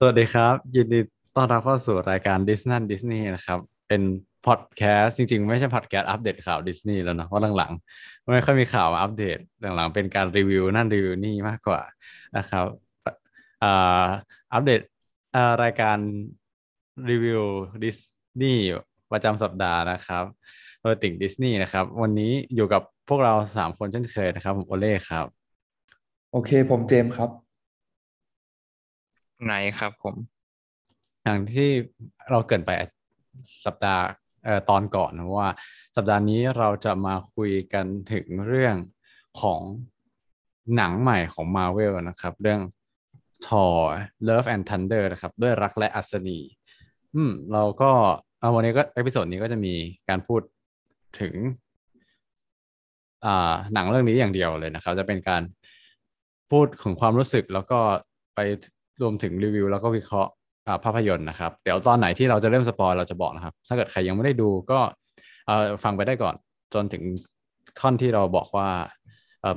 สวัสดีครับ ยินดีต้อนรับเข้าสู่รายการดิสนั่นดิสนีย์นะครับ เป็นพอดแคสต์จริง ๆ ไม่ใช่พอดแคสต์อัปเดตข่าวดิสนีย์แล้วเนอะเพราะหลังๆไม่ค่อยมีข่าวมาอัปเดตหลังๆ เป็นการรีวิวนั่นรีวิวนี่มากกว่านะครับอัปเดตรายการรีวิวดิสนีย์ประจำสัปดาห์นะครับโดยติ่งดิสนีย์นะครับ วันนี้อยู่กับพวกเราสามคนเช่นเคยนะครับ ผมโอเล่ครับ โอเค ผมเจมส์ครับ ไหนครับผม อย่างที่เราเกินไปสัปดาห์เอ่อตอนก่อนนะว่า สัปดาห์นี้เราจะมาคุยกันถึงเรื่องของหนังใหม่ของ Marvel นะครับ เรื่อง Thor Love and Thunder นะครับ ด้วยรักและอัศนี อืม เราก็เอาวันนี้ก็เอพิโซดนี้ก็จะมีการพูดถึง อ่า หนังเรื่องนี้อย่างเดียวเลยนะครับ จะเป็นการพูดถึงความรู้สึกแล้วก็ไป รวมถึงรีวิวแล้วก็วิเคราะห์ภาพยนตร์นะครับ เดี๋ยวตอนไหนที่เราจะเริ่มสปอยเราจะบอกนะครับ ถ้าเกิดใครยังไม่ได้ดูก็ฟังไปได้ก่อน จนถึงท่อนที่เราบอกว่า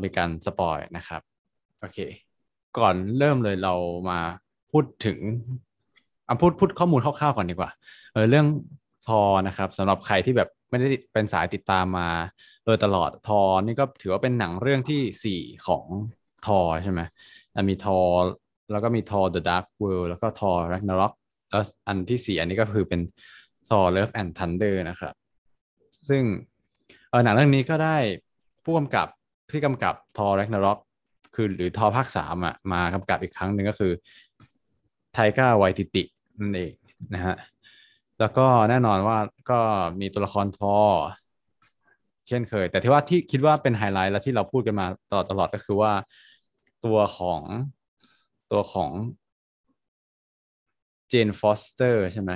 มีการสปอยนะครับโอเค ก่อนเริ่มเลยเรามาพูดถึงอะพูดพูดข้อมูลคร่าวๆก่อนดีกว่าเออเรื่องทอนะครับสำหรับใครที่แบบไม่ได้เป็นสายติดตามมา โดยตลอดทอนี่ก็ถือว่าเป็นหนังเรื่องที่สี่ของทอใช่ไหมมีทอ แล้วก็มีทอ The Dark World แล้วก็ทอ Ragnarok แล้วอันที่สี่อันนี้ก็คือเป็นทอ Love and Thunder นะครับ ซึ่งเออหนังเรื่องนี้ก็ได้ผู้กำกับที่กำกับทอ Ragnarok คือหรือทอภาคสามอะมากำกับอีกครั้งหนึ่งก็คือTaika Waititi นั่นเองนะฮะแล้วก็แน่นอนว่าก็มีตัวละครทอเช่นเคย แต่ที่ว่าที่คิดว่าเป็นไฮไลท์และที่เราพูดกันมาตลอดตลอดก็คือว่าตัวของ ตัวของ Jane Foster ใช่ไหม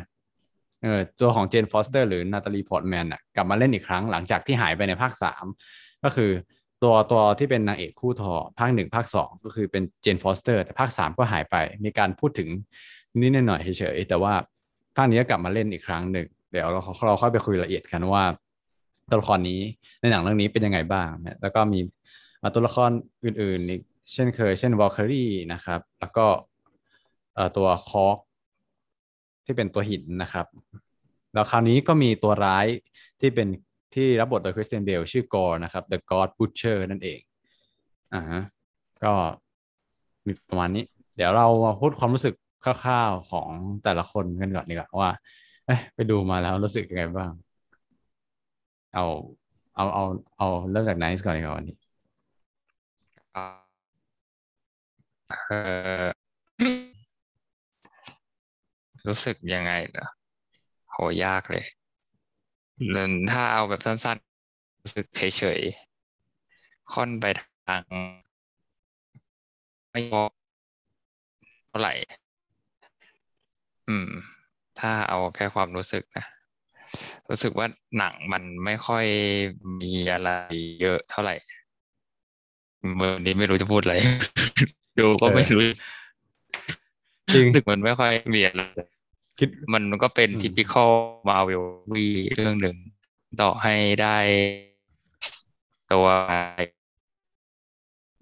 เออตัวของ Jane Foster หรือ Natalie Portman อะกลับมาเล่นอีกครั้งหลังจากที่หายไปในภาคสามก็คือตัวตัวที่เป็นนางเอกคู่ทอภาคหนึ่งภาคสองก็คือเป็น Jane Foster แต่ภาคสามก็หายไป มีการพูดถึงนิดหน่อยเฉยๆแต่ว่าภาคนี้ก็กลับมาเล่นอีกครั้งหนึ่งเดี๋ยวเราเราค่อยไปคุยละเอียดกันว่าตัวละครนี้ในหนังเรื่องนี้เป็นยังไงบ้างนะแล้วก็มีตัวละครอื่นๆอีก เช่นเคย เช่น Valkyrie นะครับ แล้วก็ตัว Korg ที่เป็นตัวหินนะครับ แล้วคราวนี้ก็มีตัวร้ายที่เป็นที่รับบทโดย Christian Bale ชื่อ Gorr นะครับ The God Butcher นั่นเองอ่าก็มีประมาณนี้ เดี๋ยวเรามาพูดความรู้สึกคร่าวๆของแต่ละคนกันก่อนดีกว่าว่าไปดูมาแล้วรู้สึกยังไงบ้าง เอาเอาเอาเอาเริ่มจากไนซ์ก่อนดีกว่าวันนี้ เออรู้สึกยังไงเนะโหยากเลยเนถ้าเอาแบบสั้นๆ รู้สึกเฉยๆ ค่อนไปทาง ไม่พอเท่าไหร่ อืม ถ้าเอาแค่ความรู้สึกนะ รู้สึกว่าหนังมันไม่ค่อยมีอะไรเยอะเท่าไหร่เมื่อนี้ไม่รู้จะพูดอะไร ดูก็ไม่รู้จริงรู้สึกมันไม่ค่อยมีอะไรคิดมันก็เป็นอืมทิปิคอลมาเวลวีเรื่องหนึ่งต่อให้ได้ตัว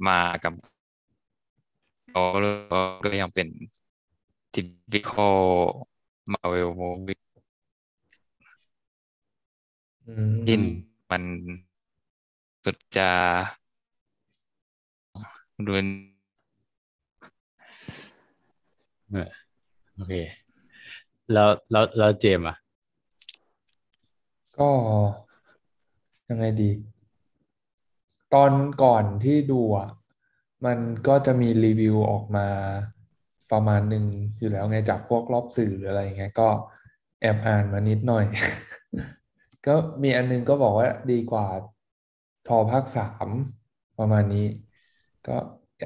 มากับก็ยังเป็นทิปิคอลมาเวลมูวีอืมที่มันสุดจะดู เออ โอเค แล้วแล้วแล้วเจมอะ ก็ยังไงดี ตอนก่อนที่ดูอะ มันก็จะมีรีวิวออกมาประมาณหนึ่งอยู่แล้วไงจากพวกรอบสื่อหรืออะไรเงี้ยก็แอบอ่านมานิดหน่อย ก็มีอันนึงก็บอกว่าดีกว่าทอภาคสามประมาณนี้ ก็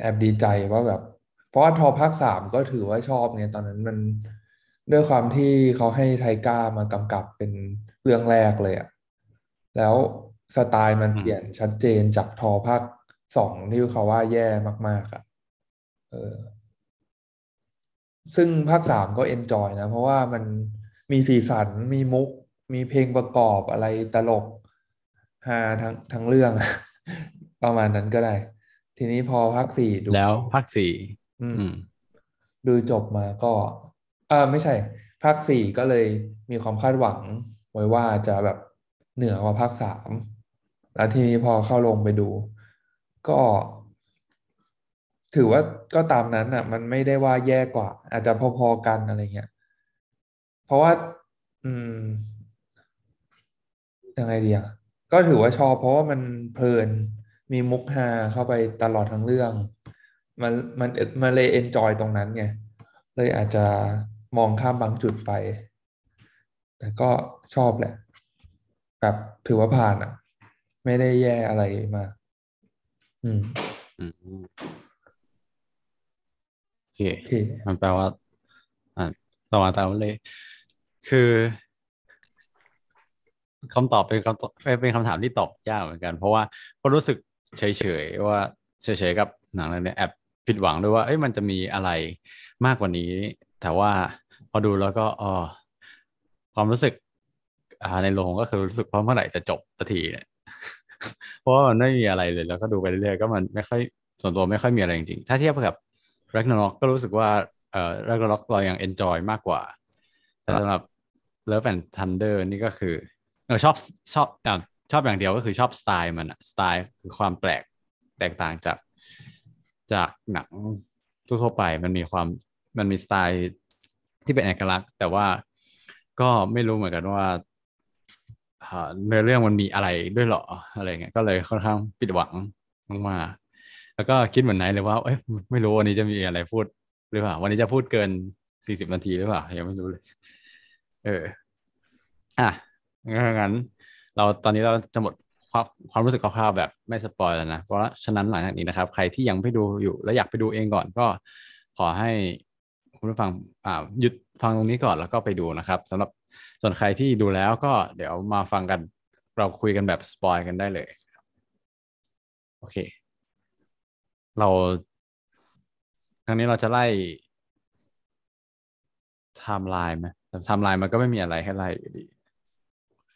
แอบดีใจว่าแบบ ราะว่าทอภาคสามก็ถือว่าชอบไงตอนนั้นมันด้วยความที่เขาให้ไทก้ามากำกับเป็นเรื่องแรกเลยอะแล้วสไตล์มันเปลี่ยนชัดเจนจากทอภาคสองที่เขาว่าแย่มาก ๆอะเออ ซึ่งภาคสามก็เอนจอยนะ เพราะว่ามันมีสีสันมีมุก มีเพลงประกอบอะไรตลกฮาทั้งทั้งเรื่อง ประมาณนั้นก็ได้ ทีนี้พอภาคสี่ดูแล้วภาคสี่ อืมอืมดูจบมาก็เออไม่ใช่ ภาคสี่ก็เลยมีความคาดหวัง ไว้ว่าจะแบบเหนือกว่าภาคสามแล้วทีนี้พอเข้าลงไปดู ก็ ถือว่าก็ตามนั้นอะ มันไม่ได้ว่าแย่กว่า อาจจะพอๆกันอะไรเงี้ยเพราะว่า อืมยังไงดีอะก็ถือว่าชอบเพราะว่ามันเพลิน มีมุกฮาเข้าไปตลอดทั้งเรื่อง มันมันมันเลยเอนจอยตรงนั้นไงเลยอาจจะมองข้ามบางจุดไป แต่ก็ชอบแหละแบบถือว่าผ่านอะ ไม่ได้แย่อะไรมากอืมอืมโอเคโอเค มันแปลว่าอ่าต่อมาตามเลย คือคำตอบเป็นคำตอบเป็นคำถามที่ตอบยากเหมือนกัน เพราะว่าก็รู้สึกเฉยๆว่าเฉยๆกับหนังเรื่องนี้แอบ ผิดหวังด้วยว่าเอ้ยมันจะมีอะไรมากกว่านี้ แต่ว่าพอดูแล้วก็อ๋อความรู้สึกในโรงก็คือรู้สึกว่าเมื่อไหร่จะจบสักทีเนี่ยเพราะว่ามันไม่มีอะไรเลย แล้วก็ดูไปเรื่อยๆก็มันไม่ค่อยส่วนตัวไม่ค่อยมีอะไรจริงๆถ้าเทียบกับ Ragnarok ก็รู้สึกว่าเอ่อ Ragnarok เรายัง enjoy มากกว่า แต่สำหรับ Love and Thunder นี่ก็คือเออชอบชอบอ่าชอบอย่างเดียวก็คือชอบสไตล์มันอะสไตล์คือความแปลกแตกต่างจาก จากหนังทั่วไปมันมีความมันมีสไตล์ที่เป็นเอกลักษณ์ แต่ว่าก็ไม่รู้เหมือนกันว่าในเรื่องมันมีอะไรด้วยหรออะไรเงี้ยก็เลยค่อนข้างผิดหวังมากๆแล้วก็คิดเหมือนไหนเลยว่าเอ้ยไม่รู้วันนี้จะมีอะไรพูดหรือเปล่าวันนี้จะพูดเกินสี่สิบนาทีหรือเปล่ายังไม่รู้เลย เออ อะงั้นเราตอนนี้เราจะหมด ความความรู้สึกคร่าวๆแบบไม่สปอยแล้วนะ เพราะฉะนั้นหลังจากนี้นะครับ ใครที่ยังไม่ดูอยู่และอยากไปดูเองก่อนก็ขอให้คุณผู้ฟังอ่าหยุดฟังตรงนี้ก่อนแล้วก็ไปดูนะครับสำหรับส่วนใครที่ดูแล้วก็เดี๋ยวมาฟังกันเราคุยกันแบบ spoil กันได้เลยโอเค เราครั้งนี้เราจะไล่ไทม์ไลน์ไหมไทม์ไลน์มันก็ไม่มีอะไรให้ไล่อยู่ดี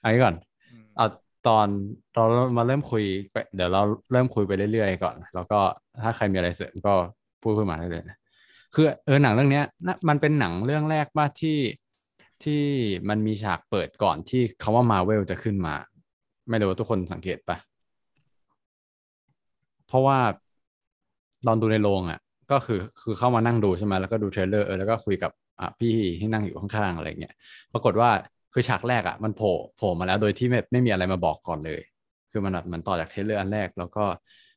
อันนี้ก่อน ตอนเรามาเริ่มคุยไปเดี๋ยวเราเริ่มคุยไปเรื่อยๆก่อน แล้วก็ถ้าใครมีอะไรเสริมก็พูดขึ้นมาได้เลยนะคือเออหนังเรื่องเนี้ยนะมันเป็นหนังเรื่องแรกปะที่ที่มันมีฉากเปิดก่อนที่คำว่ามาเวลจะขึ้นมา ไม่รู้ว่าทุกคนสังเกตปะเพราะว่าตอนดูในโรงอะ ก็คือคือเข้ามานั่งดูใช่ไหมแล้วก็ดู trailer เออแล้วก็คุยกับอะพี่ที่นั่งอยู่ข้างๆอะไรเงี้ยปรากฏว่า คือฉากแรกอะมันโผล่โผล่มาแล้วโดยที่ไม่ไม่มีอะไรมาบอกก่อนเลย คือมันแบบมันต่อจาก trailer อันแรก แล้วก็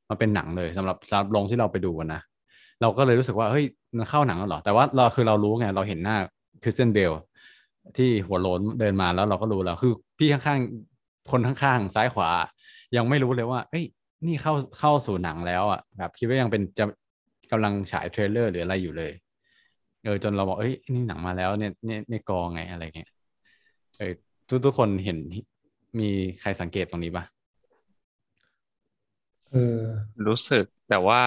มาเป็นหนังเลยสำหรับสำหรับโรงที่เราไปดูนะเราก็เลยรู้สึกว่าเฮ้ยมันเข้าหนังแล้วหรอ แต่ว่าเราคือเรารู้ไงเราเห็นหน้า Christian Bale ที่หัวโล้นเดินมาแล้วเราก็รู้แล้ว คือพี่ข้างๆ คนข้างๆ ซ้ายขวา ยังไม่รู้เลยว่า เอ้ย นี่เข้าเข้าสู่หนังแล้วอะแบบคิดว่ายังเป็นจะกำลังฉาย trailer หรืออะไรอยู่เลย เออจนเราบอกเอ้ยนี่หนังมาแล้วเนี่ยเนี่ยในกองไงอะไรเงี้ย เออทุกทุกคนเห็นมีใครสังเกตตรงนี้ปะเออรู้สึกแต่ว่า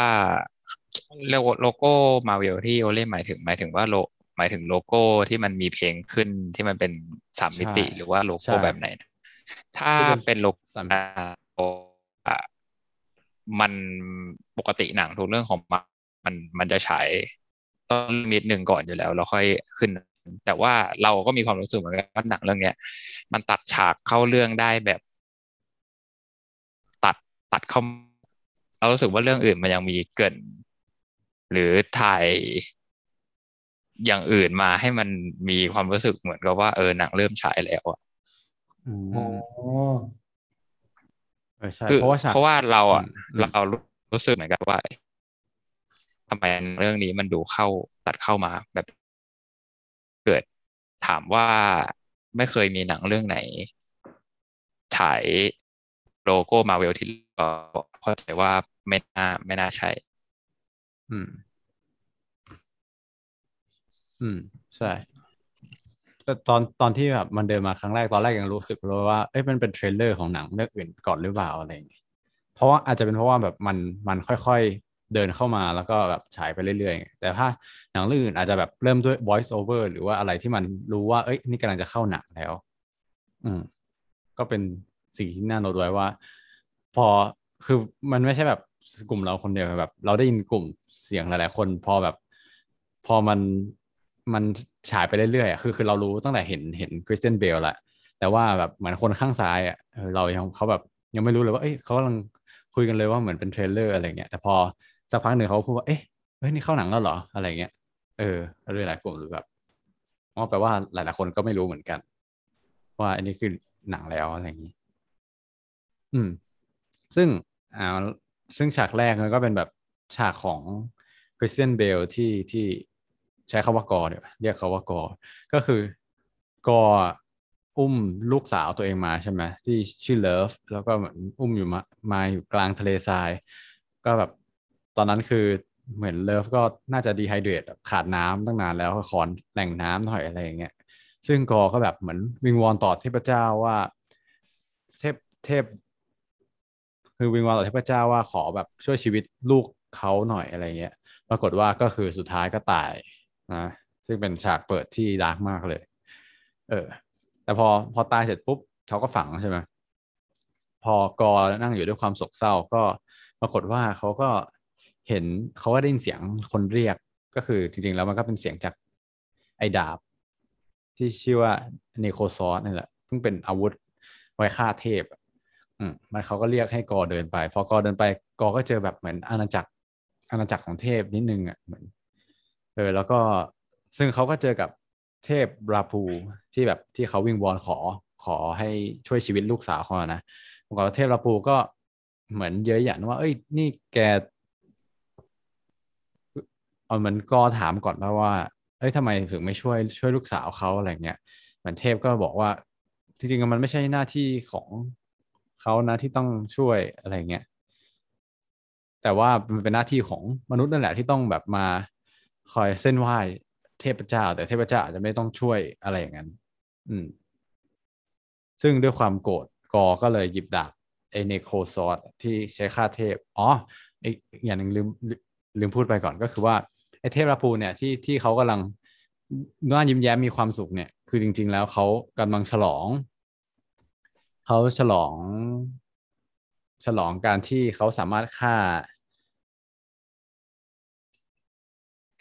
โลโก้โลโก้มาเวลที่โอเล่หมายถึงหมายถึงว่าโลหมายถึงโลโก้ที่มันมีเพลงขึ้นที่มันเป็นสามมิติ หรือว่าโลโก้แบบไหนนะถ้าเป็นโลโก้สามอะมันปกติหนังทุกเรื่องของมันมันมันจะฉายต้นนิดหนึ่งก่อนอยู่แล้ว แล้วค่อยขึ้น แต่ว่าเราก็มีความรู้สึกเหมือนกันว่าหนังเรื่องเนี้ยมันตัดฉากเข้าเรื่องได้แบบ ตัดตัดเข้าเรารู้สึกว่าเรื่องอื่นมันยังมีเกรินหรือถ่ายอย่างอื่นมาให้มันมีความรู้สึกเหมือนกับว่าเออหนังเริ่มฉายแล้วอะอืมอ๋อเออใช่คือเพราะว่าฉากเพราะว่าเราอะอืมอืมเรารู้สึกเหมือนกันว่าทำไมเรื่องนี้มันดูเข้าตัดเข้ามาแบบเกิด ถามว่าไม่เคยมีหนังเรื่องไหนฉายโลโก้มาเวลที่เราเข้าใจว่าไม่น่าไม่น่าใช่ อืม อืม ใช่แต่ตอนตอนที่แบบมันเดินมาครั้งแรกตอนแรกยังรู้สึกเลยว่าเอ้ยมันเป็น trailer ของหนังเรื่องอื่นก่อนหรือเปล่าอะไรอย่างเงี้ยเพราะว่าอาจจะเป็นเพราะว่าแบบมันมันค่อยๆ เดินเข้ามาแล้วก็แบบฉายไปเรื่อยๆ แต่ถ้าหนังเรื่องอื่นอาจจะแบบเริ่มด้วย voice over หรือว่าอะไรที่มันรู้ว่าเอ้ยนี่กำลังจะเข้าหนังแล้ว อืมก็เป็นสิ่งที่น่าโน้ตไว้ว่า พอคือมันไม่ใช่แบบกลุ่มเราคนเดียวแบบ เราได้ยินกลุ่มเสียงหลายๆคน พอแบบ พอมันมันฉายไปเรื่อยๆอะคือคือเรารู้ตั้งแต่เห็นเห็นคริสเตนเบลแหละแต่ว่าแบบเหมือนคนข้างซ้ายอะเออเรายังเขาแบบยังไม่รู้เลยว่าเอ้ยเขากำลังคุยกันเลยว่าเหมือนเป็น trailer อะไรเงี้ยแต่พอ สักพักหนึ่งเขาพูดว่าเอ๊ะเฮ้ยนี่เข้าหนังแล้วเหรออะไรเงี้ยเออเรื่อหลายกลุ่มหรือแบบอ๋อแปลว่าหลายๆคนก็ไม่รู้เหมือนกัน ว่าอันนี้คือหนังแล้วอะไรอย่างนี้ อืม ซึ่งอ่าซึ่งฉากแรกมันก็เป็นแบบฉากของ Christian Bale ที่ที่ใช้คำว่ากอเนี่ยเรียกเขาว่ากอ ก็คือ Gorr อุ้มลูกสาวตัวเองมาใช่ไหมที่ชื่อ Love แล้วก็เหมือนอุ้มอยู่มามาอยู่กลางทะเลทราย ก็แบบ ตอนนั้นคือเหมือน Love ก็น่าจะ dehydrate ขาดน้ำตั้งนานแล้วก็ขอแหล่งน้ำหน่อยอะไรอย่างเงี้ยซึ่ง Gorr ก็แบบเหมือนวิงวอนต่อเทพเจ้าว่า เทพเทพ คือวิงวอนต่อเทพเจ้าว่าขอแบบช่วยชีวิตลูกเขาหน่อยอะไรเงี้ยปรากฏว่าก็คือสุดท้ายก็ตายนะซึ่งเป็นฉากเปิดที่ดาร์กมากเลย เออ แต่พอพอตายเสร็จปุ๊บเขาก็ฝังใช่ไหมพอกอนั่งอยู่ด้วยความโศกเศร้าก็ปรากฏว่าเขาก็ เห็นเขาก็ได้ยินเสียงคนเรียกก็คือจริงๆแล้วมันก็เป็นเสียงจากไอ้ดาบ ที่ชื่อว่าเนโคซอสนี่แหละเพิ่งเป็นอาวุธไว้ฆ่าเทพอืมมันเขาก็เรียกให้กอเดินไป พอกอเดินไปกอก็เจอแบบเหมือนอาณาจักรอาณาจักรของเทพนิดนึงอะเหมือนเออแล้วก็ซึ่งเขาก็เจอกับเทพราพูที่แบบที่เขาวิ่งวอนขอขอให้ช่วยชีวิตลูกสาวเขานะปรากฏว่าเทพราพูก็เหมือนเย้ยหยันว่า เอ้ย นี่แก เอาเหมือนกอถามก่อนว่า เอ้ยทำไมถึงไม่ช่วยช่วยลูกสาวเขาอะไรเงี้ยเหมือนเทพก็บอกว่า จริงๆมันไม่ใช่หน้าที่ของเขานะที่ต้องช่วยอะไรเงี้ยแต่ว่ามันเป็นหน้าที่ของมนุษย์นั่นแหละที่ต้องแบบมาคอยเส้นไหว้เทพเจ้า แต่เทพเจ้าอาจจะไม่ต้องช่วยอะไรอย่างนั้น อืม ซึ่งด้วยความโกรธกอก็เลยหยิบดาบไอเนโคซอสที่ใช้ฆ่าเทพ อ๋ออีกอย่างหนึ่งลืมลืมพูดไปก่อนก็คือว่า เทพราพูเนี่ยที่ที่เขากำลังน่ายิ้มแย้มมีความสุขเนี่ย คือจริง ๆ แล้วเขากำลังฉลอง เขาฉลอง ฉลองการที่เขาสามารถฆ่า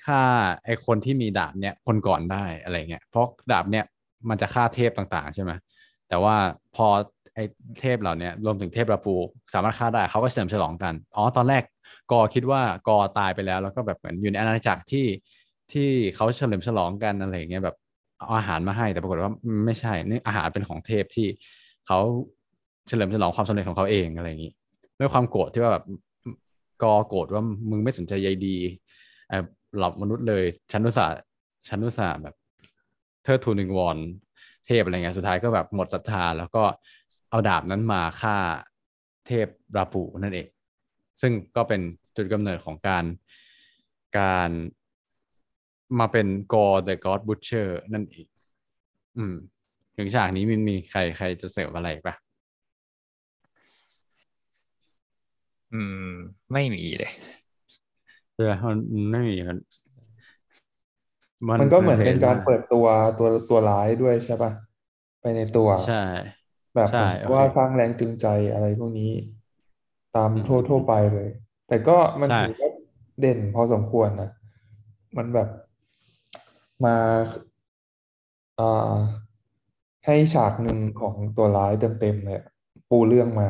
ฆ่าไอคนที่มีดาบเนี่ยคนก่อนได้อะไรเงี้ยเพราะดาบเนี่ยมันจะฆ่าเทพต่างๆ ใช่ไหมแต่ว่าพอไอเทพเหล่านี้รวมถึงเทพระปูสามารถฆ่าได้เขาก็เฉลิมฉลองกัน อ๋อ ตอนแรก กอคิดว่ากอตายไปแล้ว แล้วก็แบบเหมือนอยู่ในอาณาจักรที่ที่เขาเฉลิมฉลองกันอะไรเงี้ยแบบเอาอาหารมาให้แต่ปรากฏว่าไม่ใช่นี่อาหารเป็นของเทพที่เขาเฉลิมฉลองความสำเร็จของเขาเองอะไรอย่างนี้ด้วยความโกรธที่ว่าแบบกอโกรธว่ามึงไม่สนใจใยดีหลับมนุษย์เลยฉันนุสาฉันนุสาแบบเทิดทูนหนึ่งวอนเทพอะไรเงี้ยสุดท้ายก็แบบหมดศรัทธา แล้วก็เอาดาบนั้นมาฆ่าเทพราปูนั่นเอง ซึ่งก็เป็นจุดกำเนิดของการการมาเป็น God the God Butcher นั่นเองอืม ถึงฉากนี้มันมีใครใครจะเสริมอะไรปะอืม ไม่มีเลยเออมันไม่มีมันมันก็เหมือนเป็นการเปิดตัวตัวตัวร้ายด้วยใช่ปะไปในตัว ใช่ แบบว่าสร้างแรงจูงใจอะไรพวกนี้ ตามทั่วทั่วไปเลย แต่ก็มันถือว่าเด่นพอสมควรนะ มันแบบมาอ่าให้ฉากหนึ่งของตัวร้ายเต็มๆเลยปูเรื่องมา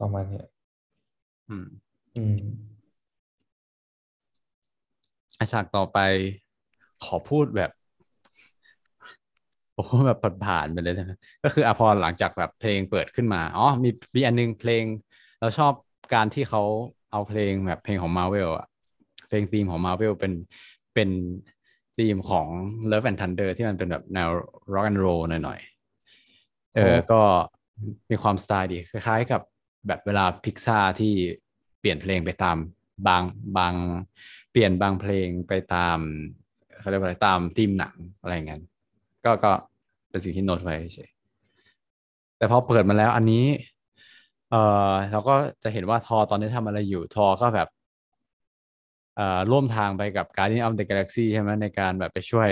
ประมาณเนี้ยอืม อืมฉากต่อไปขอพูดแบบโอ้แบบผ่านๆไปเลยนะก็คืออพอหลังจากแบบเพลงเปิดขึ้นมา อ๋อ มีมีอันนึงเพลง เราชอบการที่เขาเอาเพลงแบบเพลงของมาเวลอะเพลงธีมของมาเวลเป็นเป็นธีมของ Love and Thunder ที่มันเป็นแบบแนว rock and roll หน่อยๆเออก็มีความสไตล์ดี คล้ายๆกับแบบเวลาพิกซาที่เปลี่ยนเพลงไปตามบางบาง เปลี่ยนบางเพลงไปตามเขาเรียกว่าอะไรตามทีมหนังอะไรเงี้ยก็ก็เป็นสิ่งที่โน้ตไว้เฉยแต่พอเปิดมาแล้วอันนี้ เออเราก็จะเห็นว่าทอตอนนี้ทำอะไรอยู่ทอก็แบบเอ่อร่วมทางไปกับ Guardian of the Galaxy ใช่ไหมในการแบบไปช่วย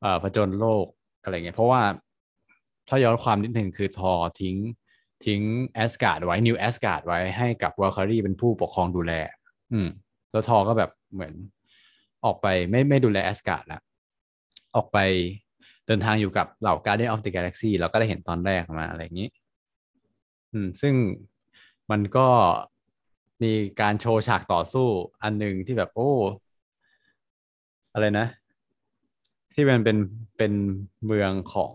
เอ่อผจญโลกอะไรเงี้ยเพราะว่าถ้าย้อนความนิดหนึ่งคือทอทิ้งทิ้งแอสการ์ดไว้ New Asgard ไว้ให้กับ Valkyrie เป็นผู้ปกครองดูแล อืม แล้วทอก็แบบเหมือนออกไปไม่ไม่ดูแลแอสการ์ดแล้วออกไปเดินทางอยู่กับเหล่า Guardian of the Galaxy เราก็ได้เห็นตอนแรกมาอะไรอย่างนี้ อืม ซึ่งมันก็มีการโชว์ฉากต่อสู้อันหนึ่งที่แบบโอ้ อะไรนะ ที่มันเป็นเป็นเมืองของ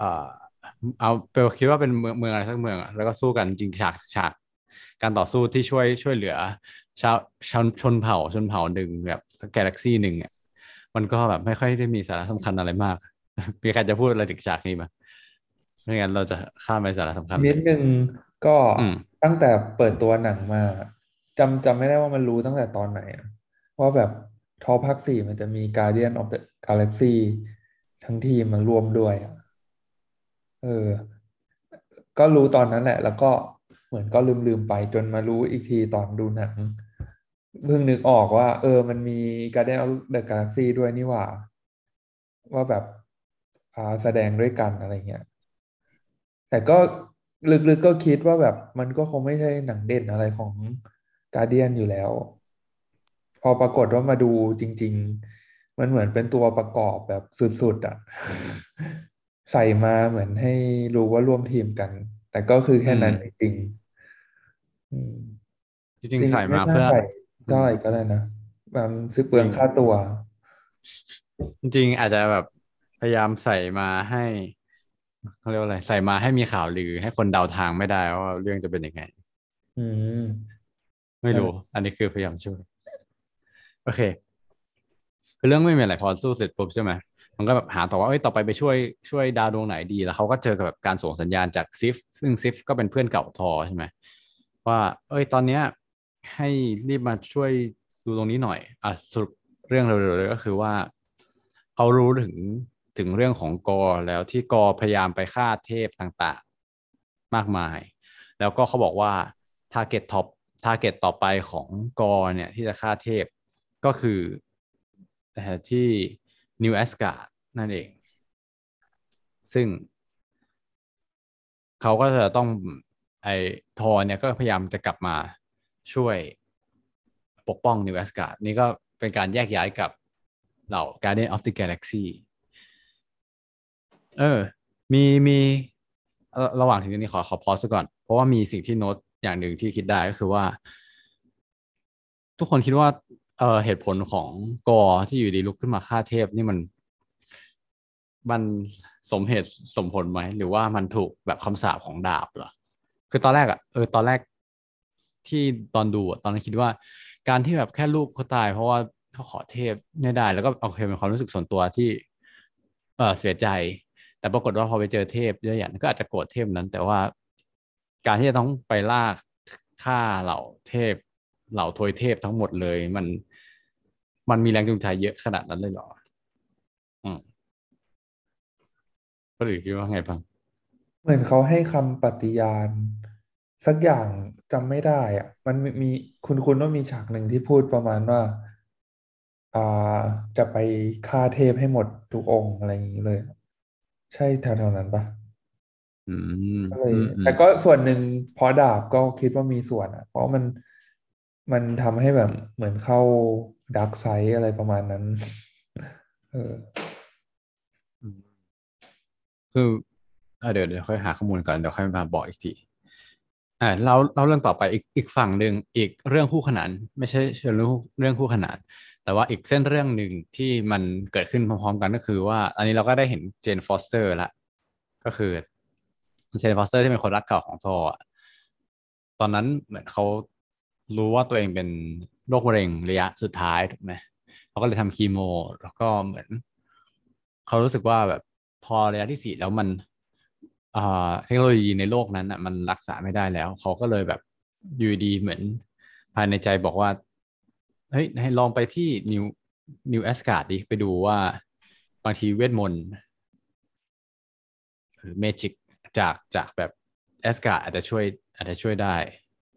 อ่าเอาเปลคิดว่าเป็นเมืองเมืองอะไรสักเมืองอะแล้วก็สู้กันจริงฉากฉาก การต่อสู้ที่ช่วยช่วยเหลือ ชาวชนชนเผ่าชนเผ่าหนึ่งแบบกาแล็กซี่หนึ่งอะมันก็แบบไม่ค่อยได้มีสาระสำคัญอะไรมาก มีใครจะพูดอะไรถึงฉากนี้ไหม ไม่งั้นเราจะข้ามไปสาระสำคัญนิดนึงก็อืมตั้งแต่เปิดตัวหนังมาจำจำไม่ได้ว่ามันรู้ตั้งแต่ตอนไหนอะว่าแบบทอภาคสี่มันจะมี Guardian of the Galaxy ทั้งทีมมารวมด้วยอะเออ ก็รู้ตอนนั้นแหละ แล้วก็เหมือนก็ลืมลืมไปจนมารู้อีกทีตอนดูหนังเพิ่งนึกออกว่า เออ มันมี Guardian of the Galaxy ด้วยนี่หว่า ว่าแบบอ่าแสดงด้วยกันอะไรเงี้ย แต่ก็ลึกๆก็คิดว่าแบบมันก็คงไม่ใช่หนังเด่นอะไรของกา a เดียนอยู่แล้ว พอปรากฏว่ามาดูจริง ๆ มันเหมือนเป็นตัวประกอบแบบสุดๆอะ ใส่มาเหมือนให้รู้ว่าร่วมทีมกัน แต่ก็คือแค่นั้นจริงๆอืมจริงๆใส่มาไน่เพื่อใส่เท่าไหร่ก็ได้นะมันซื้อเปลืองค่าตัว จริงๆอาจจะแบบพยายามใส่มาให้ เขาเรียกว่าอะไร ใส่มาให้มีข่าวลือให้คนเดาทางไม่ได้ว่าเรื่องจะเป็นยังไง อืม ไม่รู้ อันนี้คือพยายามช่วย โอเค คือเรื่องไม่มีอะไรพอสู้เสร็จปุ๊บใช่ไหมมันก็แบบหาต่อว่าเอ้ยต่อไปไปช่วยช่วยดาวดวงไหนดี แล้วเขาก็เจอกับแบบการส่งสัญญาณจากซิฟซึ่งซิฟก็เป็นเพื่อนเก่าทอใช่ไหมว่า เอ้ยตอนเนี้ย ให้รีบมาช่วยดูตรงนี้หน่อยอะสรุปเรื่องเร็วๆเลยก็คือว่าเขารู้ถึง ถึงเรื่องของกอแล้วที่กอพยายามไปฆ่าเทพต่างๆ มากมาย แล้วก็เขาบอกว่า target top target ต่อไปของ Gorr เนี่ยที่จะฆ่าเทพก็คือที่ New Asgard นั่นเอง ซึ่งเขาก็จะต้องไอทอเนี่ยก็พยายามจะกลับมาช่วยปกป้องนิวแอสการ์ดนี่ก็เป็นการแยกย้ายกับเหล่า Guardian of the Galaxy เออ มีมีระหว่างถึงนี้ขอขอพอสก่อน เพราะว่ามีสิ่งที่โน้ตอย่างหนึ่งที่คิดได้ก็คือว่า ทุกคนคิดว่า เออเหตุผลของกอที่อยู่ดีลุกขึ้นมาฆ่าเทพนี่มัน มันสมเหตุสมผลไหม หรือว่ามันถูกแบบคำสาปของดาบเหรอคือตอนแรกอะเออตอนแรกที่ตอนดูตอนนั้นคิดว่า การที่แบบแค่ลูกเขาตาย เพราะว่าเขาขอเทพไม่ได้ แล้วก็โอเคเป็นความรู้สึกส่วนตัวที่ เออเสียใจ แต่ปรากฏว่าพอไปเจอเทพเยอะอย่างก็อาจจะโกรธเทพนั้น แต่ว่าการที่จะต้องไปลากฆ่าเหล่าเทพ เหล่าทวยเทพทั้งหมดเลย มันมันมีแรงจูงใจเยอะขนาดนั้นเลยเหรอ อืมก็หรือคิดว่าไงบ้างเหมือนเขาให้คำปฏิญาณ สักอย่างจำไม่ได้อะมันมีมีคุณคุณว่ามีฉากหนึ่งที่พูดประมาณว่าอ่าจะไปฆ่าเทพให้หมดทุกองค์อะไรอย่างนี้เลย ใช่แถวๆนั้นปะอืมก็เลยอืมอืมแต่ก็ส่วนหนึ่งเพราะดาบก็คิดว่ามีส่วนอะ เพราะมันมันทำให้แบบเหมือนเข้า dark side อะไรประมาณนั้น เอออืมคืออะเดี๋ยวเดี๋ยวค่อยหาข้อมูลก่อนเดี๋ยวค่อยมาบอกอีกทีอ่าเราเราเรื่องต่อไปอีกอีกฝั่งหนึ่งอีกเรื่องคู่ขนาน ไม่ใช่เชิงเรื่องคู่เรื่องคู่ขนาน แต่ว่าอีกเส้นเรื่องหนึ่งที่มันเกิดขึ้นพร้อมๆกันก็คือว่า อันนี้เราก็ได้เห็น Jane Foster ละก็คือ Jane Foster ที่เป็นคนรักเก่าของทออะตอนนั้นเหมือนเขารู้ว่าตัวเองเป็นโรคมะเร็งระยะสุดท้ายถูกไหมเขาก็เลยทำคีโม แล้วก็เหมือนเขารู้สึกว่าแบบพอระยะที่สี่แล้วมันเทคโนโลยีในโลกนั้นอะมันรักษาไม่ได้แล้ว เขาก็เลยแบบอยู่ดีเหมือนภายในใจบอกว่า เฮ้ยให้ลองไปที่ New New Asgard ดิไปดูว่าบางทีเวทมนต์หรือ magic จากจากแบบแอสการ์ดอาจจะช่วย อาจจะช่วยได้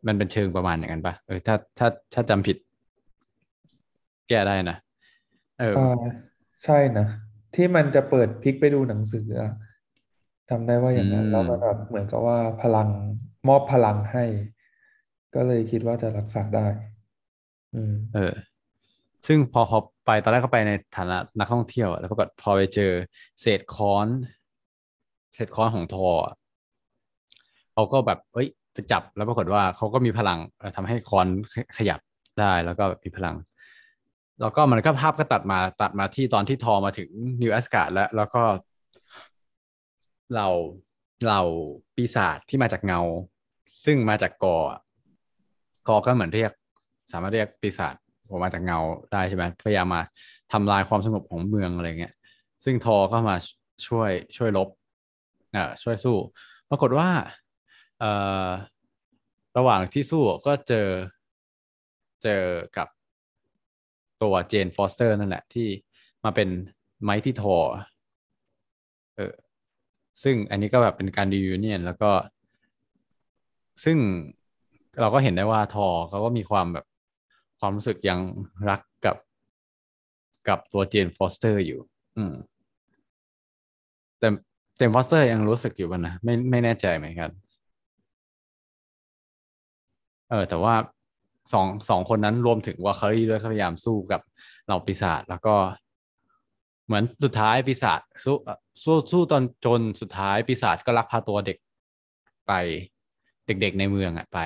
มันเป็นเชิงประมาณอย่างนั้นปะเออถ้าถ้าถ้าจำผิด แก้ได้นะเอออ่าใช่นะ ที่มันจะเปิดพลิกไปดูหนังสืออะจำได้ว่าอย่างนั้นอืมแล้วมันแบบเหมือนกับว่าพลังมอบพลังให้ ก็เลยคิดว่าจะรักษาได้อืม เออ ซึ่งพอพอไปตอนแรกก็ไปในฐานะนักท่องเที่ยวแล้วปรากฏพอไปเจอเศษค้อน เศษค้อนของทอเขาก็แบบ เอ้ยไปจับแล้วปรากฏว่าเขาก็มีพลังเอ่อทำให้ค้อนขยับได้แล้วก็มีพลัง แล้วก็มันก็ภาพก็ตัดมาตัดมาที่ตอนที่ทอมาถึงนิวแอสการ์ดแล้ว แล้วก็เหล่าเหล่าปีศาจที่มาจากเงา ซึ่งมาจากกอกอก็เหมือนเรียก สามารถเรียกปีศาจออกมาจากเงาได้ใช่ไหมพยายามมาทำลายความสงบของเมืองอะไรเงี้ย ซึ่งทอก็มาช่วยช่วยรบอ่าช่วยสู้ ปรากฏว่าเอ่อระหว่างที่สู้ก็เจอเจอกับตัว Jane Foster นั่นแหละที่มาเป็น Mighty Thor เออซึ่งอันนี้ก็แบบเป็นการ reunion แล้วก็ ซึ่งเราก็เห็นได้ว่าทอเขาก็มีความแบบ ความรู้สึกยังรักกับกับตัว Jane Foster อยู่ อืม แต่ Jane Foster ยังรู้สึกอยู่ป่ะนะไม่ไม่แน่ใจเหมือนกัน เออ แต่ว่าสองสองคนนั้นรวมถึงว่า Valkyrie ด้วยพยายามสู้กับเหล่าปีศาจแล้วก็ เหมือนสุดท้ายปีศาจสู้สู้สู้ตอนจนสุดท้ายปีศาจก็ลักพาตัวเด็กไป เด็กๆในเมืองอะไป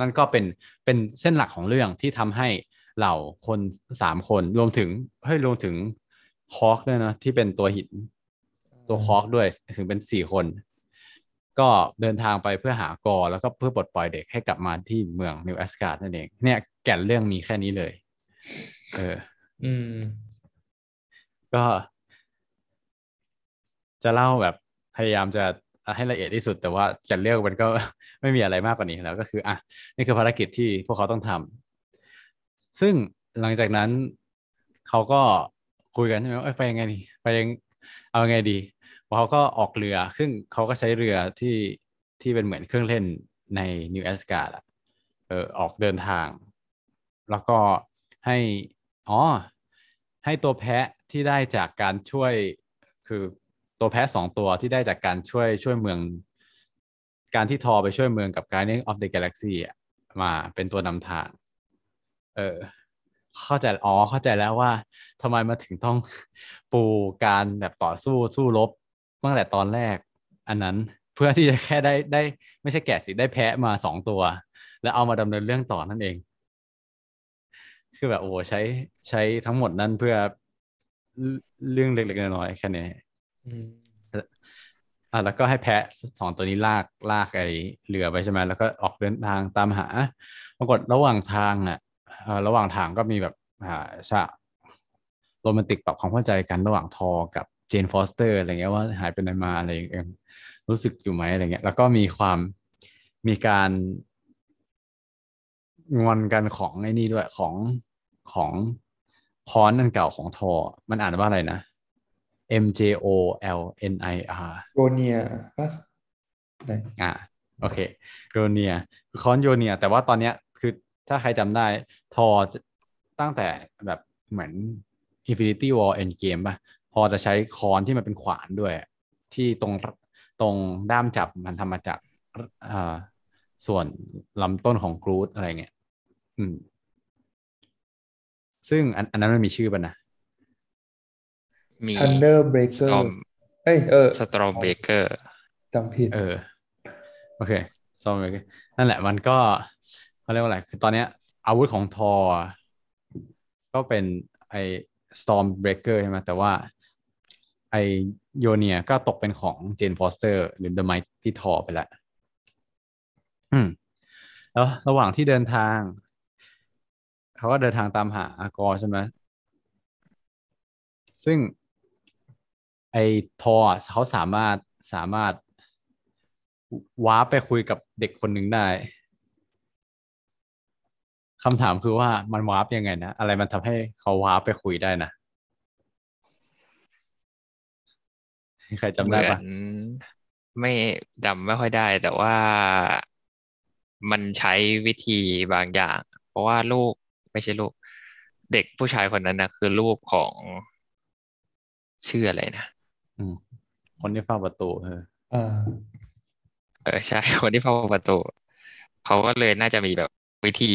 นั่นก็เป็นเป็นเส้นหลักของเรื่องที่ทำให้เหล่าคนสามคนรวมถึงเฮ้ยรวมถึงคอกด้วยนะที่เป็นตัวหิน ตัวคอกด้วยถึงเป็นสี่คน ก็เดินทางไปเพื่อหา Gorr แล้วก็เพื่อปลดปล่อยเด็กให้กลับมาที่เมือง New Asgard นั่นเองเนี่ยแก่นเรื่องมีแค่นี้เลย เออ อืม ก็ จะเล่าแบบพยายามจะ ให้ละเอียดที่สุด แต่ว่าแก่นเรื่องมันก็ไม่มีอะไรมากกว่านี้แล้ว ก็คืออะนี่คือภารกิจที่พวกเขาต้องทำซึ่งหลังจากนั้นเขาก็คุยกันใช่ไหมว่าไปยังไงดีไปยังเอาไงดีเขาก็ออกเรือซึ่งเขาก็ใช้เรือที่ที่เป็นเหมือนเครื่องเล่นในนิวแอสการ์ดอะเออออกเดินทาง แล้วก็ให้อ๋อให้ตัวแพะที่ได้จากการช่วยคือ ตัวแพะสองตัวที่ได้จากการช่วยช่วยเมือง การที่ทอไปช่วยเมืองกับ Guardian of the Galaxy อ่มาเป็นตัวนำทาง เออ เข้าใจอ๋อเข้าใจแล้วว่าทำไมมาถึงต้องปูการแบบต่อสู้สู้รบตั้งแต่ตอนแรก อันนั้นเพื่อที่จะแค่ได้ได้ ไม่ใช่แกะสิได้แพะมาสองตัว แล้วเอามาดำเนินเรื่องต่อนั่นเอง คือแบบโอ้ใช้ใช้ทั้งหมดนั้นเพื่อเรื่องเล็กๆน้อยๆแค่นี้ อืมอะแล้วก็ให้แพะสองตัวนี้ลากลากไอเรือไปใช่ไหมแล้วก็ออกเดินทางตามหา ปรากฏระหว่างทางอะระหว่างทางก็มีแบบอ่าฉากโรแมนติกปรับความเข้าใจกันระหว่างทอกับเจนฟอสเตอร์อะไรเงี้ยว่าหายไปไหนมาอะไรอย่างเงี้ยรู้สึกอยู่ไหมอะไรเงี้ย แล้วก็มีความมีการงอนกันของไอ้นี่ด้วยของของค้อนนั่นเก่าของทอ มันอ่านว่าอะไรนะ M J O L N I R โรเนียปะไหนอ่าโอเคโยเนียคือค้อนโยเนีย แต่ว่าตอนเนี้ยคือถ้าใครจำได้ทอจะตั้งแต่แบบเหมือน Infinity War Endgame ป่ะพอจะใช้ค้อนที่มันเป็นขวานด้วย ที่ตรงตรงด้ามจับมันทำมาจากอ่าส่วนลำต้นของกรูดอะไรเงี้ยอืม ซึ่งอันอันนั้นมันมีชื่อป่ะนะ มี Thunder Breaker Storm เอ้ยเออสตรอมเบเกอร์จำผิด เออ โอเคซอมเลยนั่นแหละมันก็เขาเรียกว่าอะไร คือตอนเนี้ย อาวุธของทอ ก็เป็นไอ้ Storm Breaker ใช่ไหมแต่ว่า ไอโยเนียก็ตกเป็นของเจนฟอสเตอร์ หรือ The Might ที่ทอไปแล้วอืม แล้วระหว่างที่เดินทาง เขาก็เดินทางตามหาอากอใช่ไหมซึ่ง ไอ้ทอเขาสามารถสามารถว้าไปคุยกับเด็กคนหนึ่งได้คำถามคือว่ามันวาร์ปยังไงนะ อะไรมันทำให้เขาวาร์ปไปคุยได้นะใครจำได้มือปะนไม่จำไม่ค่อยได้ แต่ว่ามันใช้วิธีบางอย่าง เพราะว่าลูกไม่ใช่ลูก เด็กผู้ชายคนนั้นนะคือลูกของชื่ออะไรนะ คนที่เฝ้าประตูเอออ่าเออใช่ คนที่เฝ้าประตูเขาก็เลยน่าจะมีแบบวิธี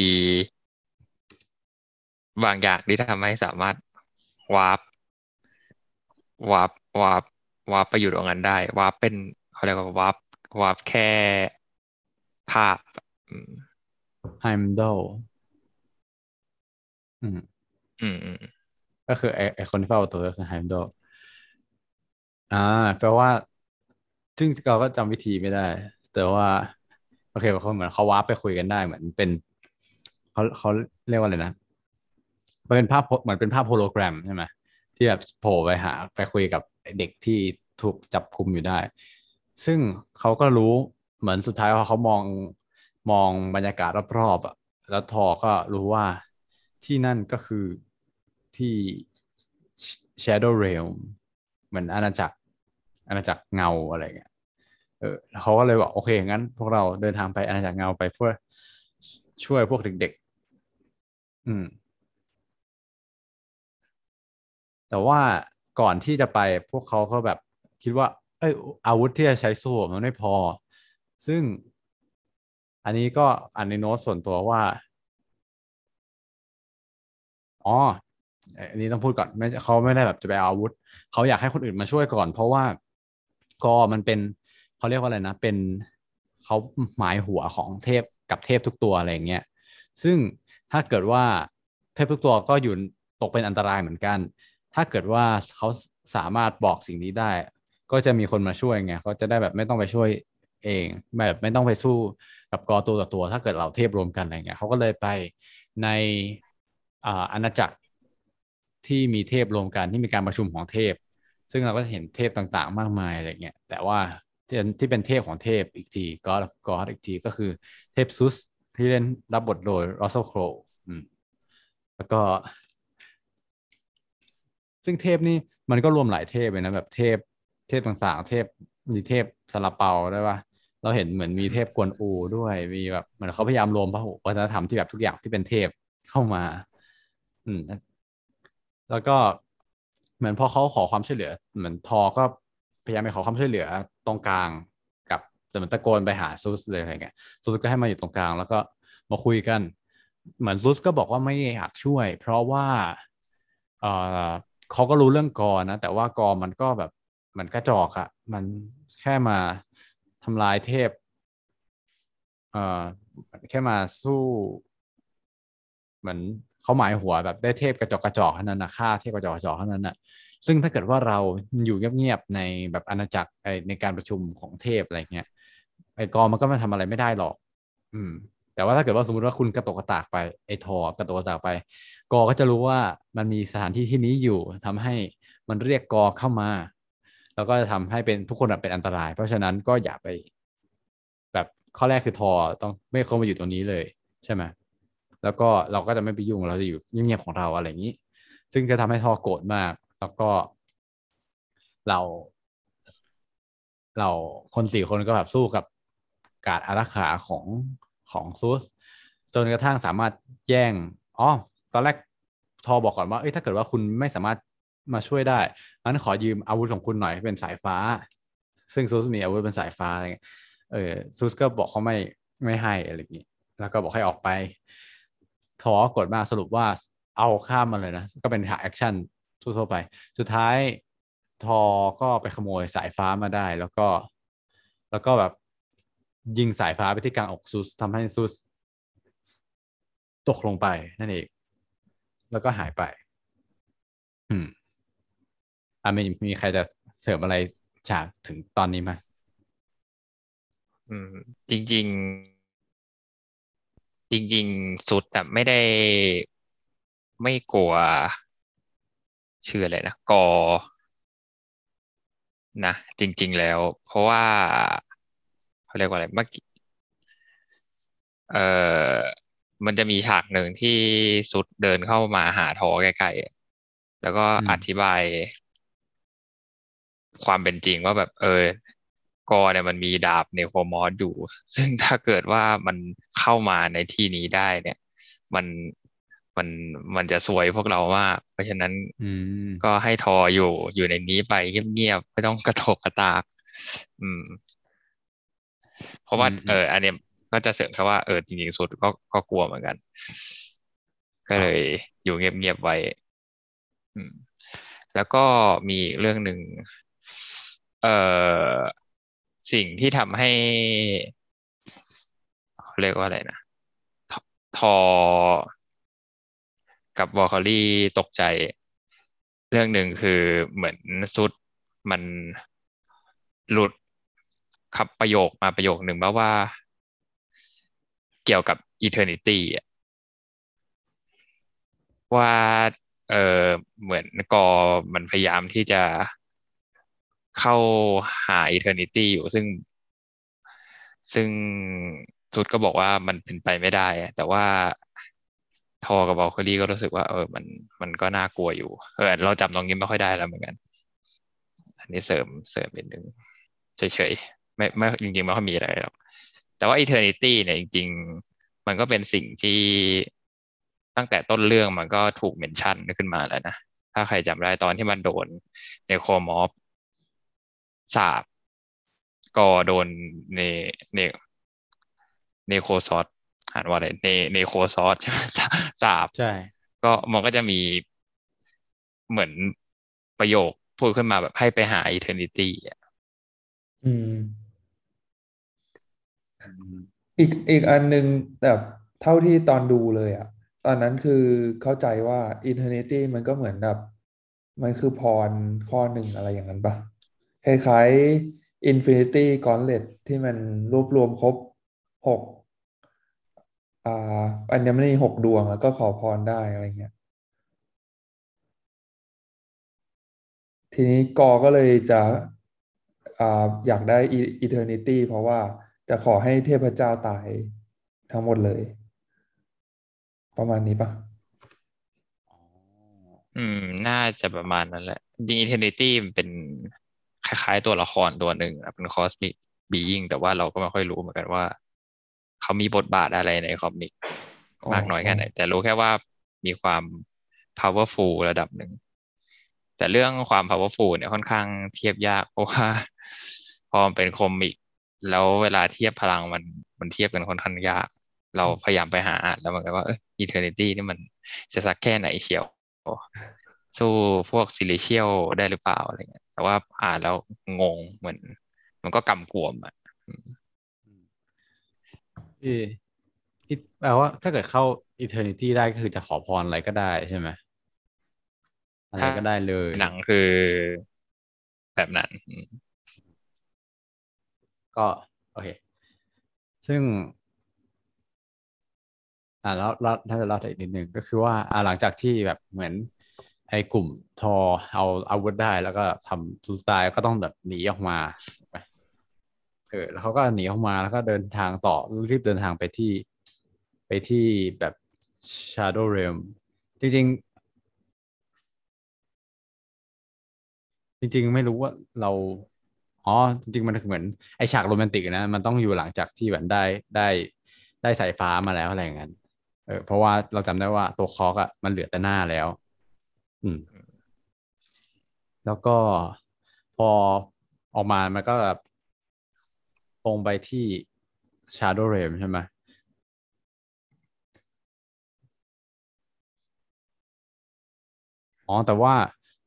บางอย่างที่ทำให้สามารถวาร์ปวาร์ปวาร์ปวาร์ปไปอยู่ตรงนั้นได้ วาร์ปเป็นเขาเรียกว่าวาร์ปวาร์ปแค่ภาพอืม Heimdall อืมอืม อืมก็คือไอไอคนที่เฝ้าประตูก็คือ Heimdall อ่ อ่าแปลว่า ซึ่งเราก็จำวิธีไม่ได้ แต่ว่า โอเคเขาเหมือนเขาวาร์ปไปคุยกันได้เหมือนเป็นเขาเขาเรียกว่าอะไรนะมันเป็นภาพเหมือนเป็นภาพโฮโลแกรมใช่ไหมที่แบบโผล่ไปหา ไปคุยกับเด็กที่ถูกจับคุมอยู่ได้ ซึ่งเขาก็รู้เหมือนสุดท้ายว่าเขามองมองบรรยากาศรอบๆอะแล้วทอก็รู้ว่าที่นั่นก็คือที่ Shadow Realm เหมือนอาณาจักร อาณาจักรเงาอะไรเงี้ยเออเขาก็เลยบอกโอเคงั้น พวกเราเดินทางไปอาณาจักรเงาไปเพื่อช่วยพวกเด็กๆอืม แต่ว่าก่อนที่จะไปพวกเขาก็แบบคิดว่า เอ้ยอาวุธที่จะใช้สู้มันไม่พอ ซึ่งอันนี้ก็อันในโน้ตส่วนตัวว่า อ๋ออันนี้ต้องพูดก่อนไม่เขาไม่ได้แบบจะไปเอาอาวุธ เขาอยากให้คนอื่นมาช่วยก่อน เพราะว่า ก็มันเป็นเขาเรียกว่าอะไรนะ เป็นเขาหมายหัวของเทพกับเทพทุกตัวอะไรอย่างเงี้ยซึ่งถ้าเกิดว่าเทพทุกตัวก็อยู่ตกเป็นอันตรายเหมือนกัน ถ้าเกิดว่าเขาสามารถบอกสิ่งนี้ได้ ก็จะมีคนมาช่วยไงเขาจะได้แบบไม่ต้องไปช่วยเองแบบไม่ต้องไปสู้กับกอตัวต่อตัว ถ้าเกิดเราเทพรวมกันอะไรเงี้ยเขาก็เลยไปในอ่าอาณาจักรที่มีเทพรวมกันที่มีการประชุมของเทพ ซึ่งเราก็จะเห็นเทพต่างๆ มากมายอะไรเงี้ยแต่ว่าที่ที่เป็นเทพของเทพอีกที God of God อีกทีก็คือเทพซุสที่เล่นรับบทโดย Russell Crowe อืมแล้วก็ ซึ่งเทพนี่มันก็รวมหลายเทพเลยนะแบบเทพเทพต่างๆ เทพมีเทพซาลาเปาได้ปะเราเห็นเหมือนมีเทพกวนอูด้วยมีแบบเหมือนเขาพยายามรวมพระวัฒนธรรมที่แบบทุกอย่างที่เป็นเทพเข้ามา อืมแล้วก็ เหมือนพอเขาขอความช่วยเหลือ เหมือนทอก็พยายามไปขอความช่วยเหลือตรงกลางกับแต่มันตะโกนไปหาซูสเลยอะไรเงี้ยซูสก็ให้มาอยู่ตรงกลาง แล้วก็มาคุยกัน เหมือนซูสก็บอกว่าไม่อยากช่วย เพราะว่าเออเขาก็รู้เรื่องกอนะแต่ว่ากอมันก็แบบมันกระจอกอะมันแค่มาทำลายเทพเอ่อแค่มาสู้ เหมือน เขาหมายหัวแบบได้เทพกระจอกกระจอกเท่านั้นนะฆ่าเทพกระจอกกระจอกเท่านั้นนะซึ่งถ้าเกิดว่าเราอยู่เงียบๆในแบบอาณาจักรในการประชุมของเทพอะไรเงี้ยไอ้กอมันก็ไม่ทำอะไรไม่ได้หรอก อืม แต่ว่าถ้าเกิดว่าสมมติว่าคุณกระตกกระตากไปไอ้ทอกระตกกระตากไป กอก็จะรู้ว่ามันมีสถานที่ที่นี้อยู่ทำให้มันเรียกกอเข้ามา แล้วก็จะทำให้เป็นทุกคนเป็นอันตราย เพราะฉะนั้นก็อย่าไป แบบข้อแรกคือทอต้องไม่เข้ามาอยู่ตรงนี้เลย ใช่ไหม แล้วก็เราก็จะไม่ไปยุ่งเราจะอยู่เงียบๆของเราอะไรอย่างนี้ ซึ่งจะทำให้ทอโกรธมาก แล้วก็เรา เราคนสี่คนก็แบบสู้กับการอารักขาของของซูสจนกระทั่งสามารถแย่งอ๋อตอนแรกทอบอกก่อนว่าเอ้ยถ้าเกิดว่าคุณไม่สามารถมาช่วยได้งั้นขอยืมอาวุธของคุณหน่อยเป็นสายฟ้า ซึ่งซูสมีอาวุธเป็นสายฟ้าอะไรเงี้ยเออซูสก็บอกเขาไม่ไม่ให้อะไรอย่างนี้แล้วก็บอกให้ออกไป ทอกรธมากสรุปว่าเอาข้ามมาเลยนะ ก็เป็นฉากแอคชั่นทั่วไป สุดท้ายทอก็ไปขโมยสายฟ้ามาได้ แล้วก็ แล้วก็แบบยิงสายฟ้าไปที่กลางอกซูสทำให้ซูสตกลงไปนั่นเอง แล้วก็หายไป อืมอ่ามีมีใครจะเสริมอะไรฉากถึงตอนนี้ไหมอืม จริง จริงๆ สุดแต่ไม่ได้ไม่กลัว ชื่ออะไรนะกอนะจริง ๆ แล้ว เพราะว่าเขาเรียกว่าอะไรเมื่อกี้เออมันจะมีฉากหนึ่งที่สุดเดินเข้ามาหาทอใกล้ๆแล้วก็อธิบายความเป็นจริงว่าแบบ เออ กอเนี่ยมันมีดาบเนโครมอสอยู่ ซึ่งถ้าเกิดว่ามันเข้ามาในที่นี้ได้เนี่ย มันมันมันจะสวยพวกเรามาก เพราะฉะนั้นอืมก็ให้ทออยู่อยู่ในนี้ไปเงียบๆไม่ต้องกระโถกกระตาก อืม เพราะว่าอืมเออ อันเนี้ยก็จะเสริมแค่ว่าเออจริงๆสุดก็ก็กลัวเหมือนกัน ก็เลยอยู่เงียบๆไว้อืมแล้วก็มีอีกเรื่องหนึ่งเอ่อ สิ่งที่ทำให้เขาเรียกว่าอะไรนะททอกับบอกโคลี่ตกใจ เรื่องหนึ่งคือเหมือนซุดมันหลุดขับประโยคมาประโยคหนึ่งมาว่า เกี่ยวกับ eternity อะว่าเออเหมือนกอมันพยายามที่จะ เข้าหา eternity อยู่ซึ่ง ซึ่งสุดก็บอกว่ามันเป็นไปไม่ได้ แต่ว่าทอกับ Valkyrie ก็รู้สึกว่า เออ มันมันก็น่ากลัวอยู่เออเราจำตรงนี้ไม่ค่อยได้แล้วเหมือนกัน อันนี้เสริมเสริมนิดนึงเฉยๆไม่ไม่จริงๆไม่ค่อยมีอะไรหรอกแต่ว่า eternity เนี่ยจริง ๆ มันก็เป็นสิ่งที่ตั้งแต่ต้นเรื่องมันก็ถูก mention ขึ้นมาแล้วนะ ถ้าใครจำได้ตอนที่มันโดนในโคมอฟ สาบก็โดนในในเนโคซอสอ่านว่าอะไรเนเนโคซอสใช่ไหมสาบใช่ ก็มันก็จะมีเหมือนประโยคพูดขึ้นมาแบบให้ไปหา eternity อะอืม อีกอีกอันหนึ่งแบบเท่าที่ตอนดูเลยอะตอนนั้นคือเข้าใจว่า Eternity มันก็เหมือนแบบ มันคือพรข้อหนึ่งอะไรอย่างนั้นปะ คล้ายๆ Infinity Gauntlet ที่มันรวบรวมครบหกอ่าอัญมณีหกดวงแล้วก็ขอพรได้อะไรเงี้ยทีนี้กอก็เลยจะอ่าอยากได้ Eternity เพราะว่าจะขอให้เทพเจ้าตายทั้งหมดเลย ประมาณนี้ปะอืม น่าจะประมาณนั้นแหละจริง eternity มันเป็น คล้ายๆตัวละครตัวหนึ่งอะเป็น cosmic being แต่ว่าเราก็ไม่ค่อยรู้เหมือนกันว่า เขามีบทบาทอะไรในคอมิกอ๋อมากน้อยแค่ไหน แต่รู้แค่ว่ามีความ powerful ระดับหนึ่ง แต่เรื่องความ powerful เนี่ยค่อนข้างเทียบยากเพราะว่าพอมันเป็นคอมิกแล้วเวลาเทียบพลังมันมันเทียบกันค่อนข้างยาก เราพยายามไปหาอ่านแล้วเหมือนกันว่าเออ eternity นี่มันจะสักแค่ไหนเชียวสู้พวกซิลิเชียลได้หรือเปล่าอะไรเงี้ย แต่ว่าอ่านแล้วงงเหมือน มันก็กำกวมอะที่ที่แปลว่าถ้าเกิดเข้า eternity ได้ก็คือจะขอพรอะไรก็ได้ใช่ไหมอะไรก็ได้เลย หนังคือแบบนั้นอืมก็โอเค ซึ่ง อ่าแล้วแล้วถ้าจะเล่าอีกนิดนึงก็คือว่าอ่าหลังจากที่แบบเหมือน ไอ้กลุ่มทอเอาอาวุธได้แล้วก็ทำทูสไตล์ก็ต้องแบบหนีออกมาเออแล้วเขาก็หนีออกมาแล้วก็เดินทางต่อรีบเดินทางไปที่ไปที่แบบ Shadow Realm จริงๆ จริง ๆ ไม่รู้ว่าเรา อ๋อ จริง ๆ มันเหมือนไอฉากโรแมนติกนะ มันต้องอยู่หลังจากที่แบบได้ได้ได้สายฟ้ามาแล้วอะไรอย่างนั้นเออเพราะว่าเราจำได้ว่าตัวคอกอะมันเหลือแต่หน้าแล้ว อืม แล้วก็พอออกมามันก็แบบตรงไปที่ Shadow Realm ใช่ไหมอ๋อ แต่ว่า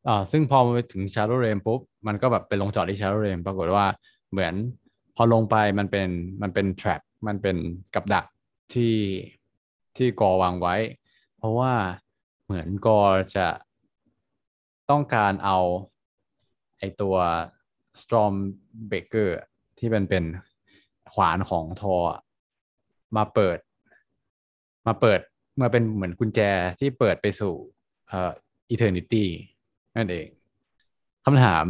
อ่าซึ่งพอไปถึง Shadow Realm ปุ๊บ มันก็แบบไปลงจอดที่ Shadow Realm ปรากฏว่าเหมือนพอลงไปมันเป็นมันเป็น trap มันเป็นกับดักที่ที่กอวางไว้ เพราะว่าเหมือนกอจะ ต้องการเอาไอตัว Storm Breaker ที่เป็นเป็นขวานของทอมาเปิด มาเปิดมาเป็นเหมือนกุญแจที่เปิดไปสู่เอ่อ eternity นั่นเองคำถาม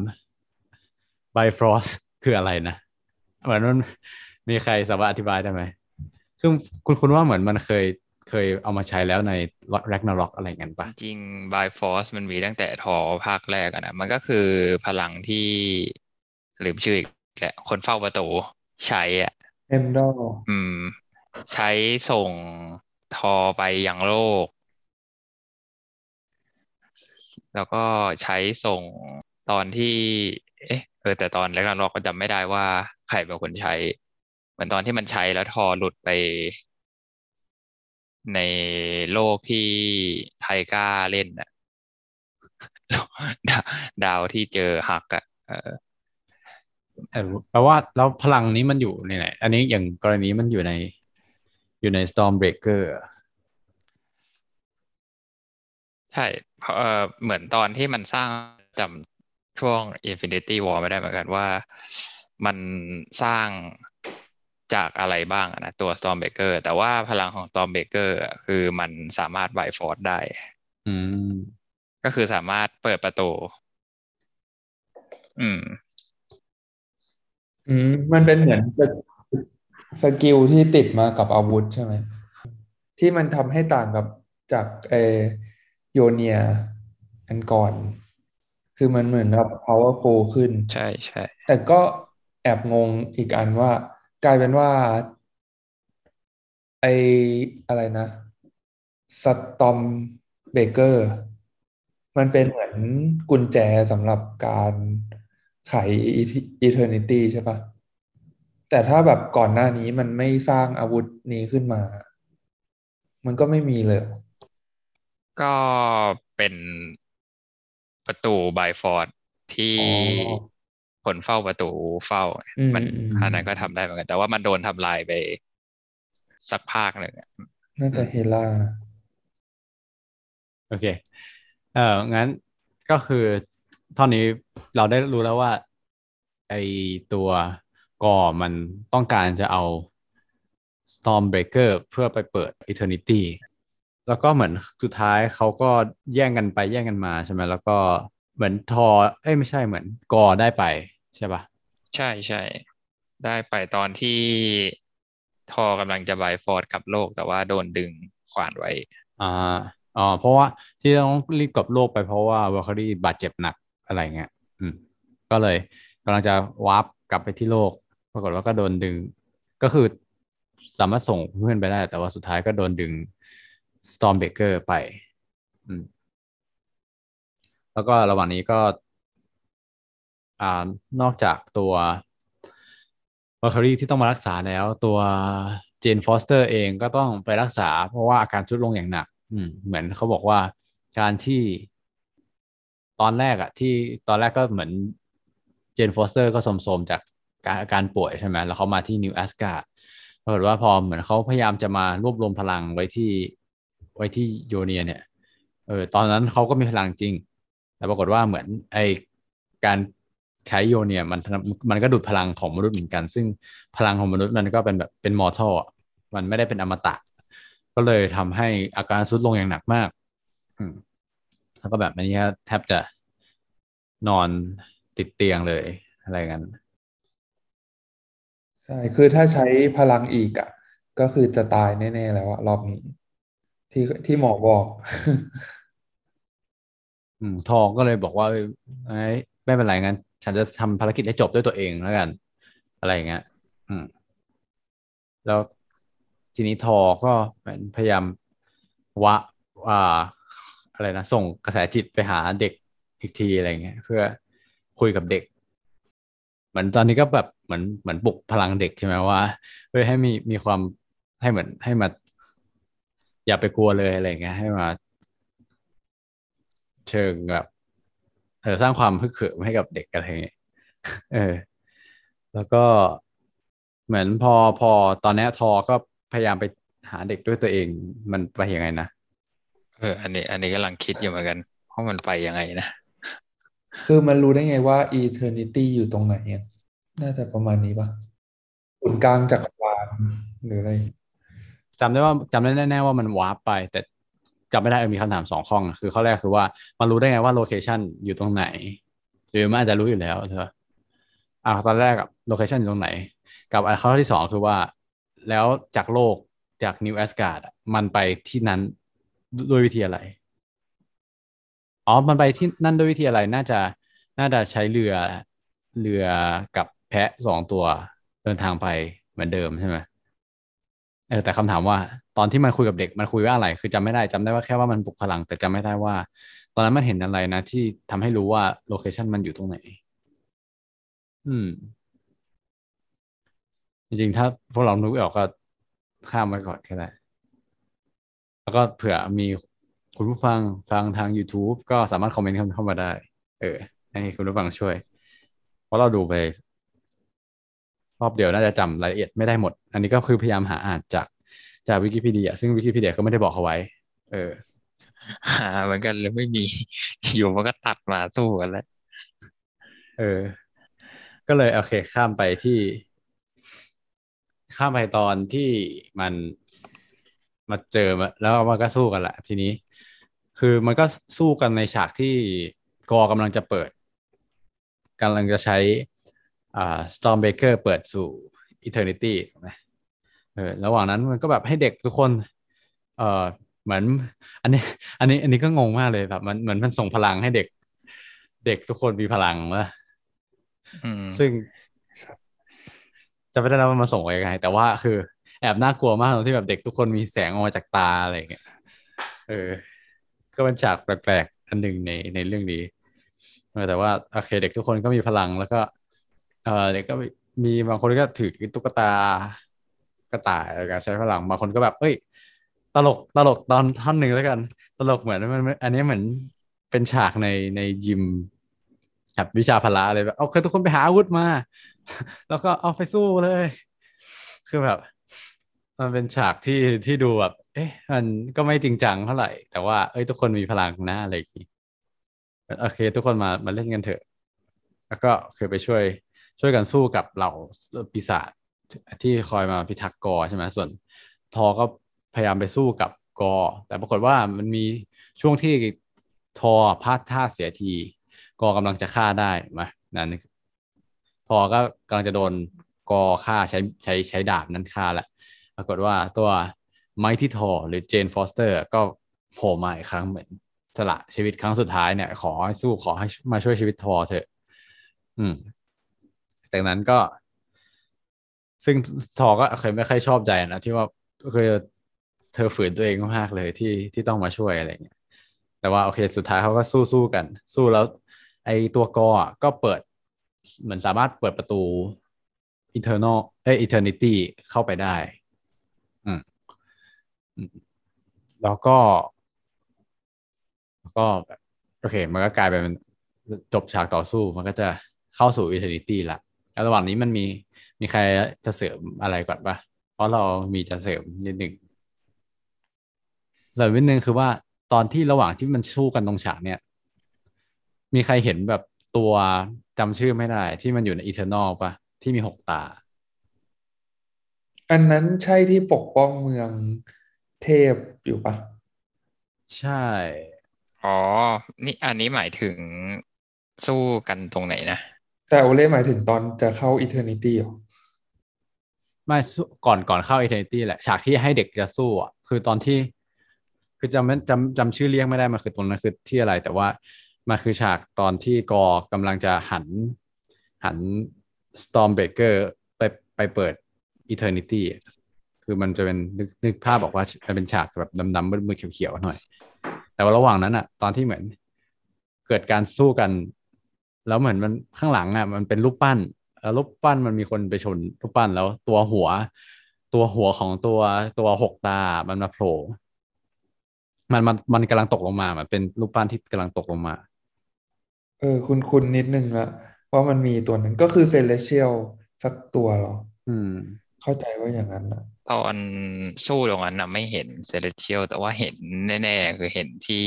Bifrost คืออะไรนะ เหมือนมันมีใครสามารถอธิบายได้ไหมซึ่งคุณคุณว่าเหมือนมันเคย เคยเอามาใช้แล้วใน Ragnarok อะไรอย่างนั้นปะจริง by force มันมีตั้งแต่ทอภาคแรกอะนะมันก็คือพลังที่ลืมชื่ออีกแหละคนเฝ้าประตูใช้อะเอ็มดออืม ใช้ส่งทอไปยังโลก แล้วก็ใช้ส่งตอนที่ เอ๊ะเออแต่ตอนแรกเราก็จำไม่ได้ว่าใครเป็นคนใช้ เหมือนตอนที่มันใช้แล้วทอหลุดไป ในโลกที่ไทก้าเล่นน่ะดาวดาวที่เจอฮักอะเออเออแปลว่าแล้วพลังนี้มันอยู่ในไหน อันนี้อย่างกรณีมันอยู่ในอยู่ใน Stormbreaker อะใช่เพราะเออเหมือนตอนที่มันสร้างจำช่วง Infinity War ไม่ได้เหมือนกันว่า มันสร้าง จากอะไรบ้างอะนะตัว Stormbreaker แต่ว่าพลังของ Stormbreaker อะคือมันสามารถ Bifrost ได้ อืม ก็คือสามารถเปิดประตู อืม อืม มันเป็นเหมือนสก skill ที่ติดมากับอาวุธใช่ไหม ที่มันทำให้ต่างกับจากเออโยเนีย อันก่อน คือมันเหมือนแบบ powerful ขึ้น ใช่ใช่แต่ก็แอบงงอีกอันว่า กลายเป็นว่า ไออะไรนะ Stormbreaker มันเป็นเหมือนกุญแจสำหรับการไข eternity ใช่ปะแต่ถ้าแบบก่อนหน้านี้มันไม่สร้างอาวุธนี้ขึ้นมา มันก็ไม่มีเลย ก็เป็นประตู Bifrostที่อ๋อ คนเฝ้าประตูเฝ้าอืมมันอืมอันนั้นก็ทำได้เหมือนกัน แต่ว่ามันโดนทำลายไปสักภาคหนึ่งอะน่าจะเฮล่าโอเค เอองั้นก็คือเท่านี้เราได้รู้แล้วว่า ไอตัวกอมันต้องการจะเอา Stormbreaker เพื่อไปเปิด Eternity แล้วก็เหมือนสุดท้ายเขาก็แย่งกันไปแย่งกันมาใช่ไหมแล้วก็เหมือนทอ เอ้ยไม่ใช่เหมือน Gorr ได้ไป ใช่ปะใช่ใช่ได้ไปตอนที่ทอกำลังจะ Bifrost กลับโลกแต่ว่าโดนดึงขวานไว้ อ่าอ๋อเพราะว่าที่ต้องรีบกลับโลกไปเพราะว่า Valkyrie บาดเจ็บหนักอะไรเงี้ย อืม ก็เลยกำลังจะวาร์ปกลับไปที่โลก ปรากฏว่าก็โดนดึง ก็คือสามารถส่งเพื่อนไปได้ แต่ว่าสุดท้ายก็โดนดึง Stormbreaker ไป อืม แล้วก็ระหว่างนี้ก็ อนอกจากตัว Valkyrie ที่ต้องมารักษาแล้ว ตัว Jane Foster เองก็ต้องไปรักษา เพราะว่าอาการทรุดลงอย่างหนัก อืม เหมือนเขาบอกว่าการที่ตอนแรกอะที่ตอนแรกก็เหมือน Jane Foster ก็สมๆจากการอาการป่วยใช่ไหมแล้วเขามาที่นิวแอสกาปรากฏว่าพอเหมือนเขาพยายามจะมารวบรวมพลังไว้ที่ไว้ที่โยเนียเนี่ยเออตอนนั้นเขาก็มีพลังจริง แต่ปรากฏว่าเหมือนไอการ ใช้โยเนียมันมันก็ดูดพลังของมนุษย์เหมือนกัน ซึ่งพลังของมนุษย์มันก็เป็นแบบเป็นมอร์ทัลอะมันไม่ได้เป็นอมตะ ก็เลยทำให้อาการทรุดลงอย่างหนักมาก อืมแล้วก็แบบอันนี้แทบจะนอนติดเตียงเลยอะไรกันใช่ คือถ้าใช้พลังอีกอะ ก็คือจะตายแน่ ๆ แล้วอะรอบนี้ ที่ที่หมอบอก อืมทองก็เลยบอกว่าเอ้ยไอ้ไม่เป็นไรงั้น ฉันจะทำภารกิจให้จบด้วยตัวเองแล้วกัน อะไรอย่างเงี้ยอืมแล้วทีนี้ทอก็พยายามวะอ่าอะไรนะส่งกระแสจิตไปหาเด็กอีกทีอะไรเงี้ย เพื่อคุยกับเด็ก เหมือนตอนนี้ก็แบบเหมือนเหมือนปลุกพลังเด็กใช่ไหมว่าเฮ้ยให้มีมีความให้เหมือนให้มา อย่าไปกลัวเลยอะไรเงี้ย ให้มา เชิงแบบ เออสร้างความพึกเขิมให้กับเด็กอะไรอย่างเงี้ยเออ แล้วก็เหมือนพอพอตอนเนี้ยทอก็พยายามไปหาเด็กด้วยตัวเอง มันไปยังไงนะเออ อันนี้ อันนี้กำลังคิดอยู่เหมือนกันว่ามันไปยังไงนะคือมันรู้ได้ไงว่า Eternity อยู่ตรงไหนอะน่าจะประมาณนี้ป่ะศูนย์กลางจักรวาลหรืออะไรจำได้ว่าจำได้แน่ๆว่ามันวาร์ปไป แต่ จำไม่ได้เออมีคำถามสองข้อคือข้อแรกคือว่ามันรู้ได้ไงว่า location อยู่ตรงไหน หรือมันอาจจะรู้อยู่แล้วเธออ่าตอนแรกอะ location อยู่ตรงไหน กับข้อที่สองคือว่าแล้วจากโลกจาก New Asgard มันไปที่นั้นด้วยวิธีอะไร อ๋อ มันไปที่นั่นด้วยวิธีอะไร น่าจะ น่าจะใช้เรือ เรือกับแพะสองตัวเดินทางไปเหมือนเดิมใช่ไหม เออแต่คำถามว่าตอนที่มันคุยกับเด็กมันคุยว่าอะไร คือจำไม่ได้จำได้ว่าแค่ว่ามันปลุกพลัง แต่จำไม่ได้ว่า ตอนนั้นมันเห็นอะไรนะ ที่ทำให้รู้ว่าโลเคชันมันอยู่ตรงไหน อืม จริงๆ ถ้าพวกเรานึกออกก็ข้ามไปก่อนก็ได้แล้วก็เผื่อมีคุณผู้ฟังฟังทาง YouTube ก็สามารถคอมเมนต์เข้ามาได้ เออ ให้คุณผู้ฟังช่วย เพราะเราดูไป อบเดียวน่าจะจำรายละเอียดไม่ได้หมด อันนี้ก็คือพยายามหาอ่านจากจากวิกิพีเดียซึ่งวิกิพีเดียก็ไม่ได้บอกเอาไว้ เออ หาเหมือนกันเลยไม่มี อยู่มันก็ตัดมาสู้กันแล้ว เออ ก็เลยโอเค ข้ามไปที่ ข้ามไปตอนที่มันมาเจอมาแล้วมันก็สู้กันแหละทีนี้ คือมันก็สู้กันในฉากที่กอกำลังจะเปิดกำลังจะใช้ อ่า Stormbreaker เปิดสู่ Eternity ถูกไหมเออระหว่างนั้นมันก็แบบให้เด็กทุกคนเออเหมือน อันนี้ อันนี้ อันนี้ก็งงมากเลยแบบมันเหมือนมันส่งพลังให้เด็ก เด็กทุกคนมีพลังวะอืมซึ่งจะไม่ได้แล้วว่ามันส่งไปยังไง แต่ว่าคือแอบน่ากลัวมากตรงที่แบบเด็กทุกคนมีแสงออกมาจากตาอะไรอย่างเงี้ยเออ ก็เป็นฉากแปลกๆอันหนึ่งในในเรื่องนี้เออแต่ว่าโอเค เด็กทุกคนก็มีพลังแล้วก็ เออเด็กก็มีบางคนก็ถือตุ๊กตากระต่ายแล้วก็ใช้พลังบางคนก็แบบ เอ้ย ตลกตลกตอนท่อนหนึ่งแล้วกัน ตลกเหมือนมันอันนี้เหมือนเป็นฉากในในยิมแบบวิชาพละอะไรแบบเอาเคยทุกคนไปหาอาวุธมา แล้วก็เอาไปสู้เลย คือแบบ มันเป็นฉากที่ที่ดูแบบ เอ๊ะ มันก็ไม่จริงจังเท่าไหร่ แต่ว่าเอ้ยทุกคนมีพลังนะอะไรอย่างงี้โอเค ทุกคนมามาเล่นกันเถอะ แล้วก็เคือไปช่วย ช่วยกันสู้กับเหล่าปีศาจที่คอยมาพิทักษ์กอใช่ไหมส่วนทอก็พยายามไปสู้กับกอ แต่ปรากฏว่ามันมีช่วงที่ทอพลาดท่าเสียที กอกำลังจะฆ่าได้ไหมนั่นทอก็กำลังจะโดนกอฆ่าใช้ใช้ใช้ดาบนั้นฆ่าแหละปรากฏว่าตัวไมที่ทอหรือเจนฟอสเตอร์ ก็โผล่มาอีกครั้งเหมือนสละชีวิตครั้งสุดท้ายเนี่ย ขอให้สู้ขอให้มาช่วยชีวิตทอเถอะ อืม จากนั้นก็ ซึ่งทอก็เคยไม่ค่อยชอบใจนะที่ว่าคือเธอฝืนตัวเองมากเลยที่ที่ต้องมาช่วยอะไรเงี้ยแต่ว่าโอเค สุดท้ายเขาก็สู้สู้กัน สู้แล้ว ไอตัวกอก็เปิด เหมือนสามารถเปิดประตู eternal เอ้ย eternity เข้าไปได้ อืมแล้วก็ แล้วก็โอเค มันก็กลายเป็นจบฉากต่อสู้ มันก็จะเข้าสู่ eternity ละแล้ว ระหว่างนี้มันมีมีใครจะเสริมอะไรก่อนปะเพราะเรามีจะเสริมนิดหนึ่งเสริมนิดนึงคือว่าตอนที่ระหว่างที่มันสู้กันตรงฉากเนี่ย มีใครเห็นแบบตัวจำชื่อไม่ได้ ที่มันอยู่ใน Eternal ปะที่มีหกตา อันนั้นใช่ที่ปกป้องเมืองเทพอยู่ปะใช่ อ๋อ นี่อันนี้หมายถึงสู้กันตรงไหนนะ แต่โอเล่หมายถึงตอนจะเข้า Eternity หรอไม่ก่อนก่อนเข้า Eternity แหละ ฉากที่ให้เด็กจะสู้อะคือตอนที่ คือจำไม่จำจำชื่อเรียกไม่ได้มันคือตรงนั้นคือที่อะไร แต่ว่ามันคือฉากตอนที่กอกำลังจะหัน หัน Stormbreaker ไปไปเปิด Eternity อะคือมันจะเป็นนึกนึกภาพบอกว่ามันเป็นฉากแบบดำๆมืดๆเขียวๆหน่อย แต่ว่าระหว่างนั้นอะ ตอนที่เหมือนเกิดการสู้กัน แล้วเหมือนมันข้างหลังอะมันเป็นรูปปั้นแล้วรูปปั้นมันมีคนไปชนรูปปั้นแล้วตัวหัว ตัวหัวของตัวตัวหกตา มันมาโผล่มันมันมันกำลังตกลงมามันเป็นรูปปั้นที่กำลังตกลงมา เออ คุ้นคุ้นนิดนึงละว่ามันมีตัวนั้นก็คือ Celestial สักตัวเหรอ อืม เข้าใจว่าอย่างนั้นนะตอนสู้ตรงนั้นนะไม่เห็น Celestial แต่ว่าเห็นแน่ ๆ คือเห็นที่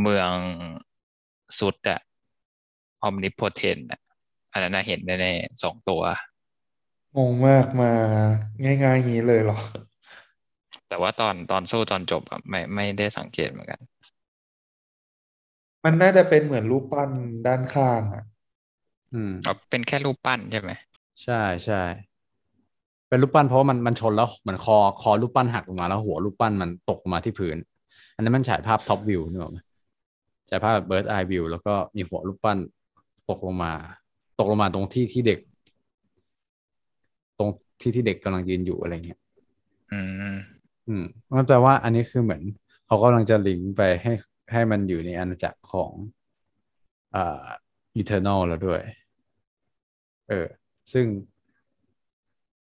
เมืองซูสอะ Omnipotence อะอันนั้นนะเห็นแน่ๆสองตัวงงมากมาง่ายๆอย่างนี้เลยเหรอ แต่ว่าตอนตอนสู้ตอนจบอะไม่ไม่ได้สังเกตเหมือนกัน มันน่าจะเป็นเหมือนรูปปั้นด้านข้างอะ อืมอ๋อเป็นแค่รูปปั้นใช่ไหม ใช่ใช่เป็นรูปปั้นเพราะว่ามันมันชนแล้วเหมือนคอคอรูปปั้นหักลงมาแล้วหัวรูปปั้นมันตกลงมาที่พื้น อันนั้นมันฉายภาพ top view นึกออกไหมฉายภาพ bird eye view แล้วก็มีหัวรูปปั้น ตกลงมา ตกลงมาตรงที่ที่เด็ก ตรงที่ที่เด็กกำลังยืนอยู่อะไรเงี้ยอืม อืมมันแปลว่าอันนี้คือเหมือน เขากำลังจะลิงก์ไปให้ให้มันอยู่ในอาณาจักรของอ่า Eternal แล้วด้วย เออ ซึ่ง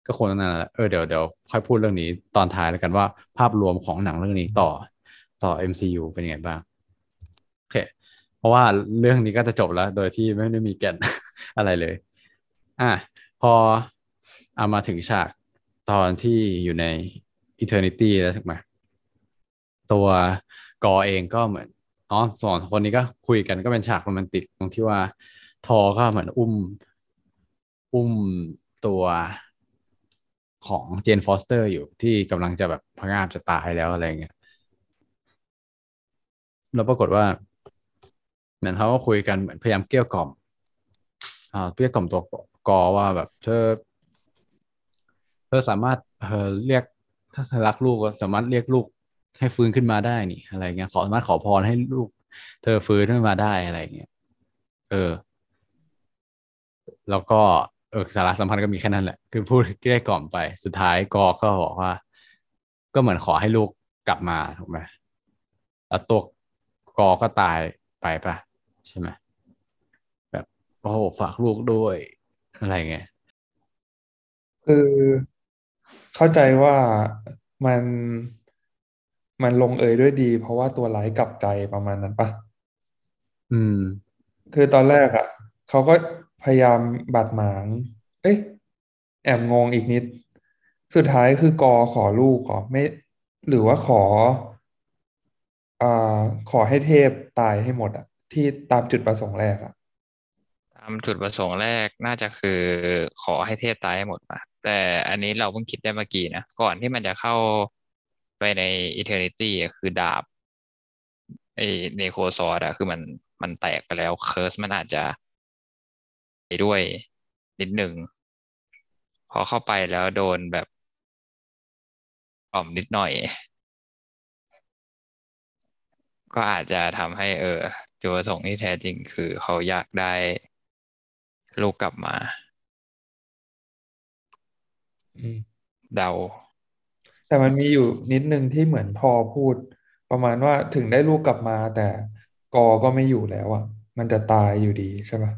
ก็คงนั่นแหละเออเดี๋ยวเดี๋ยวค่อยพูดเรื่องนี้ตอนท้ายแล้วกันว่าภาพรวมของหนังเรื่องนี้ต่อต่อ MCU เป็นยังไงบ้างโอเค เพราะว่าเรื่องนี้ก็จะจบแล้ว โดยที่ไม่ได้มีแก่นอะไรเลย อะพอเอามาถึงฉากตอนที่อยู่ใน Eternity แล้วถูกไหมตัว Gorr เองก็เหมือนอ๋อสองคนนี้ก็คุยกันก็เป็นฉากโรแมนติกตรงที่ว่าทอก็เหมือนอุ้ม อุ้มตัวของ Jane Foster อยู่ที่กำลังจะแบบพะงาบจะตายแล้วอะไรเงี้ยแล้วปรากฏว่า เหมือนเขาก็คุยกันเหมือนพยายามเกลี้ยกล่อมอ่าเกลี้ยกล่อมตัวกอว่าแบบเธอ เธอสามารถเออเรียกถ้าเธอรักลูกก็สามารถเรียกลูกให้ฟื้นขึ้นมาได้นี่อะไรเงี้ยขอสามารถขอพรให้ลูก เธอฟื้นขึ้นมาได้อะไรเงี้ยเออ แล้วก็เออสาระสำคัญก็มีแค่นั้นแหละ คือพูดเกลี้ยกล่อมไป สุดท้ายกอก็บอกว่า ก็เหมือนขอให้ลูกกลับมาถูกไหมแล้วตัวกอก็ตายไปปะ ใช่ไหมแบบโอ้โหฝากลูกด้วยอะไรเงี้ยคือเข้าใจว่ามันมันลงเอยด้วยดี เพราะว่าตัวร้ายกลับใจประมาณนั้นปะอืม คือตอนแรกอะเขาก็พยายามบาดหมาง เอ้ยแอบงงอีกนิด สุดท้ายคือกอขอลูกขอไม่ หรือว่าขออ่าขอให้เทพตายให้หมดอะ ที่ตามจุดประสงค์แรกอะตามจุดประสงค์แรกน่าจะคือขอให้เทพตายให้หมดมาแต่อันนี้เราเพิ่งคิดได้เมื่อกี้นะก่อนที่มันจะเข้าไปใน Eternity อะคือดาบไอเนโคซอร์อะคือมันมันแตกไปแล้วเคิร์สมันอาจจะไปด้วยนิดหนึ่งพอเข้าไปแล้วโดนแบบอ่อมนิดหน่อย ก็อาจจะทำให้เออ จุดประสงค์ที่แท้จริงคือเขาอยากได้ลูกกลับมาอืมเดา แต่มันมีอยู่นิดนึงที่เหมือนทอพูด ประมาณว่าถึงได้ลูกกลับมา แต่กอก็ไม่อยู่แล้วอะ มันจะตายอยู่ดีใช่ปะ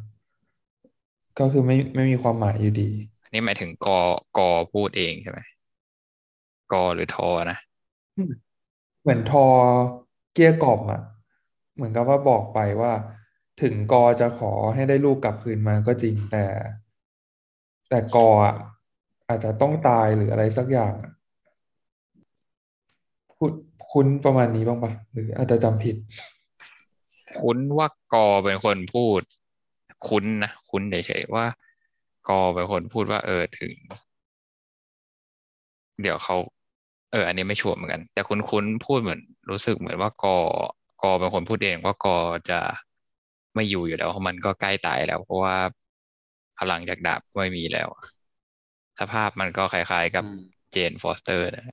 ก็คือไม่ไม่มีความหมายอยู่ดี อันนี้หมายถึงกอกอพูดเองใช่ไหมกอหรือทอนะ เหมือนทอเกลี้ยกล่อมอะ เหมือนกับว่าบอกไปว่า ถึงกอจะขอให้ได้ลูกกลับคืนมาก็จริงแต่ แต่กออาจจะต้องตายหรืออะไรสักอย่างพูดคุ้นประมาณนี้บ้างปะหรืออาจจะจำผิด คุ้นว่ากอเป็นคนพูด คุ้นนะคุ้นเฉยๆว่ากอเป็นคนพูดว่า เออถึง เดี๋ยวเขาเออ อันนี้ไม่ชัวร์เหมือนกัน แต่คุ้นคุ้นพูดเหมือน รู้สึกเหมือนว่ากอ กอเป็นคนพูดเองว่ากอจะไม่อยู่อยู่แล้วเพราะมันก็ใกล้ตายแล้ว เพราะว่าพลังจากดาบก็ไม่มีแล้ว สภาพมันก็คล้ายๆกับอืม Jane Foster นะ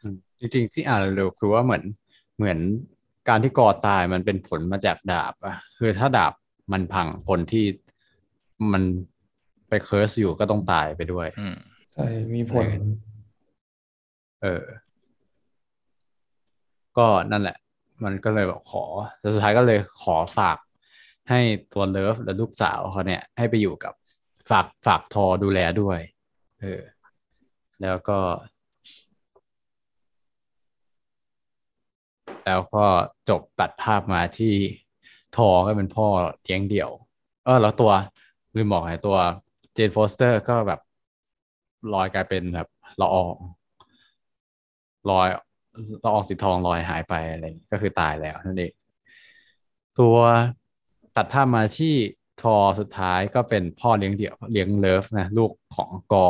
อืมจริงๆที่อ่านเร็วๆคือว่าเหมือนเหมือนการที่ Gorr ตายมันเป็นผลมาจากดาบอะคือถ้าดาบมันพังคนที่มันไป curse อยู่ก็ต้องตายไปด้วยอืมใช่มีผล เออ ก็นั่นแหละ มันก็เลยแบบขอแต่สุดท้ายก็เลยขอฝากให้ตัว Love และลูกสาวเขาเนี่ย ให้ไปอยู่กับฝากฝากทอดูแลด้วย เออ แล้วก็ แล้วก็จบตัดภาพมาที่ทอก็เป็นพ่อเลี้ยงเดี่ยว เออ แล้วตัวลืมบอกไงตัว Jane Foster ก็แบบลอยกลายเป็นแบบละอองลอย ละอองสีทองลอยหายไปอะไรอย่างงี้ก็คือตายแล้วนั่นเองตัวตัดภาพมาที่ทอสุดท้ายก็เป็นพ่อเลี้ยงเดี่ยวเลี้ยง Love นะลูกของ Gorr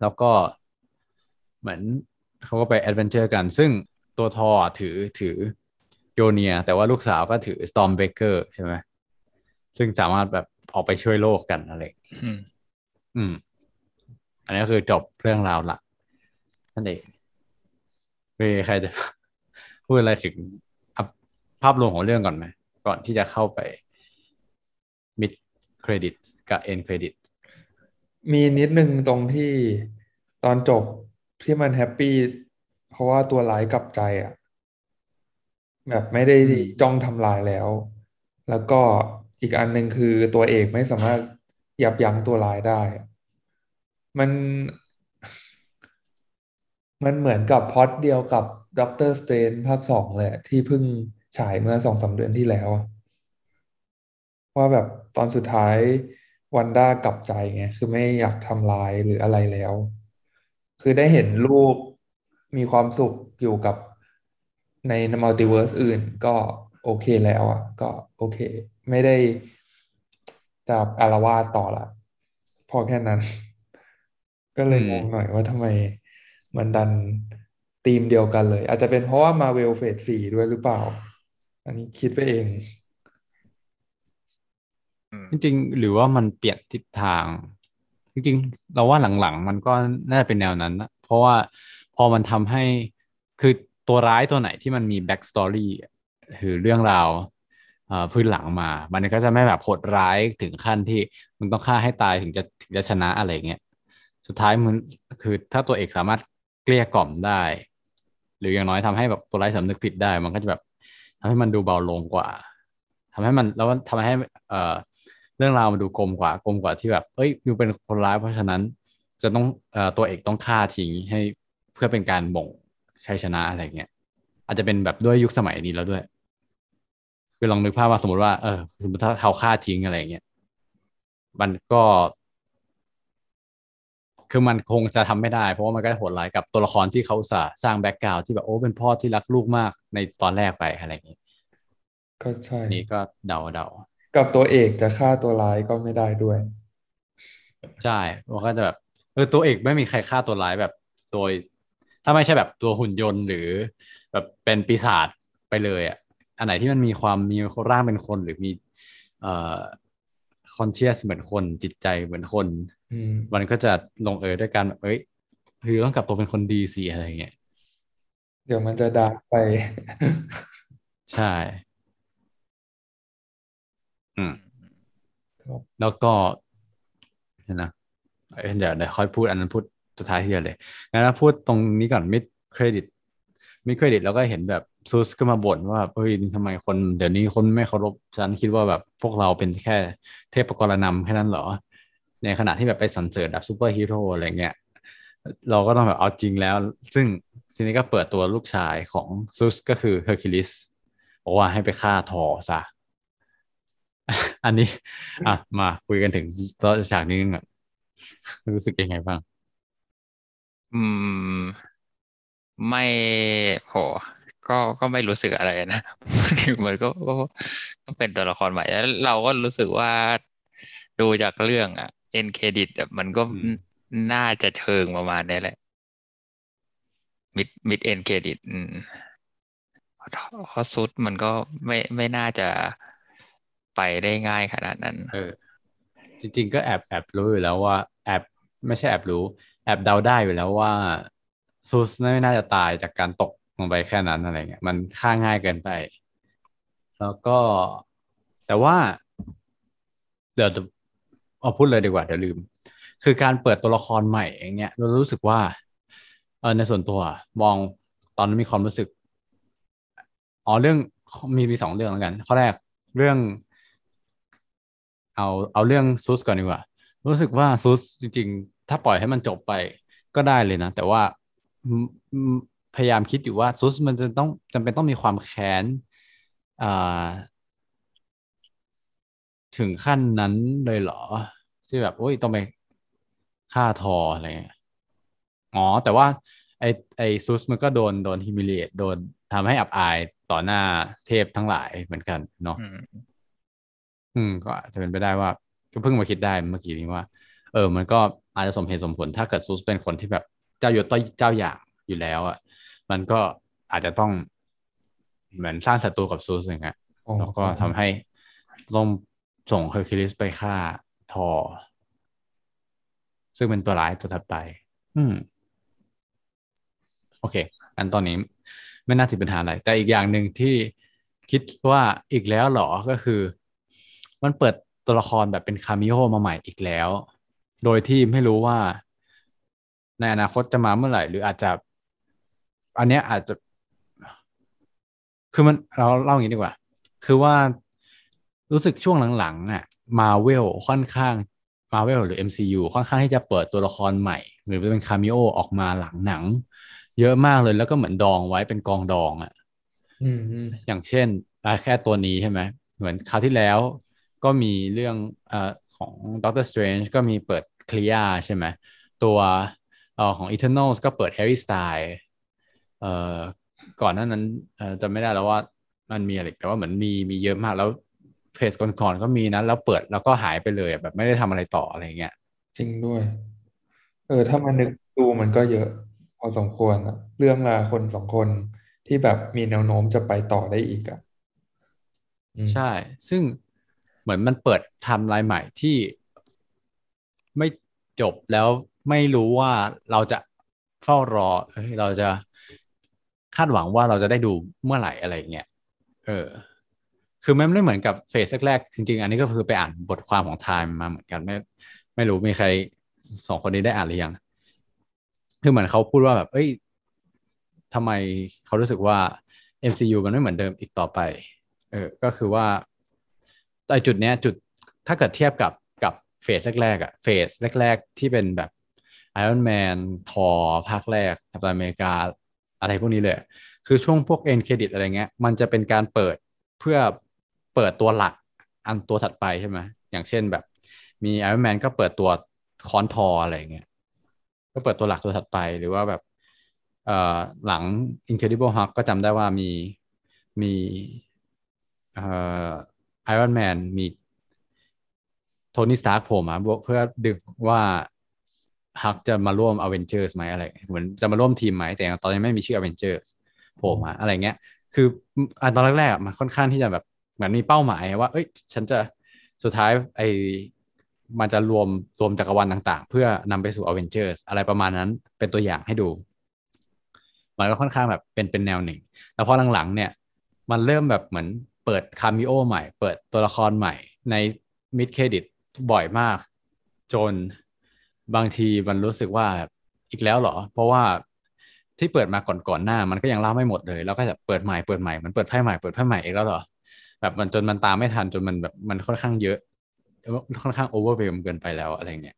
แล้วก็เหมือนเขาก็ไป adventure กัน ซึ่งตัวทอถือถือโยเนีย แต่ว่าลูกสาวก็ถือ Stormbreaker ใช่ไหมซึ่งสามารถแบบออกไปช่วยโลกกันอะไรอย่างเงี้ยอืมอืม อันนี้ก็คือจบเรื่องราวหลักนั่นเอง มีใครจะพูดอะไรถึงอัพภาพรวมของเรื่องก่อนไหม ก่อนที่จะเข้าไปมิดเครดิตกับเอ็นเครดิตมีนิดนึงตรงที่ตอนจบที่มันแฮปปี้เพราะว่าตัวร้ายกลับใจอะ แบบไม่ได้อืมจ้องทำลายแล้ว แล้วก็อีกอันหนึ่งคือตัวเอกไม่สามารถยับยั้งตัวร้ายได้อะมัน มันเหมือนกับพอตเดียวกับด็อกเตอร์สเตรนภาคสองเลยอะที่เพิ่งฉายเมื่อสองสามเดือนที่แล้วว่าแบบตอนสุดท้ายวันด้ากลับใจไงคือไม่อยากทำลายหรืออะไรแล้ว คือได้เห็นลูกมีความสุขอยู่กับในมัลติเวิร์สอื่นก็โอเคแล้วอะ ก็โอเค ไม่ได้จะอารวาสต่อละพอแค่นั้น ก็เลยอืงงหน่อยว่าทำไม มันดันธีมเดียวกันเลย อาจจะเป็นเพราะว่ามาเวลเฟสสี่ด้วยหรือเปล่า อันนี้คิดไปเองอืมจริงๆ หรือว่ามันเปลี่ยนทิศทาง จริงๆ เราว่าหลังๆ มันก็น่าจะเป็นแนวนั้นนะเพราะว่าพอมันทำให้คือตัวร้ายตัวไหนที่มันมี backstory คือเรื่องราวเอ่อพื้นหลังมา มันก็จะไม่แบบโหดร้ายถึงขั้นที่มึงต้องฆ่าให้ตายถึงจะถึงจะชนะอะไรเงี้ย สุดท้ายมันคือถ้าตัวเอกสามารถ เกลี้ยกล่อมได้ หรืออย่างน้อยทำให้แบบตัวร้ายสำนึกผิดได้ มันก็จะแบบทำให้มันดูเบาลงกว่าทำให้มันแล้วมันทำให้เอ่อเรื่องราวมันดูกลมกว่ากลมกว่าที่แบบ เอ้ย you เป็นคนร้าย เพราะฉะนั้นจะต้องเอ่อตัวเอกต้องฆ่าทิ้งให้เพื่อเป็นการบ่งชัยชนะอะไรเงี้ยอาจจะเป็นแบบด้วยยุคสมัยนี้แล้วด้วย คือลองนึกภาพว่าสมมติว่าเออสมมติถ้าเขาฆ่าทิ้งอะไรเงี้ยมันก็ คือมันคงจะทำไม่ได้ เพราะว่ามันก็โหดร้ายกับตัวละครที่เขาอุตส่าห์สร้าง background ที่แบบโอ้เป็นพ่อที่รักลูกมากในตอนแรกไปอะไรอย่างนี้ ก็ใช่อันนี้ก็เดาเดากับตัวเอกจะฆ่าตัวร้ายก็ไม่ได้ด้วย ใช่มันก็จะแบบเออตัวเอกไม่มีใครฆ่าตัวร้ายแบบโดยถ้าไม่ใช่แบบตัวหุ่นยนต์หรือแบบเป็นปีศาจไปเลยอะอันไหนที่มันมีความมีร่างเป็นคนหรือมีเอ่อคอนเชียสเหมือนคนจิตใจเหมือนคนอื มมันก็จะลงเอยด้วยการแบบเอ้ยคือต้องกลับตัวเป็นคนดีสิอะไรเงี้ยเดี๋ยวมันจะ dark ไป ใช่ อืมครับแล้วก็เดี๋ยวนะเอ้ยเดี๋ยวเดี๋ยวค่อยพูดอันนั้นพูดสุดท้ายทีเดียวเลยงั้นเราพูดตรงนี้ก่อน mid credit mid credit แล้วก็เห็นแบบซูสก็มาบ่นว่าเฮ้ยทำไมคน เดี๋ยวนี้คนไม่เคารพฉันคิดว่าแบบพวกเราเป็นแค่เทพกรนำแค่นั้นเหรอ ในขณะที่แบบไปสรรเสริญแบบซูเปอร์ฮีโร่อะไรเงี้ยเราก็ต้องแบบเอาจริงแล้ว ซึ่งทีนี้ก็เปิดตัวลูกชายของซูสก็คือเฮอร์คิวลิสบอกว่าให้ไปฆ่าธอร์ซะ อันนี้ อะ มาคุยกันถึงตอนฉากนี้ก่อนรู้สึกยังไงบ้าง อืม ไม่โหก็ก็ไม่รู้สึกอะไรนะมันก็ก็ก็เป็นตัวละครใหม่แล้วเราก็รู้สึกว่าดูจากเรื่อง อะ end credit มันก็อืมน่าจะเชิงประมาณนี้แหละ mid mid end credit อืมเพราะซุสมันก็ไม่ไม่น่าจะไปได้ง่ายขนาดนั้น เออ จริง ๆ ก็แอบแอบรู้อยู่แล้วว่า แอบไม่ใช่แอบรู้ แอบเดาได้อยู่แล้วว่าซูสไม่น่าจะตายจากการตกลงไปแค่นั้นอะไรเงี้ยมันฆ่าง่ายเกินไป แล้วก็แต่ว่า เดี๋ยว เอาพูดเลยดีกว่าเดี๋ยวลืม คือการเปิดตัวละครใหม่อย่างเงี้ยเรารู้สึกว่าเออในส่วนตัวมองตอนนั้นมีความรู้สึกอ๋อเรื่องมีมีสองเรื่องแล้วกันข้อแรกเรื่อง เอาเอาเรื่องซูสก่อนดีกว่า รู้สึกว่าซูสจริง ๆ ถ้าปล่อยให้มันจบไปก็ได้เลยนะ แต่ว่าพยายามคิดอยู่ว่าซูสมันจะต้องจำเป็นต้องมีความแค้นอ่า ถึงขั้นนั้นเลยเหรอ ที่แบบโอ้ยต้องไปฆ่าทออะไรเงี้ยอ๋อ แต่ว่า ไอไอซุสมันก็โดนโดนฮิมิเลียตโดนทำให้อับอายต่อหน้าเทพทั้งหลายเหมือนกันเนาะอืมอืม ก็อาจจะเป็นไปได้ว่า ก็เพิ่งมาคิดได้เมื่อกี้นี้ว่า เออ มันก็อาจจะสมเหตุสมผล ถ้าเกิดซุสเป็นคนที่แบบเจ้ายศต้อยเจ้าอย่างอยู่แล้วอะ มันก็อาจจะต้องเหมือนสร้างศัตรูกับซุสอย่างเงี้ยอ๋อแล้วก็ทำให้ต้อง ส่งเฮอร์คิวลิสไปฆ่าธอร์ ซึ่งเป็นตัวร้ายตัวถัดไป อืม โอเค อันตอนนี้ไม่น่าจะเป็นปัญหาอะไร แต่อีกอย่างหนึ่งที่คิดว่าอีกแล้วเหรอก็คือ มันเปิดตัวละครแบบเป็น cameo มาใหม่อีกแล้ว โดยที่ไม่รู้ว่า ในอนาคตจะมาเมื่อไหร่ หรืออาจจะ อันเนี้ยอาจจะ คือมันเราเล่าอย่างนี้ดีกว่า คือว่า รู้สึกช่วงหลังๆอะมาเวลค่อนข้าง Marvel หรือ MCU ค่อนข้างที่จะเปิดตัวละครใหม่ หรือเป็น cameo ออกมาหลังหนัง เยอะมากเลยแล้วก็เหมือนดองไว้เป็นกองดองอะอืมอืมอย่างเช่นอะแค่ตัวนี้ใช่ไหมเหมือนคราวที่แล้วก็มีเรื่องอ่าของ Doctor Strange ก็มีเปิดเคลียใช่ไหมตัวเอ่อของ Eternals ก็เปิด Harry Styles เอ่อก่อนหน้านั้นเอ่อจำไม่ได้แล้วว่ามันมีอะไรอีกแต่ว่าเหมือนมีมีเยอะมากแล้ว เฟสก่อนๆก็มีนะแล้วเปิดแล้วก็หายไปเลยอะแบบไม่ได้ทำอะไรต่ออะไรเงี้ยจริงด้วย เออ ถ้ามานึกดูมันก็เยอะพอสมควรอะเรื่องราวคนสองคนที่แบบมีแนวโน้มจะไปต่อได้อีกอะอืมใช่ ซึ่งเหมือนมันเปิดไทม์ไลน์ใหม่ที่ไม่จบแล้วไม่รู้ว่าเราจะเฝ้ารอเฮ้ยเราจะคาดหวังว่าเราจะได้ดูเมื่อไหร่อะไรเงี้ย เออ คือมันไม่ได้เหมือนกับ phase แรกๆจริง ๆ อันนี้ก็คือไปอ่านบทความของ Time มาเหมือนกันไม่ไม่รู้มีใครสองคนนี้ได้อ่านหรือยังคือเหมือนเขาพูดว่าแบบ เอ้ยทำไมเขารู้สึกว่า MCU มันไม่เหมือนเดิมอีกต่อไป เออ ก็คือว่าไอจุดเนี้ย จุดถ้าเกิดเทียบกับกับเฟสแรกๆอะเฟสแรก ๆ ที่เป็นแบบ Iron Man ทอภาคแรกกัปตันอเมริกาอะไรพวกนี้เลย คือช่วงพวกเอ็นเครดิตอะไรเงี้ย มันจะเป็นการเปิดเพื่อ เปิดตัวหลักอันตัวถัดไปใช่ไหมอย่างเช่นแบบ มี Iron Man ก็เปิดตัวคอนทออะไรเงี้ยก็เปิดตัวหลักตัวถัดไปหรือว่าแบบเอ่อหลัง Incredible Hulk ก็จำได้ว่ามีมีเอ่อ Iron Man มีโทนี่สตาร์กโผล่มาเพื่อดึงว่าฮักจะมาร่วม Avengers ไหมอะไร เหมือนจะมาร่วมทีมไหมแต่ตอนนี้ไม่มีชื่อ Avengers โผล่มาอะไรเงี้ย คืออันตอนแรกๆมันค่อนข้างที่จะแบบ มือนมีเป้าหมายว่า เอ้ย ฉันจะสุดท้ายไอมันจะรวมรวมจักรวาลต่างๆ เพื่อนำไปสู่ Avengers อะไรประมาณนั้นเป็นตัวอย่างให้ดู มันก็ค่อนข้างแบบเป็นเป็นแนวหนึ่ง แล้วพอหลังๆเนี่ย มันเริ่มแบบเหมือนเปิดคามิโอใหม่ เปิดตัวละครใหม่ในมิดเครดิตบ่อยมาก จนบางทีมันรู้สึกว่าแบบอีกแล้วเหรอ เพราะว่าที่เปิดมาก่อนก่อนหน้า มันก็ยังเล่าไม่หมดเลย แล้วก็จะเปิดใหม่เปิดใหม่มันเปิดไพ่ใหม่เปิดไพ่ใหม่อีกแล้วเหรอ แบบมันจนมันตามไม่ทันจนมันแบบมันค่อนข้างเยอะ ค่อนข้างโอเวอร์เวลเกินไปแล้วอะไรเงี้ย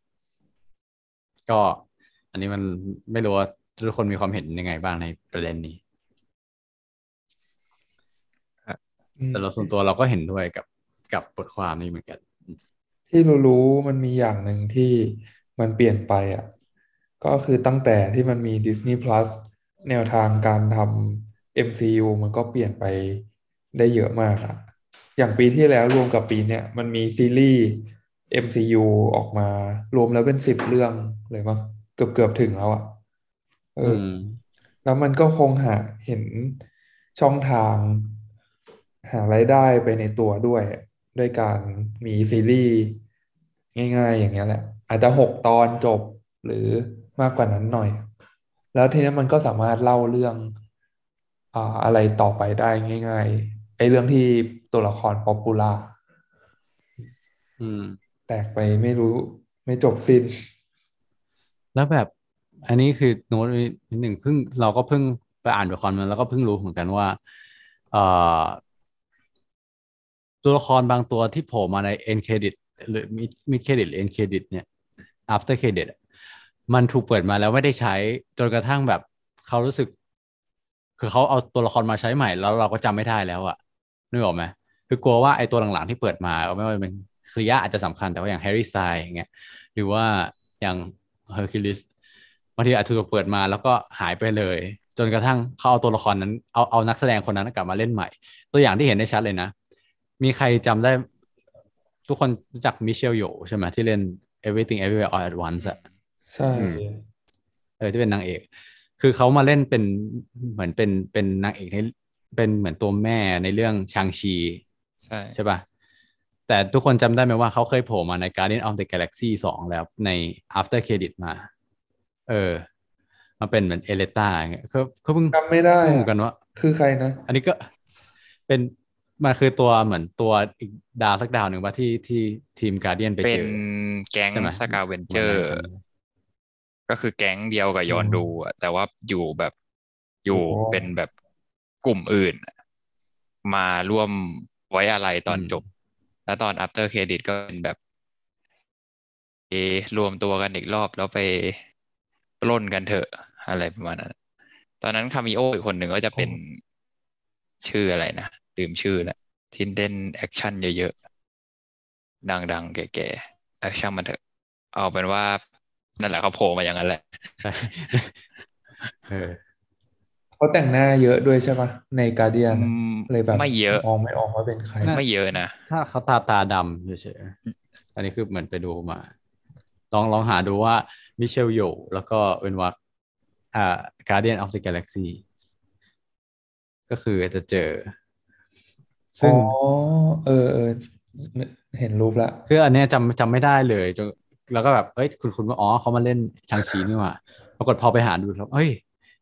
ก็อันนี้มันไม่รู้ว่าทุกคนมีความเห็นยังไงบ้างในประเด็นนี้อืมแต่เราส่วนตัวเราก็เห็นด้วยกับกับบทความนี้เหมือนกัน ที่รู้ๆมันมีอย่างหนึ่งที่มันเปลี่ยนไปอะ ก็คือตั้งแต่ที่มันมี Disney Plus แนวทางการทำ MCU มันก็เปลี่ยนไปได้เยอะมากอะ อย่างปีที่แล้วรวมกับปีเนี้ยมันมีซีรีส์ MCU ออกมารวมแล้วเป็นสิบเรื่องเลยมั้งเกือบเกือบถึงแล้วอะเออือมแล้วมันก็คงหาเห็นช่องทาง หารายได้ไปในตัวด้วย ด้วยการมีซีรีส์ง่ายๆ อย่างเงี้ยแหละ อาจจะหกตอนจบหรือมากกว่านั้นหน่อย แล้วทีนี้มันก็สามารถเล่าเรื่องอ่าอะไรต่อไปได้ง่าย ๆ ไอ้เรื่องที่ ตัวละครป๊อปปูล่าอืมแตกไปไม่รู้ไม่จบสิ้น แล้วแบบ อันนี้คือโน้ตนิดหนึ่งเพิ่งเราก็เพิ่งไปอ่านบทความมาแล้วก็เพิ่งรู้เหมือนกันว่า เอ่อ ตัวละครบางตัวที่โผล่มาใน end credit หรือ mid mid credit หรือ end credit เนี่ย after credit อะมันถูกเปิดมาแล้วไม่ได้ใช้จนกระทั่งแบบเขารู้สึก คือเขาเอาตัวละครมาใช้ใหม่ แล้วเราก็จำไม่ได้แล้วอะนึกออกไหม คือกลัวว่าไอ้ตัวหลังๆที่เปิดมาไม่ว่าจะเป็น Clea อาจจะสำคัญแต่ว่าอย่าง Harry Styles อย่างเงี้ยหรือว่าอย่างเฮอร์คิวลิสบางทีอาจจะถูกเปิดมาแล้วก็หายไปเลย จนกระทั่งเขาเอาตัวละครนั้นเอาเอานักแสดงคนนั้นกลับมาเล่นใหม่ ตัวอย่างที่เห็นได้ชัดเลยนะ มีใครจำได้ ทุกคนรู้จัก Michelle Yeoh ใช่ไหมที่เล่น Everything Everywhere All at Once อะใช่อืมเออที่เป็นนางเอก คือเขามาเล่นเป็นเหมือนเป็นเป็นนางเอกในเป็นเหมือนตัวแม่ในเรื่อง Shang-Chi ใช่ใช่ป่ะแต่ทุกคนจำได้ไหมว่าเขาเคยโผล่มาใน Guardian of the Galaxy สองแล้วใน After Credit มา เออ มาเป็นเหมือนเอเลต้าเขาเขาเพิ่งจำไม่ได้เพิ่งเหมือะอนกันว่า คือใครนะ อันนี้ก็เป็นมันคือตัวเหมือนตัวอีกดาวสักดาวหนึ่งว่าที่ที่ทีม Guardian ไปเป็เจนอแก๊งใช่ไหมสกาเวนเจวัอนนั้นร์จำได้ก็คือแก๊งเดียวกับยอนอ๋อดูอะแต่ว่าอยู่แบบอยู่โอ้เป็นแบบกลุ่มอื่น มาร่วม ไว้อะไรตอนอืมจบ แล้วตอน after credit ก็เป็นแบบรวมตัวกันอีกรอบแล้วไปปล้นกันเถอะอะไรประมาณนั้น ตอนนั้น cameo อีกคนหนึ่งก็จะเป็นชื่ออะไรนะลืมชื่อแล้วที่เล่น action เยอะๆ ดังๆ แก่ๆ action มันเถอะ เอาเป็นว่า นั่นแหละเขาโผล่มาอย่างนั้นแหละใช่ เออเขาแต่งหน้าเยอะด้วยใช่ปะในการเดียนอืมเลยแบบไม่เยอะมองไม่ออกว่าเป็นใครน่าไม่เยอะนะ ถ้าเขาตาตาดำเฉยๆอันนี้คือเหมือนไปดูมา ลองลองหาดูว่ามิเชลโยแล้วก็เวนวักอ่า Guardian of the Galaxy ก็คือจะเจอ ซึ่อ๋งอเออเออเห็นรูปละคืออันเนี้ยจำจำไม่ได้เลยจนแล้วก็แบบ เอ้ย คุณคุณว่า อ๋อเขามาเล่น Shang-Chi นี่หว่า ปรากฏพอไปหาดูแล้วเฮ้ย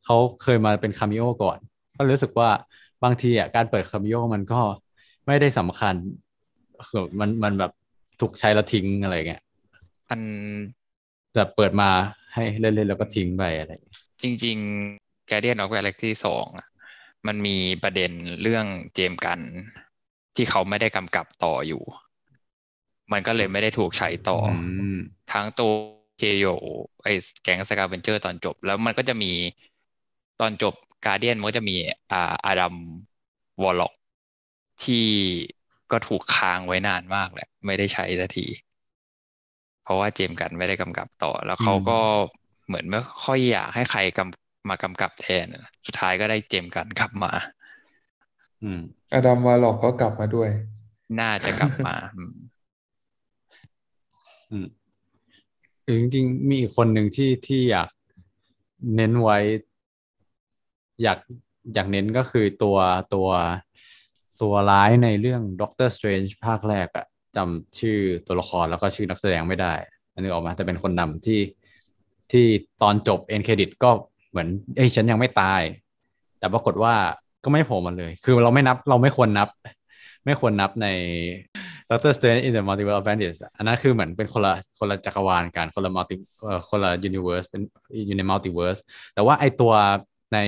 เขาเคยมาเป็น cameo ก่อน ก็รู้สึกว่าบางทีอะการเปิด cameo มันก็ไม่ได้สำคัญคือมันมันแบบถูกใช้แล้วทิ้งอะไรเงี้ยอันแบบเปิดมาให้เล่นๆแล้วก็ทิ้งไปอะไรเงี้ยจริง ๆ Guardian of Galaxy สองอะมันมีประเด็นเรื่อง James Gunn ที่เขาไม่ได้กำกับต่ออยู่ มันก็เลยไม่ได้ถูกใช้ต่อออืมทั้งตัวเคโยไอ้แก๊ง scavenger ตอนจบ แล้วมันก็จะมี ตอนจบ Guardian มันก็จะมีอ่า Adam Warlock ที่ก็ถูกค้างไว้นานมากแหละ ไม่ได้ใช้สักที เพราะว่า James Gunn ไม่ได้กำกับต่อ แล้วเขาก็เหมือนไม่ค่อยอยากให้ใครกำมากำกับแทน สุดท้ายก็ได้ James Gunn กลับมา อืม Adam Warlockก็กลับมาด้วย น่าจะกลับมา อืมอืมคือจริงๆมีอีกคนหนึ่งที่ที่อยากเน้นไว้ อยากอยากเน้นก็คือตัวตัวตัวร้ายในเรื่อง Doctor Strange ภาคแรกอะจำชื่อตัวละครแล้วก็ชื่อนักแสดงไม่ได้ อันนี้ออกมาแต่เป็นคนนำที่ที่ตอนจบเอ็นเครดิตก็เหมือนเอ้ยฉันยังไม่ตาย แต่ปรากฏว่าก็ไม่โผล่มาเลย คือเราไม่นับเราไม่ควรนับ ไม่ควรนับใน Doctor Strange in the Multiverse of Madness อันนั้นคือเหมือนเป็นคนละคนละจักรวาลกันคนละมัลติคนละ universe เป็นอยู่ใน multiverse แต่ว่าไอตัว ใน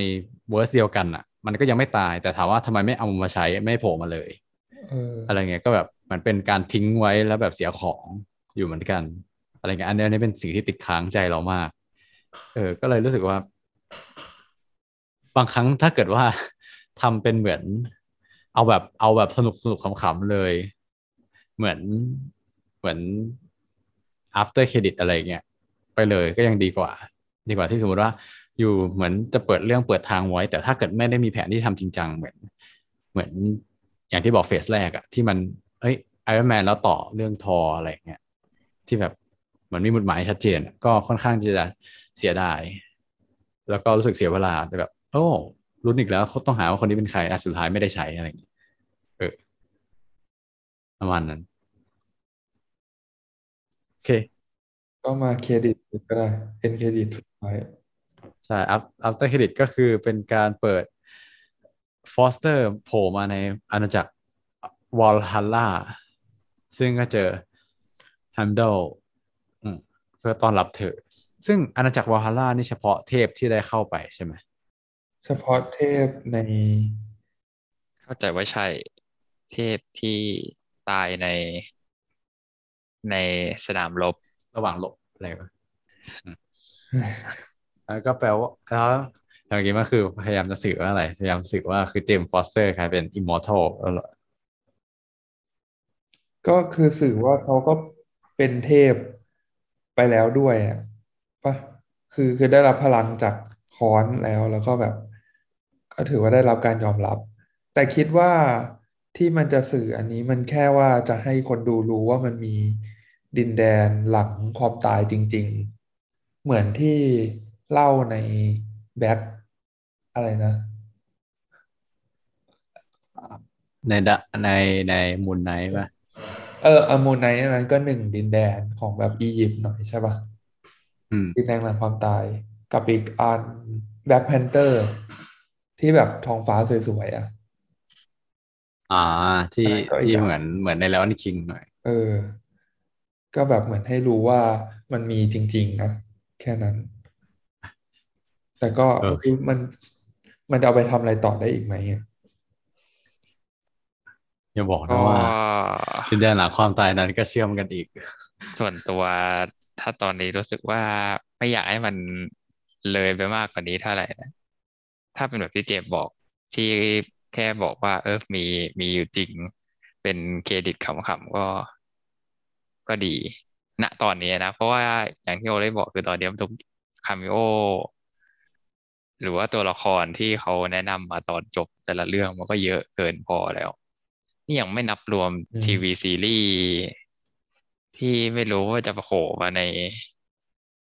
เวอร์สเดียวกันอะ มันก็ยังไม่ตายแต่ถามว่าทำไมไม่เอามาใช้ไม่โผล่มาเลยเอออะไรเงี้ยก็แบบมันเป็นการทิ้งไว้แล้วแบบเสียของอยู่เหมือนกัน อะไรเงี้ยอันนี้อันนี้เป็นสิ่งที่ติดค้างใจเรามาก เออ ก็เลยรู้สึกว่า บางครั้งถ้าเกิดว่าทำเป็นเหมือน เอาแบบเอาแบบสนุกสนุกขำๆเลย เหมือนเหมือน after credit อะไรเงี้ยไปเลยก็ยังดีกว่า ดีกว่าที่สมมติว่า อยู่เหมือนจะเปิดเรื่องเปิดทางไว้ แต่ถ้าเกิดไม่ได้มีแผนที่ทำจริงจังเหมือน เหมือนอย่างที่บอกเฟสแรกอะที่มันเอ้ยไอรอนแมนแล้วต่อเรื่องทออะไรเงี้ยที่แบบเหมือนมีมุดหมายชัดเจน ก็ค่อนข้างจะเสียดาย แล้วก็รู้สึกเสียเวลาแต่แบบ โอ้รุ่นอีกแล้วต้องหาว่าคนนี้เป็นใครอะสุดท้ายไม่ได้ใช้อะไรอย่างเงี้ยเออประมาณนั้นโอเค ก็มาเครดิตก็ได้เป็นเครดิตสุดท้าย ใช่ up after credit ก็คือเป็นการเปิดฟอสเตอร์โผล่มาในอาณาจักรวอลฮัลล่าซึ่งก็เจอฮัมเดลเพื่อต้อนรับเธอ ซึ่งอาณาจักรวอลฮัลล่านี่เฉพาะเทพที่ได้เข้าไปใช่ไหม เฉพาะเทพใน เข้าใจว่าใช่ เทพที่ตายในในสนามรบระหว่างหลบอะไรวะอืมแล้ว ก็แปลว่าแล้วอย่างนี้มันคือพยายามจะสื่อว่าอะไร พยายามสื่อว่าคือ Jane Foster กลายเป็น immortal แล้วก็คือสื่อว่าเขาก็เป็นเทพไปแล้วด้วยอะปะคือคือได้รับพลังจากค้อนแล้วแล้วก็แบบ ก็ถือว่าได้รับการยอมรับ แต่คิดว่าที่มันจะสื่ออันนี้มันแค่ว่าจะให้คนดูรู้ว่ามันมีดินแดนหลังความตายจริง ๆ เหมือนที่ เล่าใน Blackอะไรนะ ในดะในใน Moon Knight ป่ะ เออ Moon Knight อันนั้นก็หนึ่งดินแดนของแบบอียิปต์หน่อยใช่ปะอืมดินแดนหลังความตาย กับอีกอัน Black Panther ที่แบบท้องฟ้าสวยๆอะ อ่าที่อันนั้นก็อีกที่อย่างเหมือนเหมือนในแล้วนี่คิงหน่อย เออ ก็แบบเหมือนให้รู้ว่ามันมีจริง ๆ นะ แค่นั้น แต่ก็เออคือมันมันจะเอาไปทำอะไรต่อได้อีกไหมอะอย่าบอกก็นะว่าดินแดนหลังความตายนั้นก็เชื่อมกันอีก ส่วนตัวถถ้าตอนนี้รู้สึกว่าไม่อยากให้มันเลยไปมากกว่านี้เท่าไหร่นะถ้าเป็นแบบที่เจมบอกที่แค่บอกว่า เออมีมีอยู่จริง เป็นเครดิตขำๆก็ ก็ดีณตอนนี้นะ เพราะว่าอย่างที่โอได้บอกคือตอนนี้มันทุก cameo หรือว่าตัวละครที่เขาแนะนำมาตอนจบแต่ละเรื่องมันก็เยอะเกินพอแล้ว นี่ยังไม่นับรวมอืมทีวีซีรีส์ที่ไม่รู้ว่าจะโผล่มาใน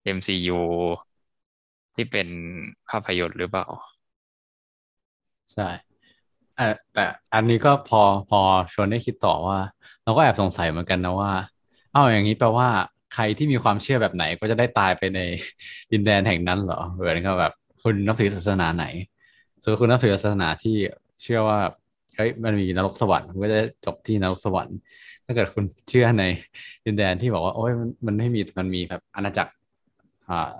MCU ที่เป็นภาพยนตร์หรือเปล่า ใช่เออแต่อันนี้ก็พอพอชวนได้คิดต่อว่า เราก็แอบสงสัยเหมือนกันนะว่า เอ้าอย่างนี้แปลว่าใครที่มีความเชื่อแบบไหนก็จะได้ตายไปในดินแดนแห่งนั้นเหรอเหมือนกับแบบ คุณนับถือศาสนาไหนส่วนคุณนับถือศาสนาที่เชื่อว่าเฮ้ยมันมีนรกสวรรค์คุณก็จะจบที่นรกสวรรค์ถ้าเกิดคุณเชื่อในดินแดนที่บอกว่าโอ้ยมันมันไม่มีมันมีแบบอาณาจักรอ่า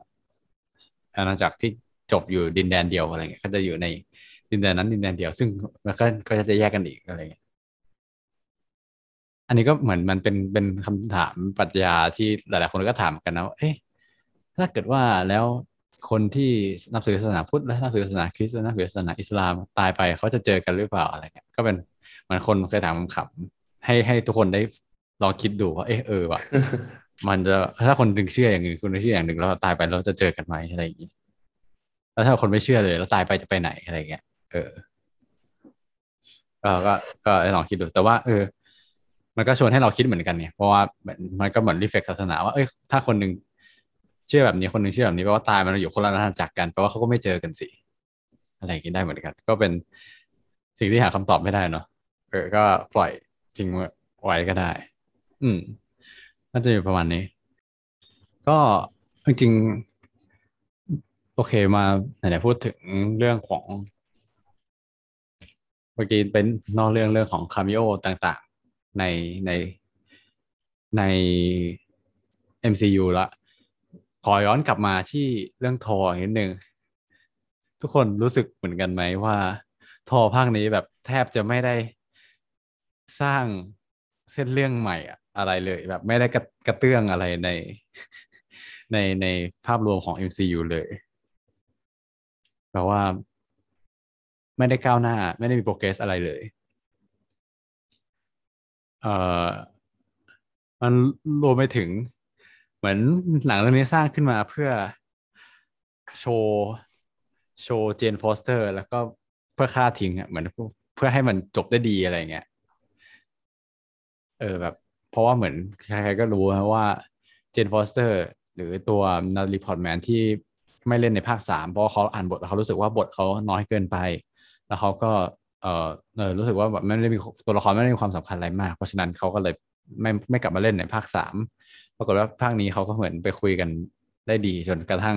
อาณาจักรที่จบอยู่ดินแดนเดียวอะไรเงี้ยก็จะอยู่ในดินแดนนั้นดินแดนเดียว ซึ่งมันก็ก็จะแยกกันอีกอะไรเงี้ยอันนี้ก็เหมือนมันเป็นเป็นคำถามปรัชญาที่หลาย ๆ คนก็ถามกันนะว่าเอ๊ะถ้าเกิดว่าแล้ว คนที่นับถือศาสนาพุทธและนับถือศาสนาคริสต์และนับถือศาสนาอิสลามตายไปเขาจะเจอกันหรือเปล่าอะไรเงี้ยก็เป็นเหมือนคนเคยถามขำให้ให้ทุกคนได้ลองคิดดูว่าเอ๊ะเออว่ะมันจะถ้าคนหนึ่งเชื่ออย่างหนึ่งคุณเชื่ออย่างหนึ่งแล้วตายไปเราจะเจอกันไหมอะไรอย่างนี้แล้วถ้าคนไม่เชื่อเลย แล้วตายไปจะไปไหนอะไรเงี้ยเออเราก็ก็ลองคิดดู แต่ว่า เออ มันก็ชวนให้เราคิดเหมือนกันเนี่ยเพราะว่ามันมันก็เหมือนรีเฟกศาสนาว่าเอ้ยถ้าคนหนึ่ง เชื่อแบบนี้คนหนึ่งเชื่อแบบนี้แปลว่าตายมันอยู่คนละอาจักรกันแปลว่าเขาก็ไม่เจอกันสิอะไรอย่างนี้ได้เหมือนกัน ก็เป็นสิ่งที่หาคำตอบไม่ได้เนาะเออก็ปล่อยทิ้งไว้ก็ได้ อืมน่าจะอยู่ประมาณนี้ ก็จริงโอเคมาไหนๆพูดถึงเรื่องของเมื่อกี้เป็นนอกเรื่องเรื่องของคาเมโอต่างๆ ในในใน MCU ละ ขอย้อนกลับมาที่เรื่องทออีกนิดนึงทุกคนรู้สึกเหมือนกันไหมว่า ทอภาคนี้แบบแทบจะไม่ได้สร้างเส้นเรื่องใหม่อะอะไรเลย แบบไม่ได้กระกระเตื้องอะไรในในในภาพรวมของ MCU เลยแปลว่า ไม่ได้ก้าวหน้า ไม่ได้มีโปรเกรสอะไรเลยเอ่อมันรวมไปถึง เหมือนหนังเรื่องนี้สร้างขึ้นมาเพื่อโชว์โชว์ Jane Foster แล้วก็เพื่อฆ่าทิ้งอะเหมือนเพื่อให้มันจบได้ดีอะไรเงี้ยเออแบบ เพราะว่าเหมือนใครๆก็รู้นะว่า Jane Foster หรือตัว Natalie Portman ที่ไม่เล่นในภาคสามเพราะเขาอ่านบทแล้วเขารู้สึกว่าบทเขาน้อยเกินไป แล้วเขาก็เออเออรู้สึกว่าแบบไม่ได้มีตัวละครไม่ได้มีความสำคัญอะไรมาก เพราะฉะนั้นเขาก็เลยไม่ไม่กลับมาเล่นในภาคสาม ปรากฏว่าภาคนี้เขาก็เหมือนไปคุยกันได้ดีจนกระทั่ง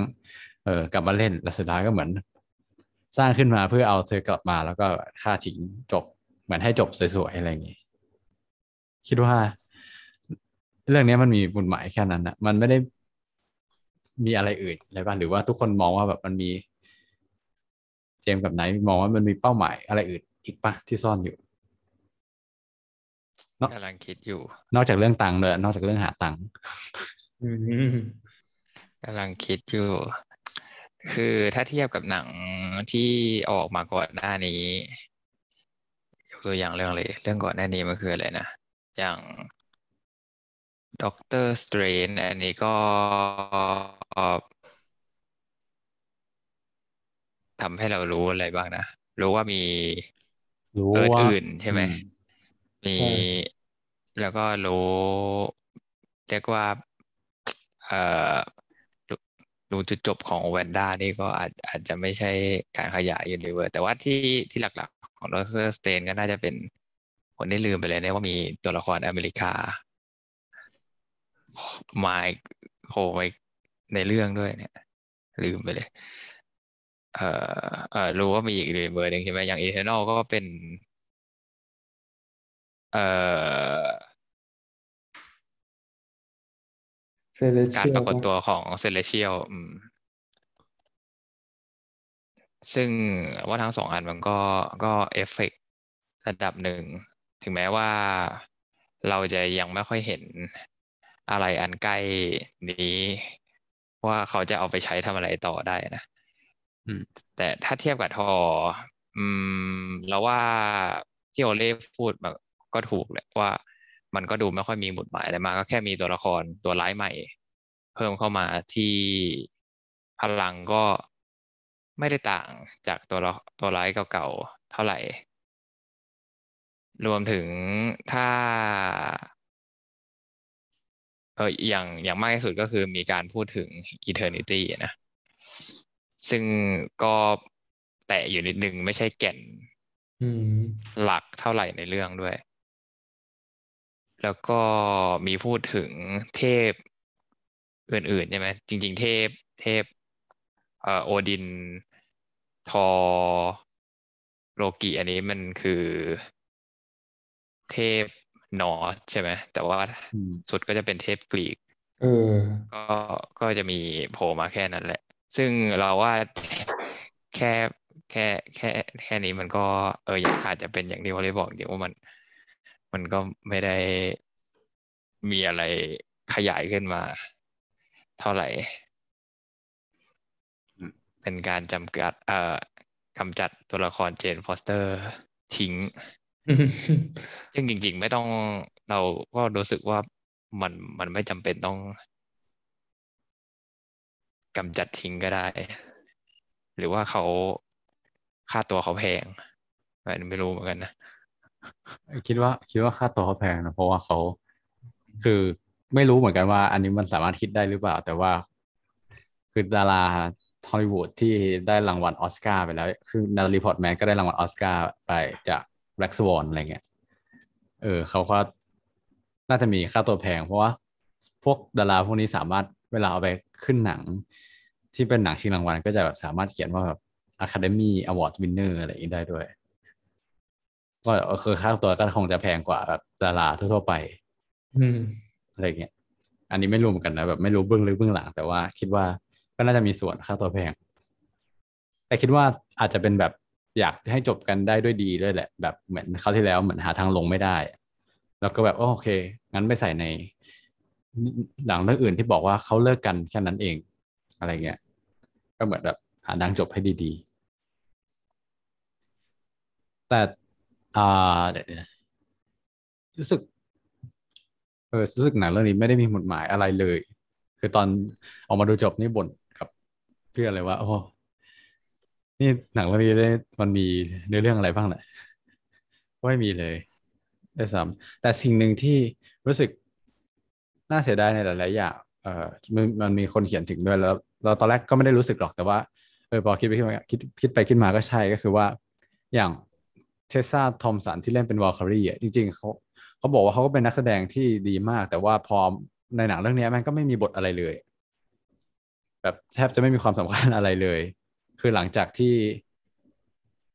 เออกลับมาเล่นแล้วสุดท้ายก็เหมือน สร้างขึ้นมาเพื่อเอาเธอกลับมาแล้วก็ฆ่าทิ้งจบ เหมือนให้จบสวยๆอะไรอย่างงี้คิดว่า เรื่องนี้มันมีบุญหมายแค่นั้นนะมันไม่ได้มีอะไรอื่นอะไรบ้างหรือว่าทุกคนมองว่าแบบมันมี เจมกับไนท์มองว่ามันมีเป้าหมายอะไรอื่นอีกปะที่ซ่อนอยู่ กำลังคิดอยู่ นอกจากเรื่องตังค์เลยนอกจากเรื่องหาตังค์อืมกำลังคิดอยู่ คือถ้าเทียบกับหนังที่ออกมาก่อนหน้านี้ยกตัวอย่างเรื่องเลยเรื่องก่อนหน้านี้มันคืออะไรนะ อย่าง Doctor Strange อันนี้ก็ทำให้เรารู้อะไรบ้างนะ รู้ว่ามีรู้ Earth ว่าอื่นใช่ไหมอื มมีใช่ แล้วก็รู้เรียกว่า เอ่อรู้รู้จุดจบของ Wanda นี่ก็อาจอาจจะไม่ใช่การขยาย universe แต่ว่าที่ที่หลักๆ ของ Doctor Strange ก็น่าจะเป็นคนที่ลืมไปเลยเนี่ยว่ามีตัวละครอเมริกามาโผล่มาในเรื่องด้วยเนี่ย ลืมไปเลย เอ่อเอ่อรู้ว่ามีอีก universe หนึ่งใช่ไหมอย่าง Eternals ก็เป็น เอ่อ Celestial การปรากฏตัวของ Celestial อืม ซึ่งว่าทั้งสองอันมันก็ก็เอฟเฟกต์ระดับหนึ่ง ถึงแม้ว่าเราจะยังไม่ค่อยเห็นอะไรอันใกล้นี้ ว่าเขาจะเอาไปใช้ทำอะไรต่อได้นะอืมแต่ถ้าเทียบกับทอ อืม แล้วว่าที่โอเล่พูดแบบ ก็ถูกแหละว่ามันก็ดูไม่ค่อยมีหมุดหมายอะไรมากก็แค่มีตัวละครตัวร้ายใหม่ เพิ่มเข้ามาที่พลังก็ไม่ได้ต่างจากตัวละตัวร้ายเก่าๆเท่าไหร่ รวมถึงถ้าเอออย่างอย่างมากที่สุดก็คือมีการพูดถึง eternity นะ ซึ่งก็แตะอยู่นิดนึงไม่ใช่แก่นอืมหลักเท่าไหร่ในเรื่องด้วย แล้วก็มีพูดถึงเทพอื่นๆใช่ไหมจริง ๆ เทพเทพเอ่อโอดินทอโลกิอันนี้มันคือเทพนอร์สใช่ไหมแต่ว่าอืมสุดก็จะเป็นเทพกรีกเออก็ก็จะมีโผล่มาแค่นั้นแหละ ซึ่งเราว่าแค่แค่แค่แค่นี้มันก็เอออย่างอาจจะเป็นอย่างที่วอลเลย์บอกจริงว่ามัน มันก็ไม่ได้มีอะไรขยายขึ้นมา เท่าไหร่อืมเป็นการจำกัด เอ่อกำจัดตัวละคร Jane Foster ทิ้ง ซึ่งจริง ๆ ไม่ต้องเราก็รู้สึกว่ามันมันไม่จำเป็นต้องกำจัดทิ้งก็ได้ หรือว่าเขาค่าตัวเขาแพงอันนี้ไม่รู้เหมือนกันนะ คิดว่าคิดว่าค่าตัวเขาแพงนะเพราะว่าเขาคือไม่รู้เหมือนกันว่า อันนี้มันสามารถคิดได้หรือเปล่า แต่ว่าคือดาราฮอลลีวูดที่ได้รางวัลออสการ์ไปแล้ว คือ Natalie Portman ก็ได้รางวัลออสการ์ไปจาก Black Swan อะไรเงี้ยเออเขาก็น่าจะมีค่าตัวแพง เพราะว่าพวกดาราพวกนี้สามารถเวลาเอาไปขึ้นหนัง ที่เป็นหนังชิงรางวัลก็จะแบบสามารถเขียนว่าแบบ Academy Award Winner อะไรอย่างนี้ได้ด้วย ก็คือค่าตัวก็คงจะแพงกว่าแบบดาราทั่วๆไป อืมอะไรเงี้ยอันนี้ไม่รู้เหมือนกันนะแบบไม่รู้เบื้องลึกเบื้องหลัง แต่ว่าคิดว่าก็น่าจะมีส่วนค่าตัวแพง แต่คิดว่าอาจจะเป็นแบบอยากให้จบกันได้ด้วยดีด้วยแหละ แบบเหมือนคราวที่แล้วเหมือนหาทางลงไม่ได้ แล้วก็แบบโอเค งั้นไปใส่ในหนังเรื่องอื่นที่บอกว่าเขาเลิกกันแค่นั้นเอง อะไรเงี้ย ก็เหมือนแบบหาทางจบให้ดีๆ แต่ อ่าเดี๋ยวรู้สึก เออรู้สึกหนังเรื่องนี้ไม่ได้มีหมุดหมายอะไรเลย คือตอนออกมาดูจบนี่บ่นกับเพื่อนเลยว่าโอ้นี่หนังเรื่องนี้ได้มันมีเนื้อเรื่องอะไรบ้างแหละไม่มีเลยได้ซ้ำแต่สิ่งหนึ่งที่รู้สึกน่าเสียดายในหลายๆอย่างเออมันมันมีคนเขียนถึงด้วยแล้ว เราตอนแรกก็ไม่ได้รู้สึกหรอกแต่ว่าเออพอคิดไปคิดมาคิดคิดไปคิดมาก็ใช่ก็คือว่าอย่าง เทสซาทอมสันที่เล่นเป็นวอลคารีอะจริง ๆเขาเขาบอกว่าเขาก็เป็นนักแสดงที่ดีมาก แต่ว่าพอในหนังเรื่องนี้มันก็ไม่มีบทอะไรเลย แบบแทบจะไม่มีความสำคัญอะไรเลย คือหลังจากที่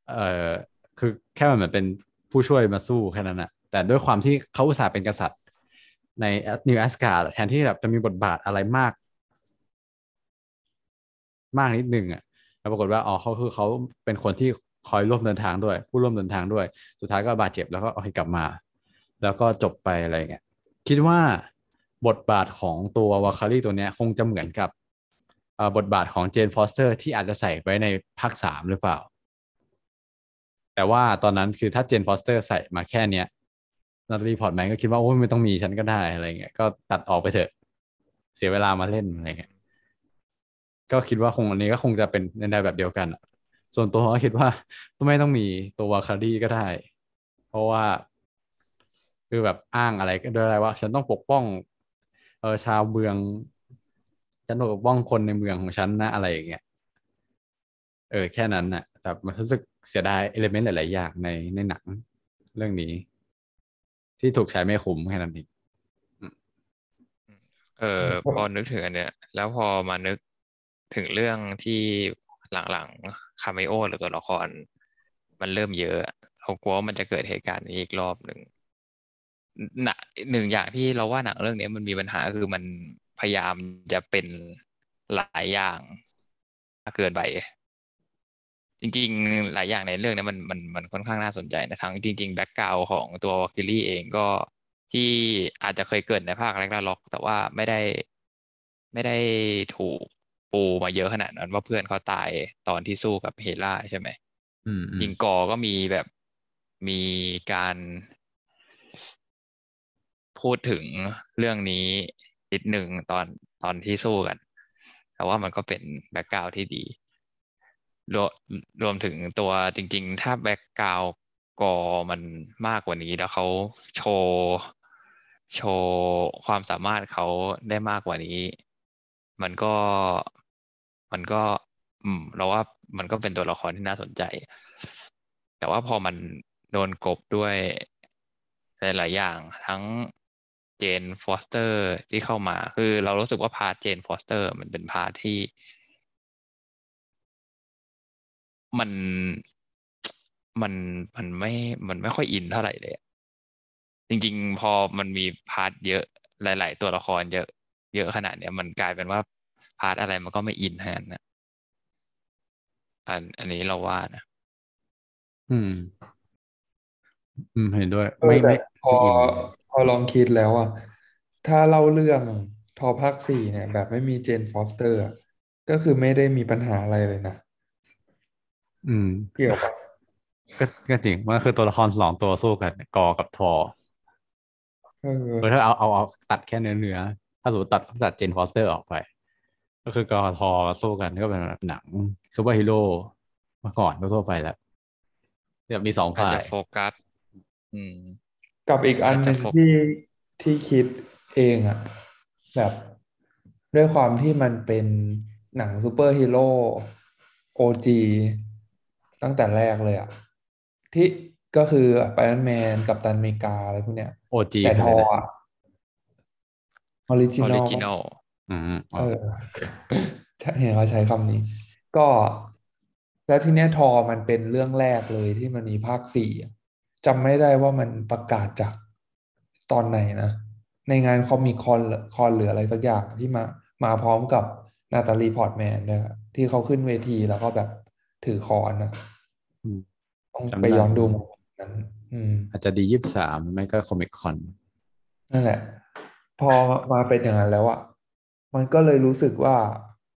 เอ่อคือแค่มันเหมือนเป็นผู้ช่วยมาสู้แค่นั้นนะแต่ด้วยความที่เขาอุตส่าห์เป็นกษัตริย์ ใน New Asgard แทนที่แบบจะมีบทบาทอะไรมาก มากนิดนึงอะแล้วปรากฏว่าอ๋อเขาคือเขาเป็นคนที่ คอยร่วมเดินทางด้วย ผู้ร่วมเดินทางด้วย สุดท้ายก็บาดเจ็บแล้วก็เอาให้กลับมา แล้วก็จบไปอะไรเงี้ยคิดว่าบทบาทของตัว Valkyrie ตัวเนี้ยคงจะเหมือนกับบทบาทของ Jane Foster ที่อาจจะใส่ไว้ในภาคสามหรือเปล่า แต่ว่าตอนนั้นคือถ้า Jane Foster ใส่มาแค่เนี้ยNatalie Portman ก็คิดว่าโอ้ยไม่ต้องมีฉันก็ได้อะไรเงี้ยก็ตัดออกไปเถอะ เสียเวลามาเล่นอะไรเงี้ยก็คิดว่าคงอันนี้ก็คงจะเป็นในแนวแบบเดียวกัน ส่วนตัวก็คิดว่าไม่ต้องมีตัว Valkyrie ก็ได้ เพราะว่า คือแบบอ้างอะไรก็ได้ว่า ฉันต้องปกป้อง เออชาวเมือง ฉันต้องปกป้องคนในเมืองของฉันนะอะไรอย่างเงี้ยเออแค่นั้นน่ะแต่มันรู้สึกเสียดายเอลิเมนต์หลาย ๆ อย่างในในหนังเรื่องนี้ ที่ถูกใช้ไม่คุ้มแค่นั้นเองเออพอนึกถึงอันเนี้ย แล้วพอมานึกถึงเรื่องที่หลังๆ คาเมโอหรือตัวละคร มันเริ่มเยอะเรากลัวว่ามันจะเกิดเหตุการณ์นี้อีกรอบหนึ่งหนะหนึ่งอย่างที่เราว่าหนังเรื่องนี้มันมีปัญหาคือมันพยายามจะเป็นหลายอย่างเกินไปจริงๆ หลายอย่างในเรื่องนี้มันมันมันค่อนข้างน่าสนใจนะทั้งจริงๆ background ของตัว Valkyrie เองก็ที่อาจจะเคยเกิดในภาค Ragnarok แต่ว่าไม่ได้ไม่ได้ถูก ปูมาเยอะขนาดนั้นว่าเพื่อนเขาตายตอนที่สู้กับ Hela ใช่ไหมอืมอืมยิงกอก็มีแบบมีการพูดถึงเรื่องนี้นิดหนึ่งตอนตอนที่สู้กัน แต่ว่ามันก็เป็นแบ็กกราวที่ดีรวมรวมถึงตัวจริง ๆ ถ้าแบ็กกราวกอมันมากกว่านี้แล้วเขาโชว์โชว์ความสามารถเขาได้มากกว่านี้ มันก็ มันก็ อืม เราว่ามันก็เป็นตัวละครที่น่าสนใจ แต่ว่าพอมันโดนกลบด้วยหลายอย่างทั้ง Jane Foster ที่เข้ามา คือเรารู้สึกว่า part Jane Foster มันเป็น part ที่ มันมันมันไม่มันไม่ค่อยอินเท่าไหร่เลยอะจริง ๆ พอมันมี part เยอะหลาย ๆ ตัวละครเยอะเยอะขนาดเนี้ยมันกลายเป็นว่า part อะไรมันก็ไม่อินแทนนะอันอันนี้เราว่านะ อืม อืมเห็นด้วยเออไม่แต่ไม่พอไม่อินพอลองคิดแล้วอะ ถ้าเล่าเรื่องทอภาคสี่เนี่ย แบบไม่มี Jane Foster อะก็คือไม่ได้มีปัญหาอะไรเลยนะ อืม เกี่ยวปะก็ก็จริงมันคือตัวละครสองตัวสู้กัน Gorr กับทอเออเออถ้าเอาเอาเอาตัดแค่เนื้อเนื้อถ้าสมมติตัดตัด Jane Foster ออกไป ก็คือกอทอสู้กันก็เป็นแบบหนังซูเปอร์ฮีโร่มาก่อนทั่วๆไปแล้วแบบมีสองอาจฝ่าจะยโฟกัสอืมกับอีกอันหนึ่งอาจจะโฟที่ที่คิดเองอะแบบด้วยความที่มันเป็นหนังซูเปอร์ฮีโร่โอจีตั้งแต่แรกเลยอะที่ก็คือไ i รอนแมนกับตันอเมริกาอะไรพวกเนี้ยโอจีแต่คือทอะไรนะออะoriginal origin al อืมอ๋อเออใช่เห็นเขาใช้คำนี้ ก็แล้วทีเนี้ยธอร์มันเป็นเรื่องแรกเลยที่มันมีภาคสี่อะจำไม่ได้ว่ามันประกาศจากตอนไหนนะ ในงาน Comic Con Con หรืออะไรสักอย่างที่มามาพร้อมกับนาตาลีพอร์ตแมนด้วยอะที่เขาขึ้นเวทีแล้วก็แบบถือค้อนนะอืมต้องจำไปได้ย้อนดูนั้นอืมอาจจะดียี่สิบสามไม่ก็คอมิคคอนนั่นแหละ พอมาเป็นอย่างนั้นแล้วอะ มันก็เลยรู้สึกว่า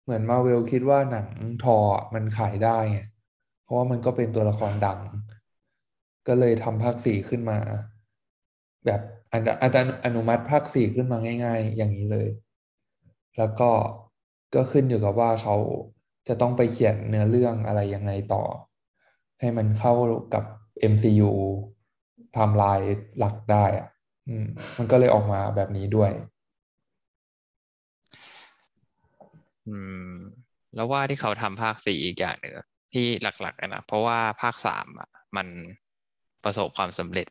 เหมือนมาเวลคิดว่าหนังทอมันขายได้ไงเพราะว่ามันก็เป็นตัวละครดัง ก็เลยทำภาคสี่ขึ้นมา แบบอาจจะอาจจะอนุมัติภาคสี่ขึ้นมาง่าย ๆ อย่างนี้เลย แล้วก็ก็ขึ้นอยู่กับว่าเขาจะต้องไปเขียนเนื้อเรื่องอะไรยังไงต่อ ให้มันเข้ากับ MCU ไทม์ไลน์หลักได้อะอมมันก็เลยออกมาแบบนี้ด้วย อืม แล้วว่าที่เขาทำภาคสี่อีกอย่างหนึ่งที่หลักๆอะนะเพราะว่าภาคสามอะ มันประสบความสำเร็จ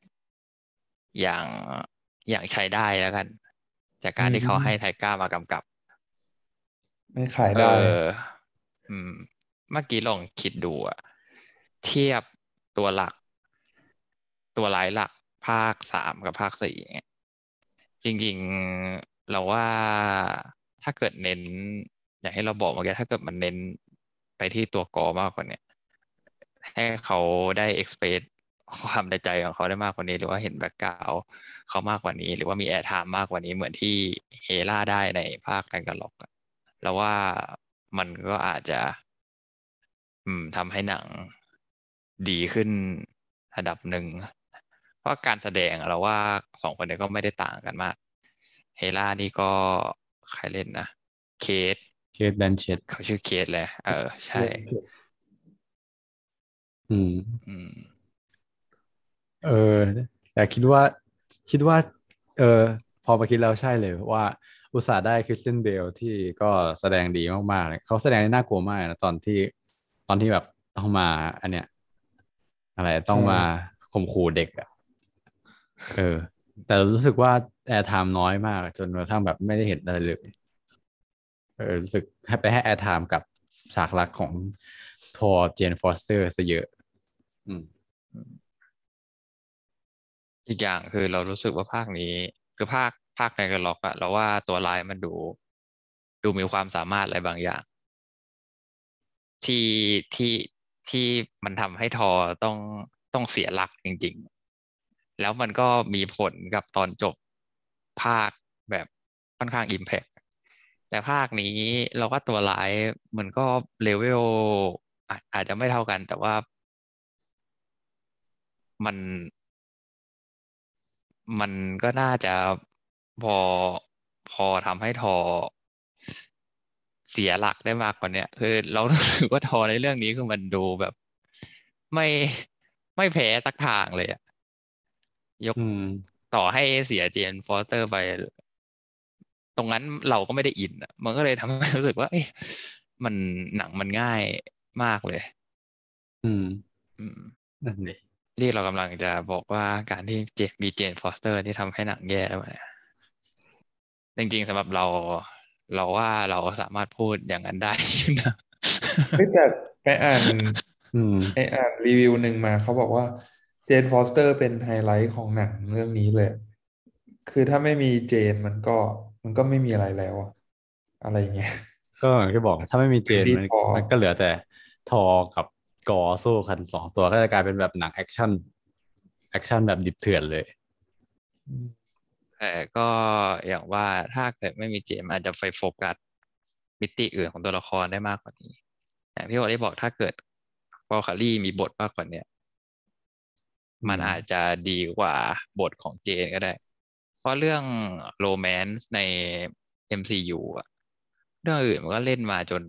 อย่างอย่างใช้ได้แล้วกัน จากการที่เขาอืมให้ไทก้ามากำกับ ไม่ขายเอได้ออืม เมื่อกี้ลองคิดดูอะเทียบตัวหลัก ตัวร้ายหลัก ภาคสามกับภาคสี่อย่างเงี้ยจริง ๆ เราว่าถ้าเกิดเน้น อย่างที่เราบอกเมื่อกี้ถ้าเกิดมันเน้นไปที่ตัวกอร์มากกว่าเนี้ยให้เขาได้ express ความในใจของเขาได้มากกว่านี้ หรือว่าเห็น background เขามากกว่านี้ หรือว่ามี airtime มากกว่านี้เหมือนที่เฮล่าได้ในภาคแรงกันล็อกอะแล้วว่ามันก็อาจจะ อืมทำให้หนังดีขึ้นระดับหนึ่งเพราะการแสดงอะเราว่าสองคนนี้ก็ไม่ได้ต่างกันมาก เฮล่านี่ก็ใครเล่นนะเคท เคทแบนเชตเขาชื่อเคทเลยเออ ใช่ อืม อืม เออ แต่คิดว่า คิดว่า เออ พอมาคิดแล้วใช่เลยว่า อุตส่าห์ได้คริสเตียนเบลที่ก็แสดงดีมากๆเลยเขาแสดงได้น่ากลัวมากนะตอนที่ ตอนที่แบบต้องมา อันเนี้ย อะไรต้องมาข่มขู่เด็กอะเออ แต่รู้สึกว่า airtime น้อยมาก จนกระทั่งแบบไม่ได้เห็นอะไรเลยเออ รู้สึกให้ไปให้ airtime กับฉากรักของทอร์เจนฟอสเตอร์ซะเยอะอีกอย่างคือเรารู้สึกว่าภาคนี้ คือภาคภาคในแร็กนาร็อกอะเราว่าตัวร้ายมันดู ดูมีความสามารถอะไรบางอย่าง ที่ที่ที่มันทำให้ธอร์ต้องต้องเสียหลักจริง ๆ แล้วมันก็มีผลกับตอนจบภาคแบบค่อนข้างอิมแพ t แต่ภาคนี้เราก็ตัวร้ายมันก็เลเวลอาอาจจะไม่เท่ากัน แต่ว่ามันมันก็น่าจะพอพอทำให้ทอเสียหลักได้มากกว่าเนี้ยคือเรารู้สึกว่าทอในเรื่องนี้คือมันดูแบบ ไม่ไม่แพ้สักทางเลยอะยกอืมต่อให้เสียเจนฟอสเตอร์ไป ตรงนั้นเราก็ไม่ได้อินอะมันก็เลยทำให้รู้สึกว่าเอ๊ะมันหนังมันง่ายมากเลย อืม อืมนั่นดิที่เรากำลังจะบอกว่าการที่เจมีเจนฟอสเตอร์ที่ทำให้หนังแย่แล้วเนี่ยจริงๆสำหรับเรา เราว่าเราสามารถพูดอย่างนั้นได้อยู่นะเฮ้ยแต่ไปอ่านอืมไปอ่านรีวิวหนึ่งมาเขาบอกว่าเจนฟอสเตอร์เป็นไฮไลท์ของหนังเรื่องนี้เลย คือถ้าไม่มีเจนมันก็ มันก็ไม่มีอะไรแล้ว อะอะไรอย่างเงี้ยก็อย่างที่บอกถ้าไม่มีเจนดีมันพอมันก็เหลือแต่ธอร์กับกอร์สู้กันสองตัวก็จะกลายเป็นแบบหนังแอคชั่นแอคชั่นแบบดิบเถื่อนเลยแต่ก็อย่างว่าถ้าเกิดไม่มีเจมส์อาจจะไปโฟกัสมิติอื่นของตัวละครได้มากกว่านี้ อย่างที่วอลลี่บอกถ้าเกิดวัลคีรี่มีบทมากกว่าเนี้ยมันอืมอาจจะดีกว่าบทของเจนก็ได้เพ ราะเรื่อง romance ใน MCU อะเรื่องอื่นมันก็เล่นมาจน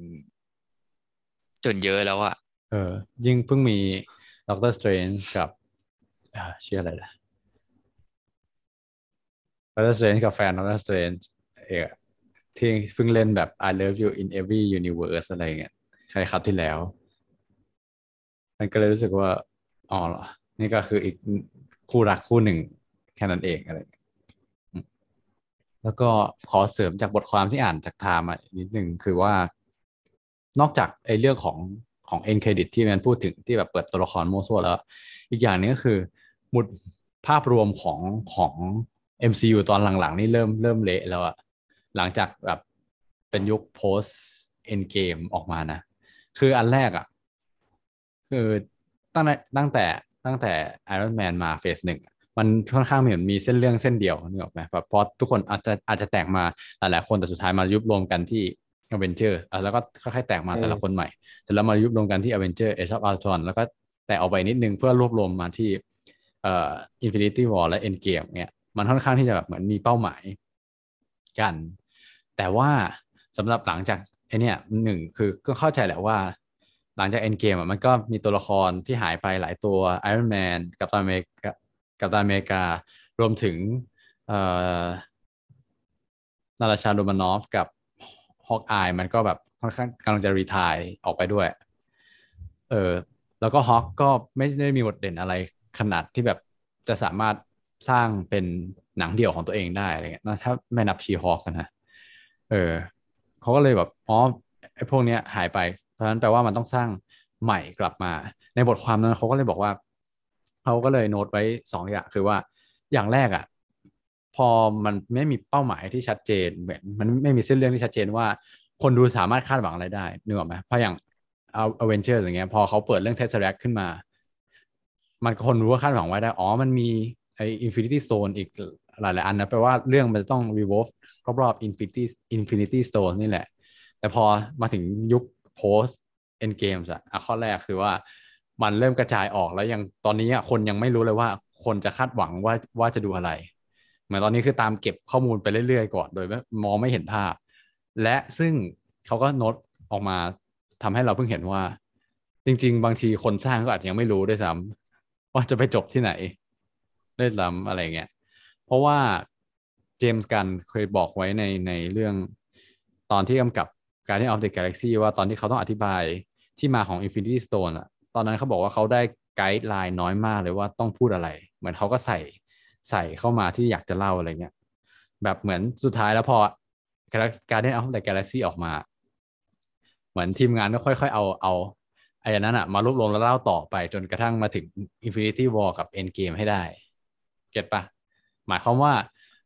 จนเยอะแล้วอะเออ ยิ่งเพิ่งมีด็อกเตอร์สเตรนจ์กับชื่ออะไรล่ะด็อกเตอร์สเตรนจ์กับแฟนด็อกเตอร์สเตรนจ์เออที่เพิ่งเล่นแบบ I love you in every universe อะไรเงี้ยใช่ครับที่แล้ว มันก็เลยรู้สึกว่า อ๋อเหรอนี่ก็คืออีกคู่รักคู่หนึ่งแค่นั้นเองอะไรเแล้วก็ขอเสริมจากบทความที่อ่านจาก Time นิดหนึ่งคือว่านอกจากไอ้เรื่องของของ end credit ที่มันพูดถึงที่แบบเปิดตัวละครมั่วซั่วแล้ว อีกอย่างนึงก็คือหมุดภาพรวมของของ MCU ตอนหลังๆ นี่เริ่มเริ่มเละแล้วอะหลังจากแบบเป็นยุค post end game ออกมานะ คืออันแรกอะคือตั้งแต่ตั้งแต่ตั้งแต่ Iron Man มาเฟสหนึ่ง มันค่อนข้างเหมือนมีเส้นเรื่องเส้นเดียวนึกออกไหมแบบเพราะทุกคนอาจจะอาจจะแตกมาหลายๆคนแต่สุดท้ายมายุบรวมกันที่ Avengers อะแล้วก็ค่อยๆแตกมาแต่ละคนใหม่เสร็จแล้วมายุบรวมกันที่ Avenger Age of Ultron แล้วก็แตกออกไปนิดนึงเพื่อรวบรวมมาที่เอ่อ Infinity War และ Endgame เนี่ยมันค่อนข้างที่จะแบบเหมือนมีเป้าหมายกัน แต่ว่าสำหรับหลังจากไอเนี่ยหนึ่งคือก็เข้าใจแหละว่า หลังจาก Endgame อะมันก็มีตัวละครที่หายไปหลายตัว Iron Man กัปตันอเมริกา กัปตันอเมริกา รวมถึงนาราชาโดมานอฟกับฮอกอายมันก็แบบค่อนข้างกำลังจะรีทายออกไปด้วย เออแล้วก็ฮอกก็ไม่ได้มีบทเด่นอะไรขนาดที่แบบจะสามารถสร้างเป็นหนังเดี่ยวของตัวเองได้อะไรเงี้ยนะถ้าไม่นับชีฮอกนะเออเขาก็เลยแบบอ๋อไอ้พวกเนี้ยหายไป เพราะฉะนั้นแปลว่ามันต้องสร้างใหม่กลับมา ในบทความนั้นเขาก็เลยบอกว่า เขาก็เลยโน้ตไว้สองอย่างคือว่าอย่างแรกอะพอมันไม่มีเป้าหมายที่ชัดเจนเหมือนมันไม่มีเส้นเรื่องที่ชัดเจนว่า คนดูสามารถคาดหวังอะไรได้นึกออกไหมเพราะอย่างเอาอเวนเจอร์สอย่างเงี้ยพอเขาเปิดเรื่องเทส r ร c t ขึ้นมา มันคนรู้ว่าคาดหวังไว้ได้ อ๋อมันมีไอ Infinity Stone อีกหลาย ๆ อันนะแปลว่าเรื่องมันจะต้อง revolve รอบๆ Infinity Infinity Stone นี่แหละ แต่พอมาถึงยุค post Endgame อะข้อแรกคือว่า มันเริ่มกระจายออกแล้วยังตอนนี้อะคนยังไม่รู้เลยว่าคนจะคาดหวังว่าว่าจะดูอะไร เหมือนตอนนี้คือตามเก็บข้อมูลไปเรื่อยๆก่อนโดยไม่มองไม่เห็นภาพ และซึ่งเขาก็โน้ตออกมาทำให้เราเพิ่งเห็นว่า จริง ๆ บางทีคนสร้างก็อาจจะยังไม่รู้ด้วยซ้ำว่าจะไปจบที่ไหนด้วยซ้ำอะไรเงี้ยเพราะว่าเจมส์กันเคยบอกไว้ในในเรื่องตอนที่กำกับ Guardian of the Galaxy ว่าตอนที่เขาต้องอธิบายที่มาของ Infinity Stone อะ ตอนนั้นเขาบอกว่าเขาได้ไกด์ไลน์น้อยมากเลยว่าต้องพูดอะไร เหมือนเขาก็ใส่ใส่เข้ามาที่อยากจะเล่าอะไรเงี้ยแบบเหมือนสุดท้ายแล้วพอ Guardian of the Galaxy ออกมา เหมือนทีมงานก็ค่อยๆ เอาเอาไอ้นั้นอะมารวบรวมแล้วเล่าต่อไปจนกระทั่งมาถึง Infinity War กับ Endgame ให้ได้ เก็ตปะหมายความว่า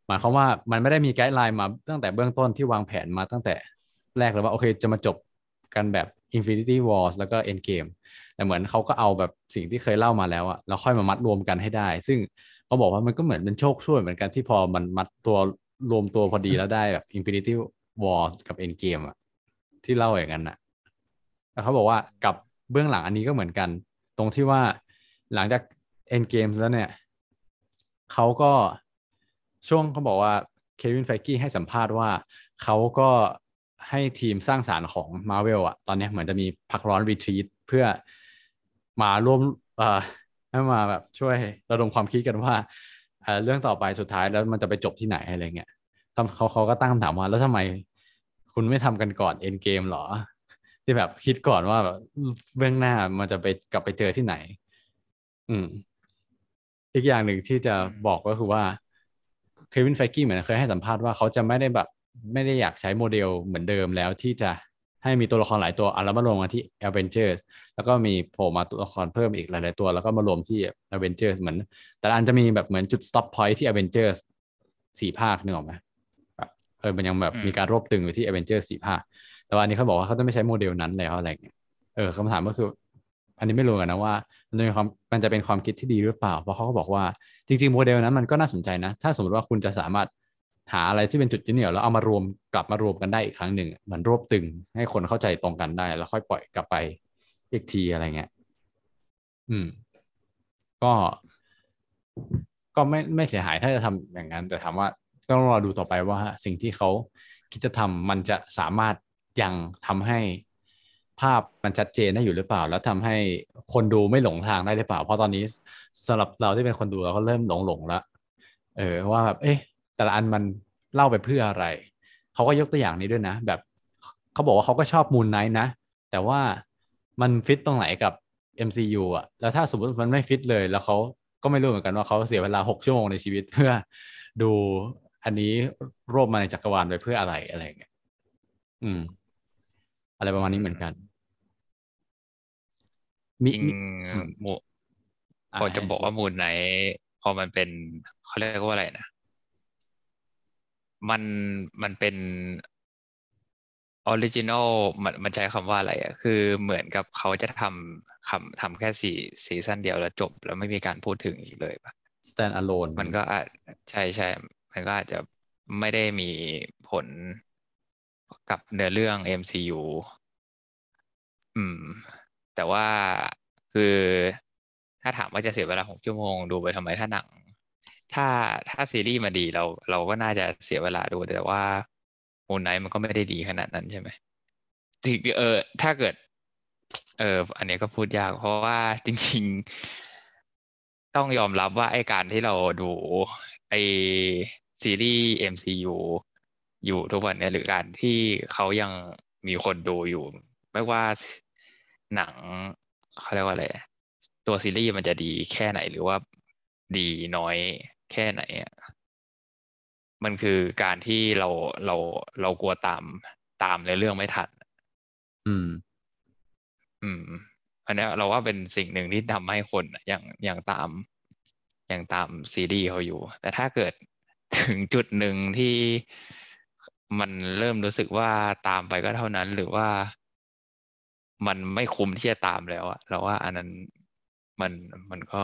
หมายความว่ามันไม่ได้มีไกด์ไลน์มาตั้งแต่เบื้องต้นที่วางแผนมาตั้งแต่แรกเลยว่าโอเคจะมาจบกันแบบ Infinity Wars แล้วก็ Endgame แต่เหมือนเขาก็เอาแบบสิ่งที่เคยเล่ามาแล้วอะแล้วค่อยมามัดรวมกันให้ได้ ซึ่งเขาบอกว่ามันก็เหมือนเป็นโชคช่วยเหมือนกันที่พอมันมัดตัวรวมตัวพอดีแล้วได้แบบ Infinity War กับ Endgame อะที่เล่าอย่างนั้นอะแล้วเขาบอกว่ากับเบื้องหลังอันนี้ก็เหมือนกัน ตรงที่ว่าหลังจาก Endgame แล้วเนี่ยเขาก็ช่วงเขาบอกว่าเควินไฟกี้ให้สัมภาษณ์ว่าเขาก็ให้ทีมสร้างสารรค์ของ Marvel อะตอนนี้เหมือนจะมีพักร้อนรีทรีตเพื่อ มาร่วมเอ่อให้มาแบบช่วยระดมความคิดกันว่าเเรื่องต่อไปสุดท้ายแล้วมันจะไปจบที่ไหนอะไรเงี้ยเขาเขาก็ตั้งคำถามว่าแล้วทำไมคุณไม่ทำกันก่อนเอ็นเกมหรอ ที่แบบคิดก่อนว่าแบบเบื้องหน้ามันจะไปกลับไปเจอที่ไหน อืม อีกอย่างหนึ่งที่จะบอกก็คือว่าเควินไฟกี้เหมือนเคยให้สัมภาษณ์ว่าเขาจะไม่ได้แบบ ไม่ได้อยากใช้โมเดลเหมือนเดิมแล้วที่จะ ให้มีตัวละครหลายตัวเอาแล้วมารวมกันที่ Avengers แล้วก็มีโผล่มาตัวละครเพิ่มอีกหลาย ๆ ตัว แล้วก็มารวมที่ Avengers เหมือน แต่อันจะมีแบบเหมือนจุด stop point ที่ Avengers สี่ภาคนึกออกไหมแบบเออมันยังแบบมีการรวบตึงอยู่ที่ Avengers สี่ภาค แต่ว่าอันนี้เขาบอกว่าเขาจะไม่ใช้โมเดลนั้นแล้วอะไรเงี้ยเออคำถามก็คือ อันนี้ไม่รู้กันนะว่ามันจะเป็นความมันจะเป็นความคิดที่ดีหรือเปล่า เพราะเขาก็บอกว่าจริง ๆ โมเดลนั้นมันก็น่าสนใจนะ ถ้าสมมติว่าคุณจะสามารถ หาอะไรที่เป็นจุดยึดเหนี่ยวแล้วเอามารวมกลับมารวมกันได้อีกครั้งหนึ่งเหมือนรวบตึงให้คนเข้าใจตรงกันได้ แล้วค่อยปล่อยกลับไปอีกทีอะไรเงี้ย อืม ก็ก็ไม่ไม่เสียหายถ้าจะทำอย่างนั้น แต่ถามว่าต้องรอดูต่อไปว่า สิ่งที่เขาคิดจะทำมันจะสามารถยังทำให้ภาพมันชัดเจนได้อยู่หรือเปล่า แล้วทำให้คนดูไม่หลงทางได้หรือเปล่า เพราะตอนนี้สำหรับเราที่เป็นคนดูเราก็เริ่มหลงหลงล้วเออว่าแบบเอ๊ะ แต่ละอันมันเล่าไปเพื่ออะไร เขาก็ยกตัวอย่างนี้ด้วยนะ แบบเขาบอกว่าเขาก็ชอบมูนไนท์นะ แต่ว่ามันฟิตตรงไหนกับ MCU อะแล้วถ้าสมมติมันไม่ฟิตเลย แล้วเขาก็ไม่รู้เหมือนกันว่าเขาเสียเวลาหกชั่วโมงในชีวิตเพื่อดูอันนี้รวบมาในจักรวาลไปเพื่ออะไรอะไรเงี้ย อืม อะไรประมาณนี้เหมือนกัน มีหมูพอจะบอกว่ามูนไหน พอมันเป็นเขาเรียกว่าอะไรนะ มันมันเป็นoriginal มันมันใช้คำว่าอะไรอะคือเหมือนกับเขาจะทำคำทำแค่สี่ซีซั่นเดียวแล้วจบ แล้วไม่มีการพูดถึงอีกเลยปะ stand alone มันก็อาจใช่ใช่มันก็อาจจะไม่ได้มีผลกับเนื้อเรื่อง MCU อืม แต่ว่าคือถ้าถามว่าจะเสียเวลาหกชั่วโมง ดูไปทำไมถ้าหนัง ถ้าถ้าซีรีส์มาดีเราเราก็น่าจะเสียเวลาดูแต่ว่าโมนไนท์มันก็ไม่ได้ดีขนาดนั้นใช่ไหมถึงเออ ถ้าเกิด เออ อันนี้ก็พูดยาก เพราะว่าจริง ๆ ต้องยอมรับว่าไอการที่เราดูไอซีรีส์ MCU อยู่ทุกวันนี้หรือการที่เขายังมีคนดูอยู่ ไม่ว่าหนังเขาเรียกว่าอะไรตัวซีรีส์มันจะดีแค่ไหนหรือว่าดีน้อย แค่ไหนอะมันคือการที่เราเราเรากลัวตามตามในเรื่องไม่ทันอืม อืม อันนี้เราว่าเป็นสิ่งหนึ่งที่ทำให้คนอย่างอย่างตามอย่างตามซีรีส์เขาอยู่ แต่ถ้าเกิดถึงจุดหนึ่งที่มันเริ่มรู้สึกว่าตามไปก็เท่านั้น หรือว่ามันไม่คุ้มที่จะตามแล้วอะเราว่าอันนั้นมันมันก็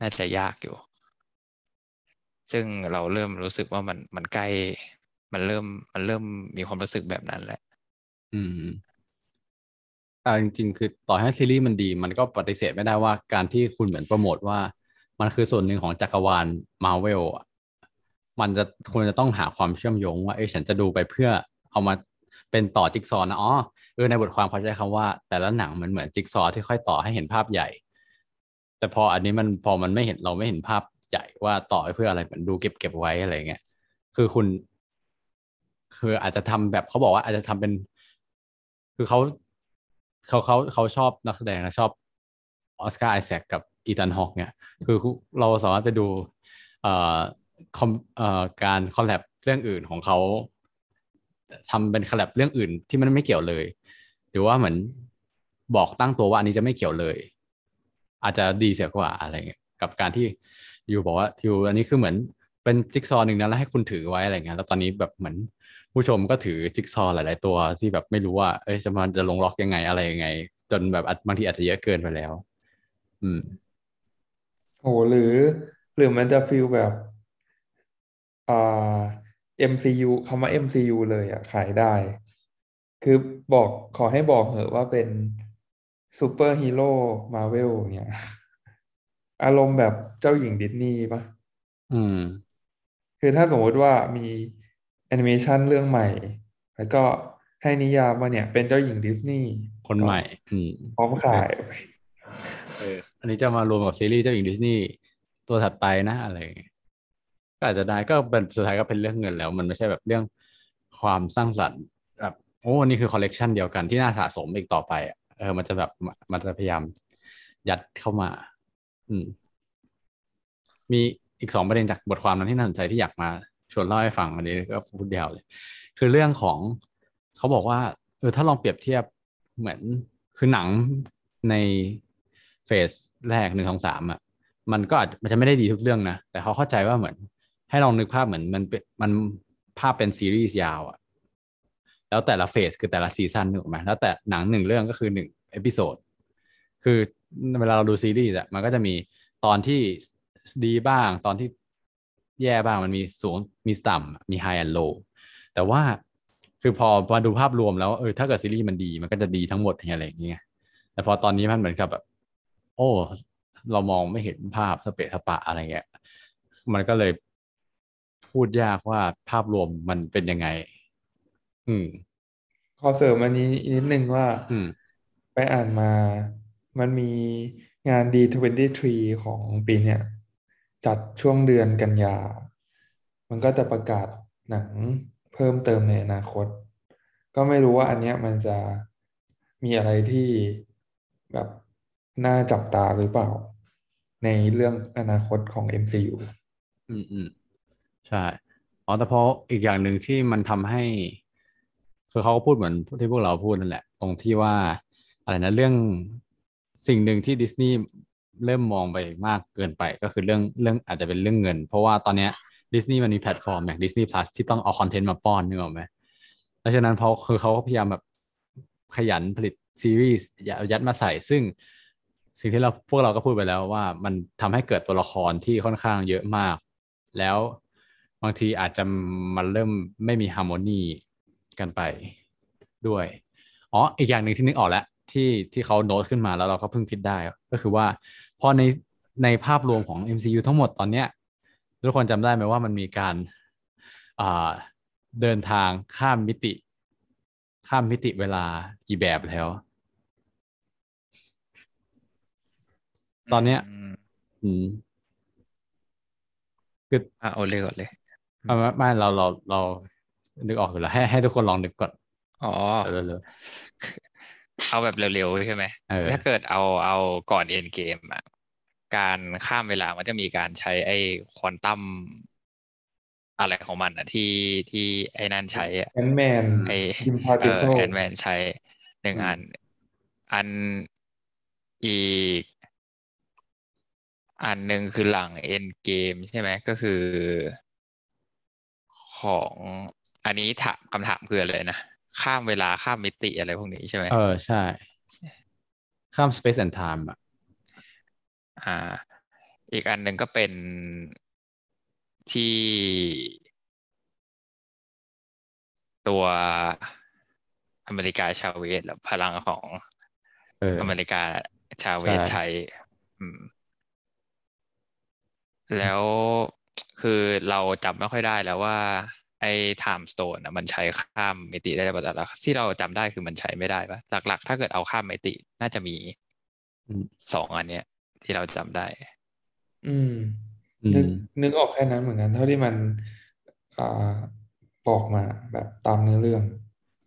น่าจะยากอยู่ ซึ่งเราเริ่มรู้สึกว่ามันมันใกล้ มันเริ่มมันเริ่มมีความรู้สึกแบบนั้นแหละ อืมอ่าจริงๆ คือต่อให้ซีรีส์มันดี มันก็ปฏิเสธไม่ได้ว่าการที่คุณเหมือนโปรโมทว่า มันคือส่วนหนึ่งของจักรวาลมาเวลมันจะควรจะต้องหาความเชื่อมโยงว่าเอ้ฉันจะดูไปเพื่อเอามาเป็นต่อจิ๊กซอนะอ๋อเออในบทความเขาใช้คำว่า แต่ละหนังมันเหมือนจิ๊กซอที่ค่อยต่อให้เห็นภาพใหญ่ แต่พออันนี้มันพอมันไม่เห็นเราไม่เห็นภาพ ใหญ่ว่าต่อเพื่ออะไรเหมือนดูเก็บเก็บไว้อะไรเงี้ยคือคุณ คืออาจจะทำแบบเขาบอกว่าอาจจะทำเป็น คือเขาเขาเขาเขาชอบนักแสดงนะชอบออสการ์ไอแซคกับอีธานฮอกเนี่ย คือเราสามารถไปดูเอ่อคอมเอ่อการ collab เรื่องอื่นของเขาทำเป็นคอลแลบเรื่องอื่นที่มันไม่เกี่ยวเลย หรือว่าเหมือนบอกตั้งตัวว่าอันนี้จะไม่เกี่ยวเลย อาจจะดีเสียกว่าอะไรเงี้ยกับการที่ ยู่บอกว่าอยู่อันนี้คือเหมือนเป็นจิ๊กซอหนึ่งนะแล้วให้คุณถือไว้อะไรเงี้ยแล้วตอนนี้แบบเหมือนผู้ชมก็ถือจิ๊กซอหลาย ๆ ตัวที่แบบไม่รู้ว่า เอ้ยจะมันจะลงล็อกยังไงอะไรยังไง จนแบบบางทีอาจจะเยอะเกินไปแล้ว อืมโอ้หรือ หรือมันจะฟีลแบบอ่า MCU คำว่า MCU เลยอะขายได้ คือบอกขอให้บอกเหอะว่าเป็นซูเปอร์ฮีโร่มาเวลเนี่ย อารมณ์แบบเจ้าหญิงดิสนีย์ปะอืม คือถ้าสมมติว่ามีแอนิเมชันเรื่องใหม่ แล้วก็ให้นิยามว่าเนี่ย เป็นเจ้าหญิงดิสนีย์คนใหม่ อืมพร้อมขายเอออันนี้จะมารวมกับซีรีส์เจ้าหญิงดิสนีย์ตัวถัดไปนะอะไรอย่างเงี้ยก็อาจจะได้ก็เป็นสุดท้ายก็เป็นเรื่องเงินแล้ว มันไม่ใช่แบบเรื่องความสร้างสรรค์แบบโอ้นี่คือคอลเลกชันเดียวกันที่น่าสะสมอีกต่อไปอะเออ มันจะแบบมันจะพยายามยัดเข้ามา อืม มีอีกสองประเด็นจากบทความนั้นที่น่าสนใจที่อยากมาชวนเล่าให้ฟังอันนี้ก็พูดยาวเลย คือเรื่องของเขาบอกว่าเออถ้าลองเปรียบเทียบเหมือนคือหนังในเฟสแรกหนึ่งสองสามอะ มันก็อาจมันจะไม่ได้ดีทุกเรื่องนะ แต่เขาเข้าใจว่าเหมือน ให้ลองนึกภาพเหมือนมันเป็นมันภาพเป็นซีรีส์ยาวอะ แล้วแต่ละเฟสคือแต่ละซีซันนึกออกไหมแล้วแต่หนังหนึ่งเรื่องก็คือหนึ่ง episode คือ เวลาเราดูซีรีส์อะมันก็จะมีตอนที่ดีบ้าง ตอนที่แย่บ้างมันมีสูงมีต่ำมี high and low แต่ว่าคือพอมาดูภาพรวมแล้วเออถ้าเกิดซีรีส์มันดีมันก็จะดีทั้งหมดอะไรอย่างเงี้ยแต่พอตอนนี้มันเหมือนกับแบบ โอ้ เรามองไม่เห็นภาพสเปะสปะอะไรเงี้ยมันก็เลยพูดยากว่าภาพรวมมันเป็นยังไง อืม ขอเสริมอันนี้นิดนึงว่า อืม ไปอ่านมา มันมีงาน D23 ของปีเนี่ยจัดช่วงเดือนกันยา มันก็จะประกาศหนังเพิ่มเติมในอนาคต ก็ไม่รู้ว่าอันเนี้ยมันจะมีอะไรที่แบบน่าจับตาหรือเปล่า ในเรื่องอนาคตของ MCU อืมอืมใช่อ๋อแต่เพราะอีกอย่างหนึ่งที่มันทำให้ คือเขาก็พูดเหมือนที่พวกเราพูดนั่นแหละ ตรงที่ว่าอะไรนะเรื่อง สิ่งหนึ่งที่ดิสนีย์เริ่มมองไปมากเกินไปก็คือเรื่องเรื่องอาจจะเป็นเรื่องเงิน เพราะว่าตอนเนี้ยดิสนีย์มันมีแพลตฟอร์มอย่าง Disney Plus ที่ต้องเอาคอนเทนต์มาป้อนนึกออกไหมแล้วฉะนั้นเพราะคือเขาก็พยายามแบบขยันผลิตซีรีส์ยัดมาใส่ซึ่งสิ่งที่เราพวกเราก็พูดไปแล้วว่ามันทำให้เกิดตัวละครที่ค่อนข้างเยอะมาก แล้วบางทีอาจจะมันเริ่มไม่มี harmony กันไปด้วย อ๋อ อีกอย่างหนึ่งที่นึกออกแล้ว ที่ที่เขาโน้ตขึ้นมาแล้วเราก็เพิ่งคิดได้ ก็คือว่าพอในในภาพรวมของ MCU ทั้งหมดตอนเนี้ยทุกคนจำได้ไหมว่ามันมีการอ่าเดินทางข้ามมิติ ข้ามมิติเวลากี่แบบแล้ว ตอนเนี้ยอืมอืมคืออะโอเลยก่อนเลยเอาไม่ไม่เราเราเรานึกออกอยู่แล้วให้ให้ทุกคนลองนึกก่อน อ๋อ เร็วเอาแบบเร็วๆใช่ไหมเออถ้าเกิดเอาเอาก่อนเอ็นเกมอะการข้ามเวลามันจะมีการใช้ไอ้ควอนตัมอะไรของมันอะที่ที่ไอ้นั่นใช้อะ Ant-Man ไอ้ Pym Particle Ant-Man ใช้หนึ่งอัน อันอีก อันหนึ่งคือหลัง Endgame ใช่ไหมก็คือของอันนี้ถามคำถามคืออะไรนะ ข้ามเวลาข้ามมิติอะไรพวกนี้ใช่ไหมเออใช่ ข้าม space and time อะอ่า อีกอันหนึ่งก็เป็นที่ตัวอเมริกาชาเวสหรือพลังของเอออเมริกาชาเวสใช่ใช้อืมแล้วคือเราจำไม่ค่อยได้แล้วว่า ไอ้ time stone อะมันใช้ข้ามมิติได้หรือเปล่าแต่ละที่เราจำได้คือมันใช้ไม่ได้ปะหลัก ๆ ถ้าเกิดเอาข้ามมิติน่าจะมีอืมสองอันเนี้ย ที่เราจำได้ อืมอืนึกมนึกออกแค่นั้นเหมือนกัน เท่าที่มันอ่าบอกมาแบบตามเนื้อเรื่อง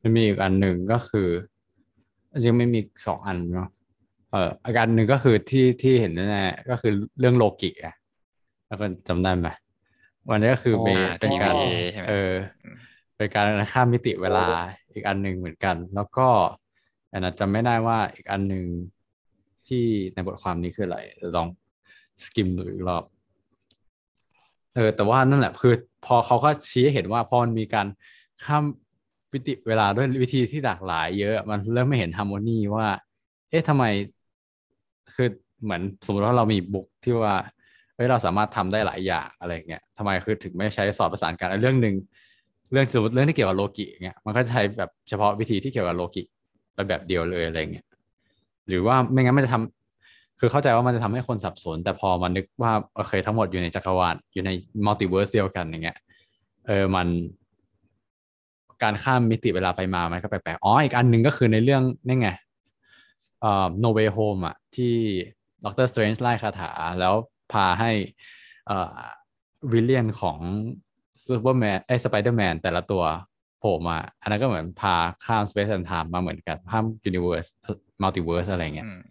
มันมีอีกอันหนึ่งก็คือจริงๆไม่มีสองอันเนาะเอออีกอันหนึ่งก็คือที่ที่เห็นแน่ๆก็คือเรื่องโลกิอะแล้วก็จำได้ไหม วันนี้ก็คืออ๋อเมอ่าเป็นการ TVA ใช่ไหมเออเป็นการข้ามมิติเวลาอีกอันหนึ่งเหมือนกัน แล้วก็อันนั้นจำไม่ได้ว่าอีกอันหนึ่งที่ในบทความนี้คืออะไรเดี๋ยวลองสกิมดูอีกรอบเออแต่ว่านั่นแหละคือพอเขาก็ชี้ให้เห็นว่าพอมันมีการข้ามวิติเวลาด้วยวิธีที่หลากหลายเยอะ มันเริ่มไม่เห็นฮาร์โมนีว่า เอ๊ะทำไมคือเหมือนสมมติว่าเรามีบุ๊กที่ว่า เฮ้ยเราสามารถทำได้หลายอย่างอะไรเงี้ยทำไมคือถึงไม่ใช้สอบประสานกันเรื่องหนึ่งเรื่องสมมติเรื่องที่เกี่ยวกับโลกิเงี้ยมันก็ใช้แบบเฉพาะวิธีที่เกี่ยวกับโลกิไปแบบเดียวเลยอะไรเงี้ยหรือว่าไม่งั้นมันจะทำคือเข้าใจว่ามันจะทำให้คนสับสน แต่พอมานึกว่าโอเคทั้งหมดอยู่ในจักรวาลอยู่ในmultiverse เดียวกันอย่างเงี้ยเออมันการข้ามมิติเวลาไปมามันก็แปลกๆอ๋ออีกอันหนึ่งก็คือในเรื่องนี่ไงเอ่อ No Way Home อะที่ Doctor Strange ร่ายคาถาแล้ว พาให้เอ่อ villain ของซูเปอร์แมนไอ้สไปเดอร์แมนแต่ละตัวโผล่มา อันนั้นก็เหมือนพาข้าม Space and Time มาเหมือนกันข้าม Universe Multiverse อะไรเงี้ยอืม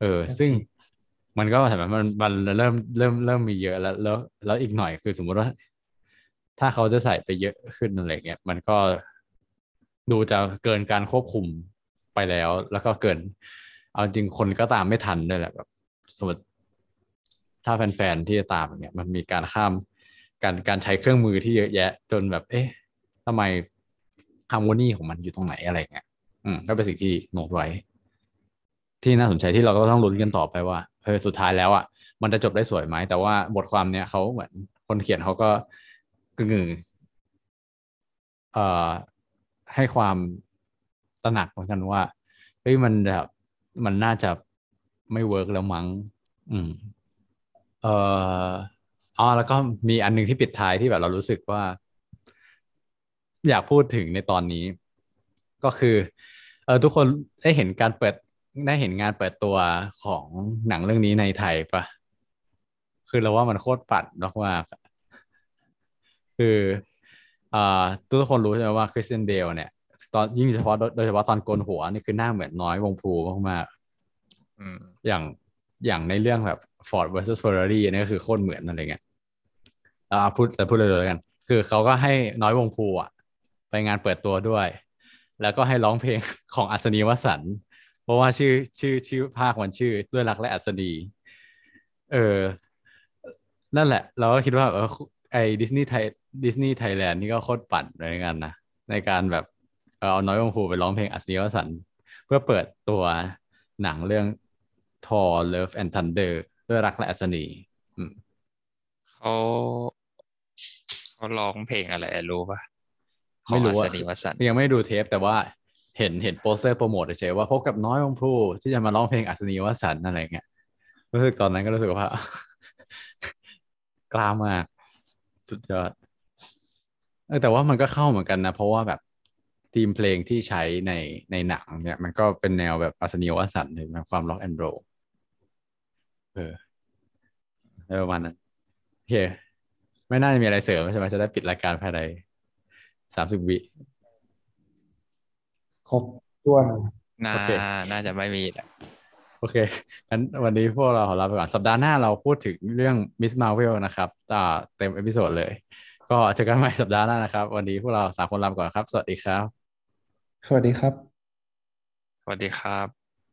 เออ ซึ่งมันก็เห็นไหมมันมันเริ่มเริ่มเริ่มมีเยอะแล้วแล้ว แล้วอีกหน่อยคือสมมุติว่า ถ้าเขาจะใส่ไปเยอะขึ้นอะไรเงี้ยมันก็ดูจะเกินการควบคุมไปแล้ว แล้วก็เกิน เอาจริงคนก็ตามไม่ทันด้วยแหละแบบสมมติ ถ้าแฟนๆที่จะตามอย่างเงี้ยมันมีการข้ามการการใช้เครื่องมือที่เยอะแยะ จนแบบ เอ๊ะทำไมฮาร์โมนีของมันอยู่ตรงไหนอะไรเงี้ยอืมก็เป็นสิ่งที่โน้ตไว้ ที่น่าสนใจที่เราก็ต้องลุ้นกันต่อไปว่าเออสุดท้ายแล้วอะ มันจะจบได้สวยไหม แต่ว่าบทความเนี้ยเขาเหมือนคนเขียนเขาก็กึ่งเอ่อให้ความตระหนักเหมือนกันว่าเฮ้ยมันแบบมันน่าจะไม่เวิร์กแล้วมั้ง อืม เอ่ออ๋อแล้วก็มีอันหนึงที่ปิดท้ายที่แบบเรารู้สึกว่า อยากพูดถึงในตอนนี้ ก็คือ เออทุกคนได้เห็นการเปิดได้เห็นงานเปิดตัวของหนังเรื่องนี้ในไทยปะคือเราว่ามันโคตรปัดมากๆอะคืออ่าทุกคนรู้ใช่ไหมว่าคริสเตียนเบลเนี่ย ตอนยิ่งเฉพาะโดยโดยเฉพาะตอนโกนหัวนี่คือหน้าเหมือนน้อยวงภูมากๆอืมอย่างอย่างในเรื่องแบบ Ford versus Ferrari อันนี้ก็คือโคตรเหมือนอะไรเงี้ยอ่าพูดแต่พูดเลยๆแล้วกัน คือเขาก็ให้น้อยวงภูอะ ไปงานเปิดตัวด้วย แล้วก็ให้ร้องเพลงของอัศนีวสันต์เพราะว่าชื่อชื่อชื่อภาคมันชื่อด้วยรักและอัศนีเออ นั่นแหละ เราก็คิดว่าเออไอ้ดิสนีย์ไทยดิสนีย์ไทยแลนด์นี่ก็โคตรปั่นเหมือนกันนะในการแบบเอาน้อยวงภูไปร้องเพลงอัศนีวสันต์เพื่อเปิดตัวหนังเรื่อง Thor Love and Thunder ด้วยรักและอัศนีอืมเขาเขาร้องเพลงอะไรรู้ปะของไม่รู้อัอะศนีวสันต์ยังไม่ดูเทปแต่ว่าเห็นเห็นโปสเตอร์โปรโมทเฉยๆว่าพบกับน้อยวงพรูที่จะมาร้องเพลงอัศนีวสันต์อะไรเงี้ยรู้สึกตอนนั้นก็รู้สึกว่า กล้ามาก สุดยอดเออแต่ว่ามันก็เข้าเหมือนกันนะ เพราะว่าแบบธีมเพลงที่ใช้ในในหนังเนี่ย มันก็เป็นแนวแบบอัศนีวสันต์เลยนะความ rock and roll เอออะไรประมาณนั้นโอเค ไม่น่าจะมีอะไรเสริมใช่ไหมจะได้ปิดรายการภายในสามสิบวิครบถ้วนน่าโอเคน่าจะไม่มีแหละโอเค งั้นวันนี้พวกเราขอลาไปก่อน สัปดาห์หน้าเราพูดถึงเรื่องมิสมา r v เวลนะครับอ่าเต็ม episode เลย ก็เจอกันใหม่สัปดาห์หน้านะครับ วันนี้พวกเราสามคนลาไปก่อนครับ สวัสดีครับ สวัสดีครับ สวัสดีครับ